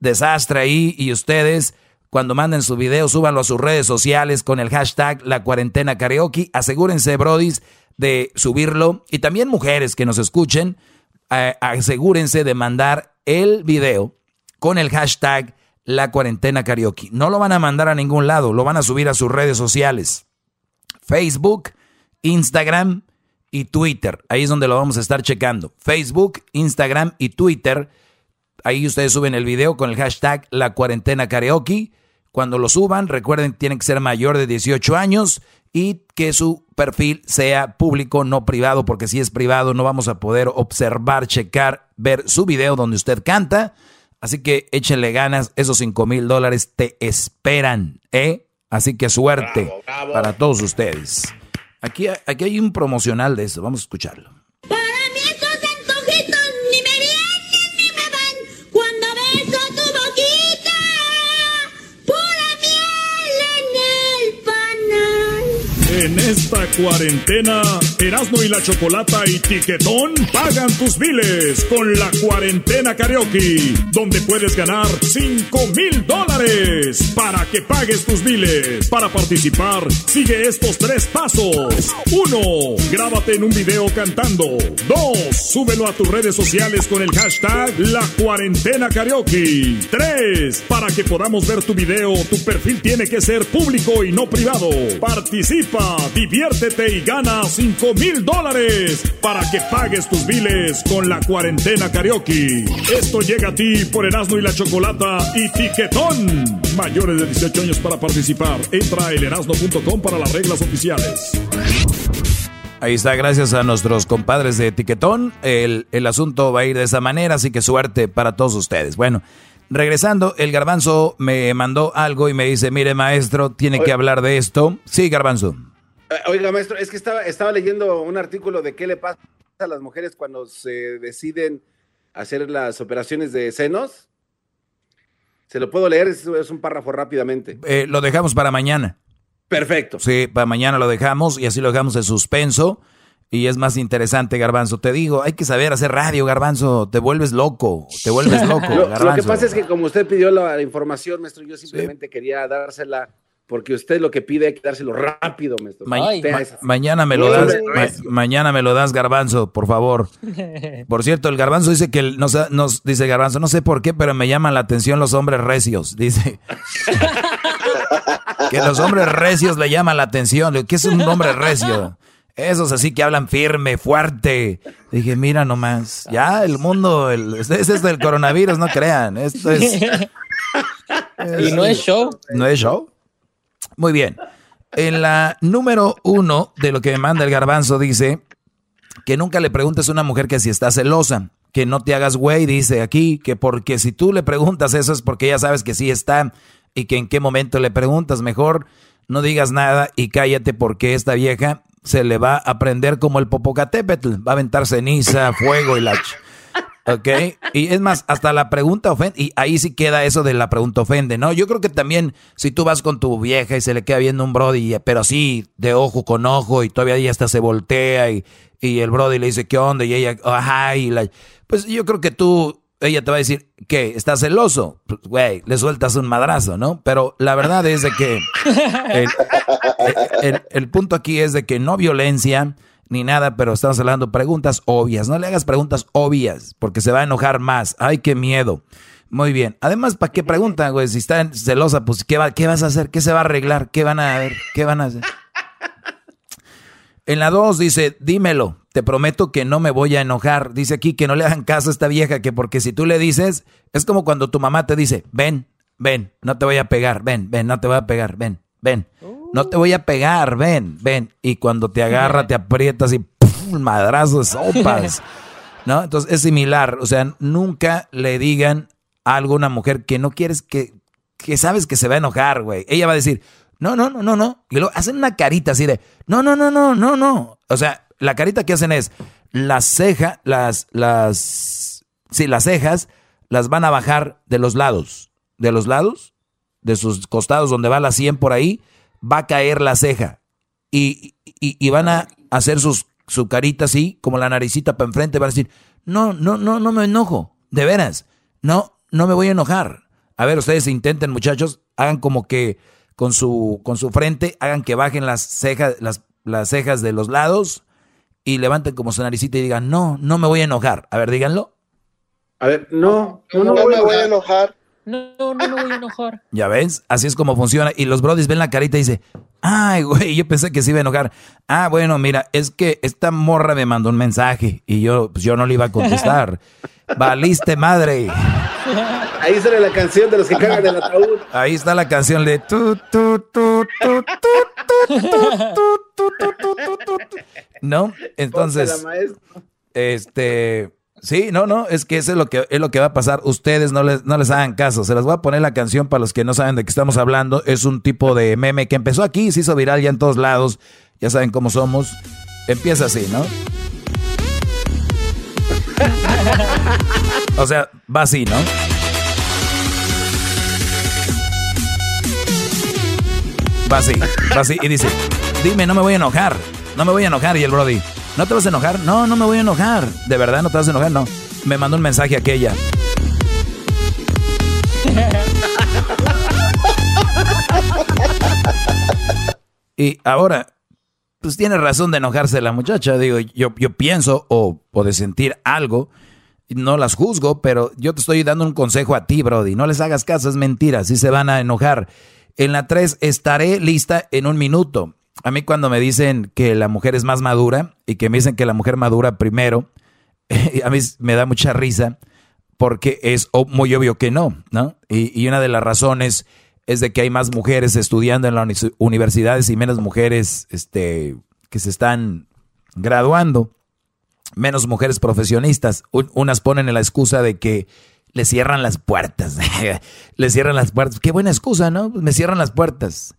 desastre ahí. Y ustedes, cuando manden su video, súbanlo a sus redes sociales con el hashtag La Cuarentena Karaoke. Asegúrense, brodis, de subirlo. Y también mujeres que nos escuchen asegúrense de mandar el video con el hashtag la cuarentena karaoke. No lo van a mandar a ningún lado, lo van a subir a sus redes sociales. Facebook, Instagram y Twitter. Ahí es donde lo vamos a estar checando. Facebook, Instagram y Twitter. Ahí ustedes suben el video con el hashtag la cuarentena karaoke. Cuando lo suban, recuerden, tienen que ser mayor de 18 años y que su perfil sea público, no privado, porque si es privado no vamos a poder observar, checar, ver su video donde usted canta. Así que échenle ganas, esos 5 mil dólares te esperan, ¿eh? Así que suerte para todos ustedes. Aquí, aquí hay un promocional de eso, vamos a escucharlo. Esta cuarentena, Erasmo y la Chocolata y Tiquetón pagan tus biles con la cuarentena karaoke, donde puedes ganar 5 mil dólares para que pagues tus biles. Para participar, sigue estos tres pasos. 1. Grábate en un video cantando. 2. Súbelo a tus redes sociales con el hashtag La Cuarentena Karaoke. 3. Para que podamos ver tu video, tu perfil tiene que ser público y no privado. Participa diviértete y gana 5 mil dólares para que pagues tus biles con la cuarentena karaoke. Esto llega a ti por Erasmo y la Chocolata y Tiquetón. Mayores de 18 años para participar. Entra a elerasno.com para las reglas oficiales. Ahí está, gracias a nuestros compadres de Tiquetón. El, el asunto va a ir de esa manera, así que suerte para todos ustedes. Bueno, regresando, el garbanzo me mandó algo y me dice, mire maestro, tiene que hablar de esto. Sí, garbanzo. Eh, Oiga, maestro, es que estaba, estaba leyendo un artículo de qué le pasa a las mujeres cuando se deciden hacer las operaciones de senos. Se lo puedo leer, es, es un párrafo rápidamente. Eh, lo dejamos para mañana. Perfecto. Sí, para mañana lo dejamos y así lo dejamos en suspenso. Y es más interesante, Garbanzo. Te digo, hay que saber hacer radio, Garbanzo. Te vuelves loco, te vuelves <laughs> loco, Lo, lo que pasa es que como usted pidió la, la información, maestro, yo simplemente quería dársela porque usted lo que pide hay que dárselo rápido, maestro. Ma- Usted ma- es- mañana me lo das, ma- mañana me lo das, Garbanzo, por favor. <laughs> Por cierto, el Garbanzo dice que el- no sé- nos dice Garbanzo, no sé por qué, pero me llaman la atención los hombres recios. Dice <laughs> que los hombres recios le llaman la atención. ¿Qué es un hombre recio? Esos así que hablan firme, fuerte. Dije, mira nomás, ya el mundo, el, este es esto del coronavirus, no crean. Esto es, <laughs> y no es show. ¿No es show? Muy bien. En la número uno de lo que me manda el garbanzo dice que nunca le preguntes a una mujer que si está celosa, que no te hagas güey, dice aquí, que porque si tú le preguntas eso es porque ya sabes que sí está y que en qué momento le preguntas, mejor no digas nada y cállate porque esta vieja se le va a prender como el Popocatépetl, va a aventar ceniza, fuego y la... ch- ¿Ok? Y es más, hasta la pregunta ofende. Y ahí sí queda eso de la pregunta ofende, ¿no? Yo creo que también, si tú vas con tu vieja y se le queda viendo un brody, pero sí, de ojo con ojo, y todavía ella hasta se voltea, y, y el brody le dice, ¿qué onda? Y ella, ajá, y la. Pues yo creo que tú, ella te va a decir, ¿qué? ¿Estás celoso? Pues, Güey, le sueltas un madrazo, ¿no? Pero la verdad es de que. el- el, el punto aquí es de que no violencia ni nada, pero estamos hablando preguntas obvias. No le hagas preguntas obvias, porque se va a enojar más. Ay, qué miedo. Muy bien. Además, ¿para qué preguntan, güey? Si está celosa, pues, ¿qué, va, ¿qué vas a hacer? ¿Qué se va a arreglar? ¿Qué van a ver? ¿Qué van a hacer? En la 2 dice, dímelo, te prometo que no me voy a enojar. Dice aquí que no le hagan caso a esta vieja, que porque si tú le dices, es como cuando tu mamá te dice, ven, ven, no te voy a pegar, ven, ven, no te voy a pegar, ven, ven. No te voy a pegar, ven, ven. Y cuando te agarra, te aprietas y ¡pum! madrazo de sopas. <laughs> ¿No? Entonces es similar. O sea, nunca le digan algo a una mujer que no quieres que, que sabes que se va a enojar, güey. Ella va a decir, no, no, no, no, no. Y luego hacen una carita así de, no, no, no, no, no, no. O sea, la carita que hacen es, las cejas, las, las, sí, las cejas las van a bajar de los lados. De los lados, de sus costados donde va la 100 por ahí, va a caer la ceja. Y, y, y van a hacer sus, su carita así, como la naricita para enfrente, van a decir, no, no, no, no me enojo, de veras, no, no me voy a enojar. A ver, ustedes intenten, muchachos, hagan como que con su, con su frente, hagan que bajen las cejas, las, las cejas de los lados y levanten como su naricita y digan, no, no me voy a enojar. A ver, díganlo. A ver, no, No, no, me voy a enojar. No, no, no me voy a enojar. Ya ves, así es como funciona. Y los brodis ven la carita y dice, ay, güey, yo pensé que se iba a enojar. Ah, bueno, mira, es que esta morra me mandó un mensaje y yo, pues yo no le iba a contestar. Valiste madre. Ahí sale la canción de los que cagan el ataúd. Ahí está la canción de tu, tu, tu, tu, tu, tu, tu, tu, tu, tu, tu, tu, tu. ¿No? Entonces, este, sí, no, no, es que eso es lo que es lo que va a pasar. Ustedes no les no les hagan caso. Se las voy a poner la canción para los que no saben de qué estamos hablando. Es un tipo de meme que empezó aquí, se hizo viral ya en todos lados. Ya saben cómo somos. Empieza así, ¿no? <laughs> O sea, va así, ¿no? Va así, va así y dice, dime, no me voy a enojar, no me voy a enojar. Y el Brody, ¿no te vas a enojar? No, no me voy a enojar. ¿De verdad no te vas a enojar? No. Me mandó un mensaje aquella. Y ahora, pues tiene razón de enojarse la muchacha. Digo, yo, yo pienso o, o sentir algo, no las juzgo, pero yo te estoy dando un consejo a ti, Brody. No les hagas caso, es mentira, si se van a enojar. En la 3, estaré lista en un minuto. A mí cuando me dicen que la mujer es más madura y que me dicen que la mujer madura primero, <laughs> a mí me da mucha risa porque es muy obvio que no, ¿no? Y, y, una de las razones es de que hay más mujeres estudiando en las universidades y menos mujeres este, que se están graduando, menos mujeres profesionistas. unas ponen la excusa de que le cierran las puertas, <laughs> le cierran las puertas. Qué buena excusa, ¿no? Me cierran las puertas.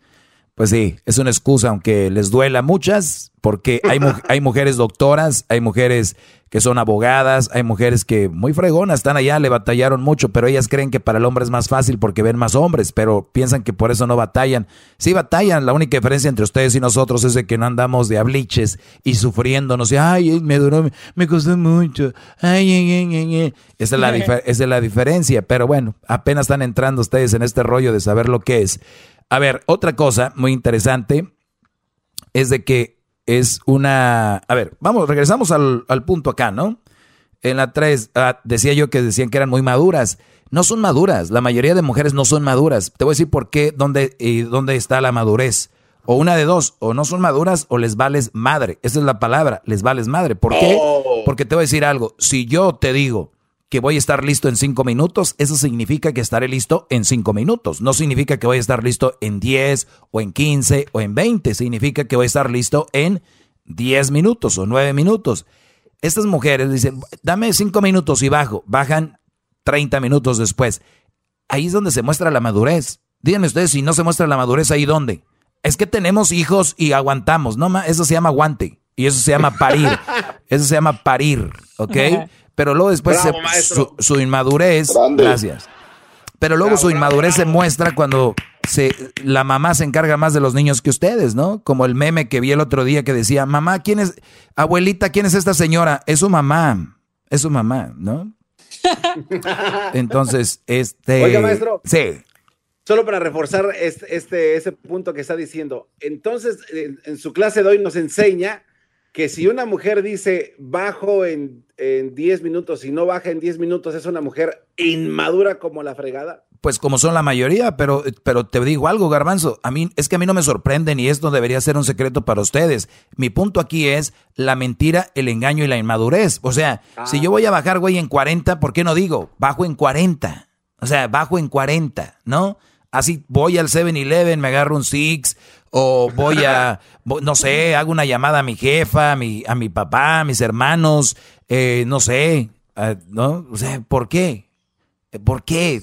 Pues sí, es una excusa, aunque les duela muchas, porque hay, <laughs> hay mujeres doctoras, hay mujeres que son abogadas, hay mujeres que muy fregonas están allá, le batallaron mucho, pero ellas creen que para el hombre es más fácil porque ven más hombres, pero piensan que por eso no batallan. Sí batallan, la única diferencia entre ustedes y nosotros es de que no andamos de abliches y sufriendo, no sé, ay, me duró, me costó mucho, ay, ay, ay, ay. Esa es, la <laughs> esa es la diferencia, pero bueno, apenas están entrando ustedes en este rollo de saber lo que es. A ver, otra cosa muy interesante es de que es una... A ver, vamos, regresamos al, punto acá, ¿no? En la 3 ah, decía yo que decían que eran muy maduras. No son maduras, la mayoría de mujeres no son maduras. Te voy a decir por qué, dónde, y dónde está la madurez. O una de dos, o no son maduras o les vales madre. Esa es la palabra, les vales madre. ¿Por qué? Oh. Porque te voy a decir algo. Si yo te digo, que voy a estar listo en cinco minutos, eso significa que estaré listo en cinco minutos. No significa que voy a estar listo en 10 o en 15 o en 20. Significa que voy a estar listo en 10 minutos o 9 minutos. Estas mujeres dicen, dame cinco minutos y bajo. Bajan 30 minutos después. Ahí es donde se muestra la madurez. Díganme ustedes si no se muestra la madurez ahí dónde. Es que tenemos hijos y aguantamos. No, eso se llama aguante. Y eso se llama parir. <laughs> Eso se llama parir, ¿ok? Pero luego después su, inmadurez, gracias. Pero luego su inmadurez se muestra cuando se, la mamá se encarga más de los niños que ustedes, ¿no? Como el meme que vi el otro día que decía, mamá, ¿quién es, abuelita, quién es esta señora? Es su mamá, es su mamá, ¿no? <laughs> Entonces, este... Oiga, maestro. Sí. Solo para reforzar este, este, ese punto que está diciendo. Entonces, en su clase de hoy nos enseña que si una mujer dice bajo en, en 10 minutos y no baja en 10 minutos, es una mujer inmadura como la fregada. Pues como son la mayoría, pero, pero te digo algo, Garbanzo, a mí es que a mí no me sorprende y esto debería ser un secreto para ustedes. Mi punto aquí es la mentira, el engaño y la inmadurez. O sea, si yo voy a bajar, güey, en 40, ¿por qué no digo bajo en 40? O sea, bajo en 40, ¿no? Así voy al 7-Eleven, me agarro un Six, o voy a, no sé, hago una llamada a mi jefa, a mi, a mi papá, a mis hermanos, eh, no sé, ¿no? O sea, ¿por qué? ¿Por qué?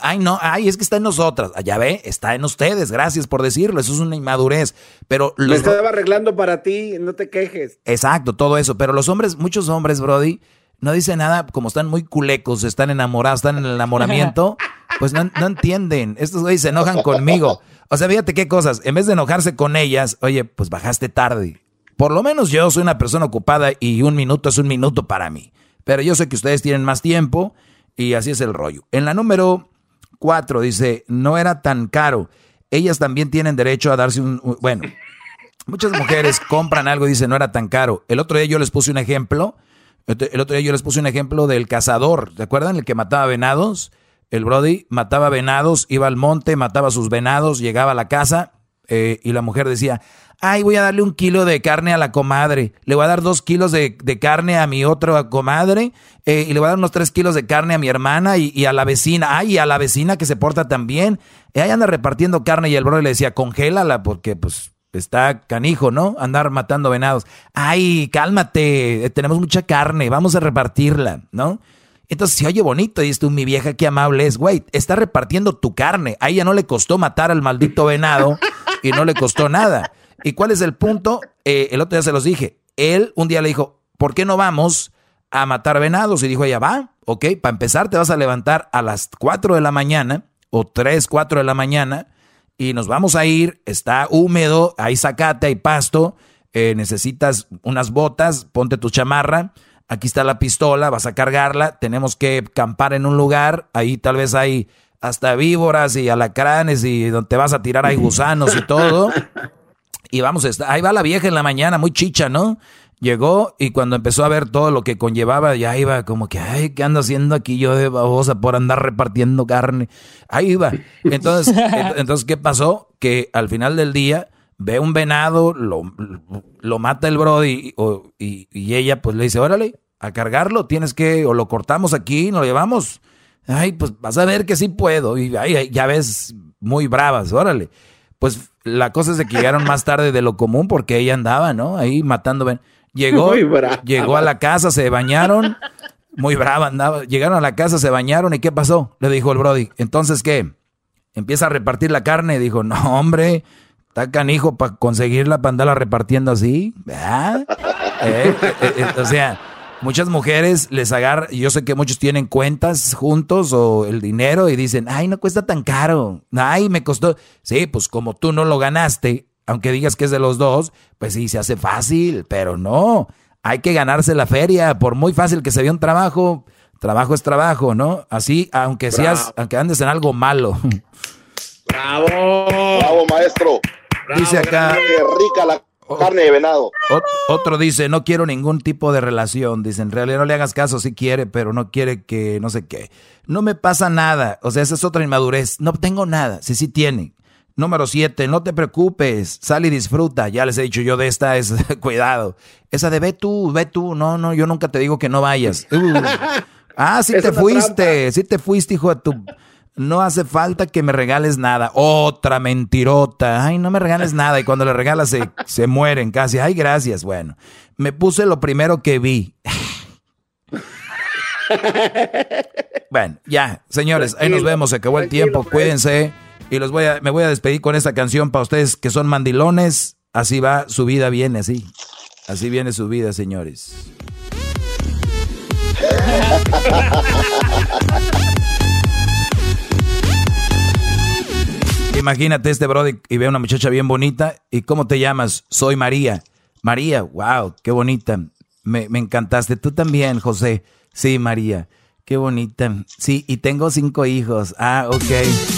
Ay, no, ay, es que está en nosotras. Ah, ya ve, está en ustedes, gracias por decirlo, eso es una inmadurez. Pero Lo estaba arreglando para ti, no te quejes. Exacto, todo eso. Pero los hombres, muchos hombres, Brody, no dicen nada, como están muy culecos, están enamorados, están en el enamoramiento, <laughs> pues no, no entienden. Estos güeyes se enojan conmigo. O sea, fíjate qué cosas. En vez de enojarse con ellas, oye, pues bajaste tarde. Por lo menos yo soy una persona ocupada y un minuto es un minuto para mí. Pero yo sé que ustedes tienen más tiempo y así es el rollo. En la número cuatro dice, no era tan caro. Ellas también tienen derecho a darse un... Bueno, muchas mujeres <laughs> compran algo y dicen, no era tan caro. El otro día yo les puse un ejemplo. El otro día yo les puse un ejemplo del cazador. ¿Se acuerdan? El que mataba venados. El Brody mataba venados, iba al monte, mataba sus venados, llegaba a la casa eh, y la mujer decía, ay, voy a darle un kilo de carne a la comadre, le voy a dar dos kilos de, carne a mi otra comadre eh, y le voy a dar unos tres kilos de carne a mi hermana y, a la vecina, ay, y a la vecina que se porta tan bien. Y ahí anda repartiendo carne y el Brody le decía, congélala porque pues está canijo, ¿no? Andar matando venados. Ay, cálmate, eh, tenemos mucha carne, vamos a repartirla, ¿no? Entonces si oye bonito, dices tú, mi vieja, qué amable es, güey, está repartiendo tu carne. A ella no le costó matar al maldito venado y no le costó nada. ¿Y cuál es el punto? Eh, el otro día se los dije. Él un día le dijo, ¿por qué no vamos a matar venados? Y dijo ella, va, ok, para empezar te vas a levantar a las 4 de la mañana o 3, 4 de la mañana y nos vamos a ir, está húmedo, hay zacate, hay pasto, eh, necesitas unas botas, ponte tu chamarra aquí está la pistola, vas a cargarla, tenemos que campar en un lugar, ahí tal vez hay hasta víboras y alacranes y donde te vas a tirar hay gusanos y todo. <laughs> Y vamos, ahí va la vieja en la mañana, muy chicha, ¿no? Llegó y cuando empezó a ver todo lo que conllevaba, ya iba como que, ay, ¿qué ando haciendo aquí yo de babosa por andar repartiendo carne? Ahí iba. <laughs> Entonces, entonces ¿qué pasó? Que al final del día ve un venado, lo, lo mata el Brody y, y, ella pues le dice, órale, a cargarlo, tienes que, o lo cortamos aquí, nos lo llevamos. Ay, pues vas a ver que sí puedo. Y ay, ya ves, muy bravas, órale. Pues la cosa es de que llegaron más tarde de lo común porque ella andaba, ¿no? Ahí matando. Llegó, llegó a la casa, se bañaron. Muy brava andaba. Llegaron a la casa, se bañaron y ¿qué pasó? Le dijo el Brody. Entonces, ¿qué? Empieza a repartir la carne. Dijo, no, hombre, está canijo para conseguirla, para andarla repartiendo así. ¿verdad? Eh, eh, eh, o sea, muchas mujeres les agarran, yo sé que muchos tienen cuentas juntos o el dinero y dicen, ay, no cuesta tan caro, ay, me costó. Sí, pues como tú no lo ganaste, aunque digas que es de los dos, pues sí, se hace fácil, pero no, hay que ganarse la feria, por muy fácil que se vea un trabajo, trabajo es trabajo, ¿no? Así, aunque seas, aunque andes en algo malo. Bravo. Bravo, maestro. Dice acá. Qué rica la Carne de venado. Otro dice, no quiero ningún tipo de relación. Dice, en realidad no le hagas caso, sí quiere, pero no quiere que no sé qué. No me pasa nada. O sea, esa es otra inmadurez. No tengo nada. Sí, sí tiene. Número siete, no te preocupes. Sal y disfruta. Ya les he dicho yo de esta, es <laughs> cuidado. Esa de ve tú, ve tú. No, no, yo nunca te digo que no vayas. <laughs> Uh. Ah, sí te fuiste. Sí te fuiste, hijo de tu... No hace falta que me regales nada. Otra mentirota. Ay, no me regales nada. Y cuando le regalas se, <laughs> se mueren casi. Ay, gracias. Bueno, me puse lo primero que vi. bueno, ya, señores, ahí nos vemos. Se acabó el tiempo. Cuídense. Y los voy a, me voy a despedir con esta canción para ustedes que son mandilones. Así va, su vida viene así. Así viene su vida, señores. <laughs> Imagínate este brody y ve a una muchacha bien bonita. ¿Y cómo te llamas? Soy María. María, wow, qué bonita. Me, me encantaste. Tú también, José. Sí, María. Qué bonita. Sí, y tengo cinco hijos. Ah, ok.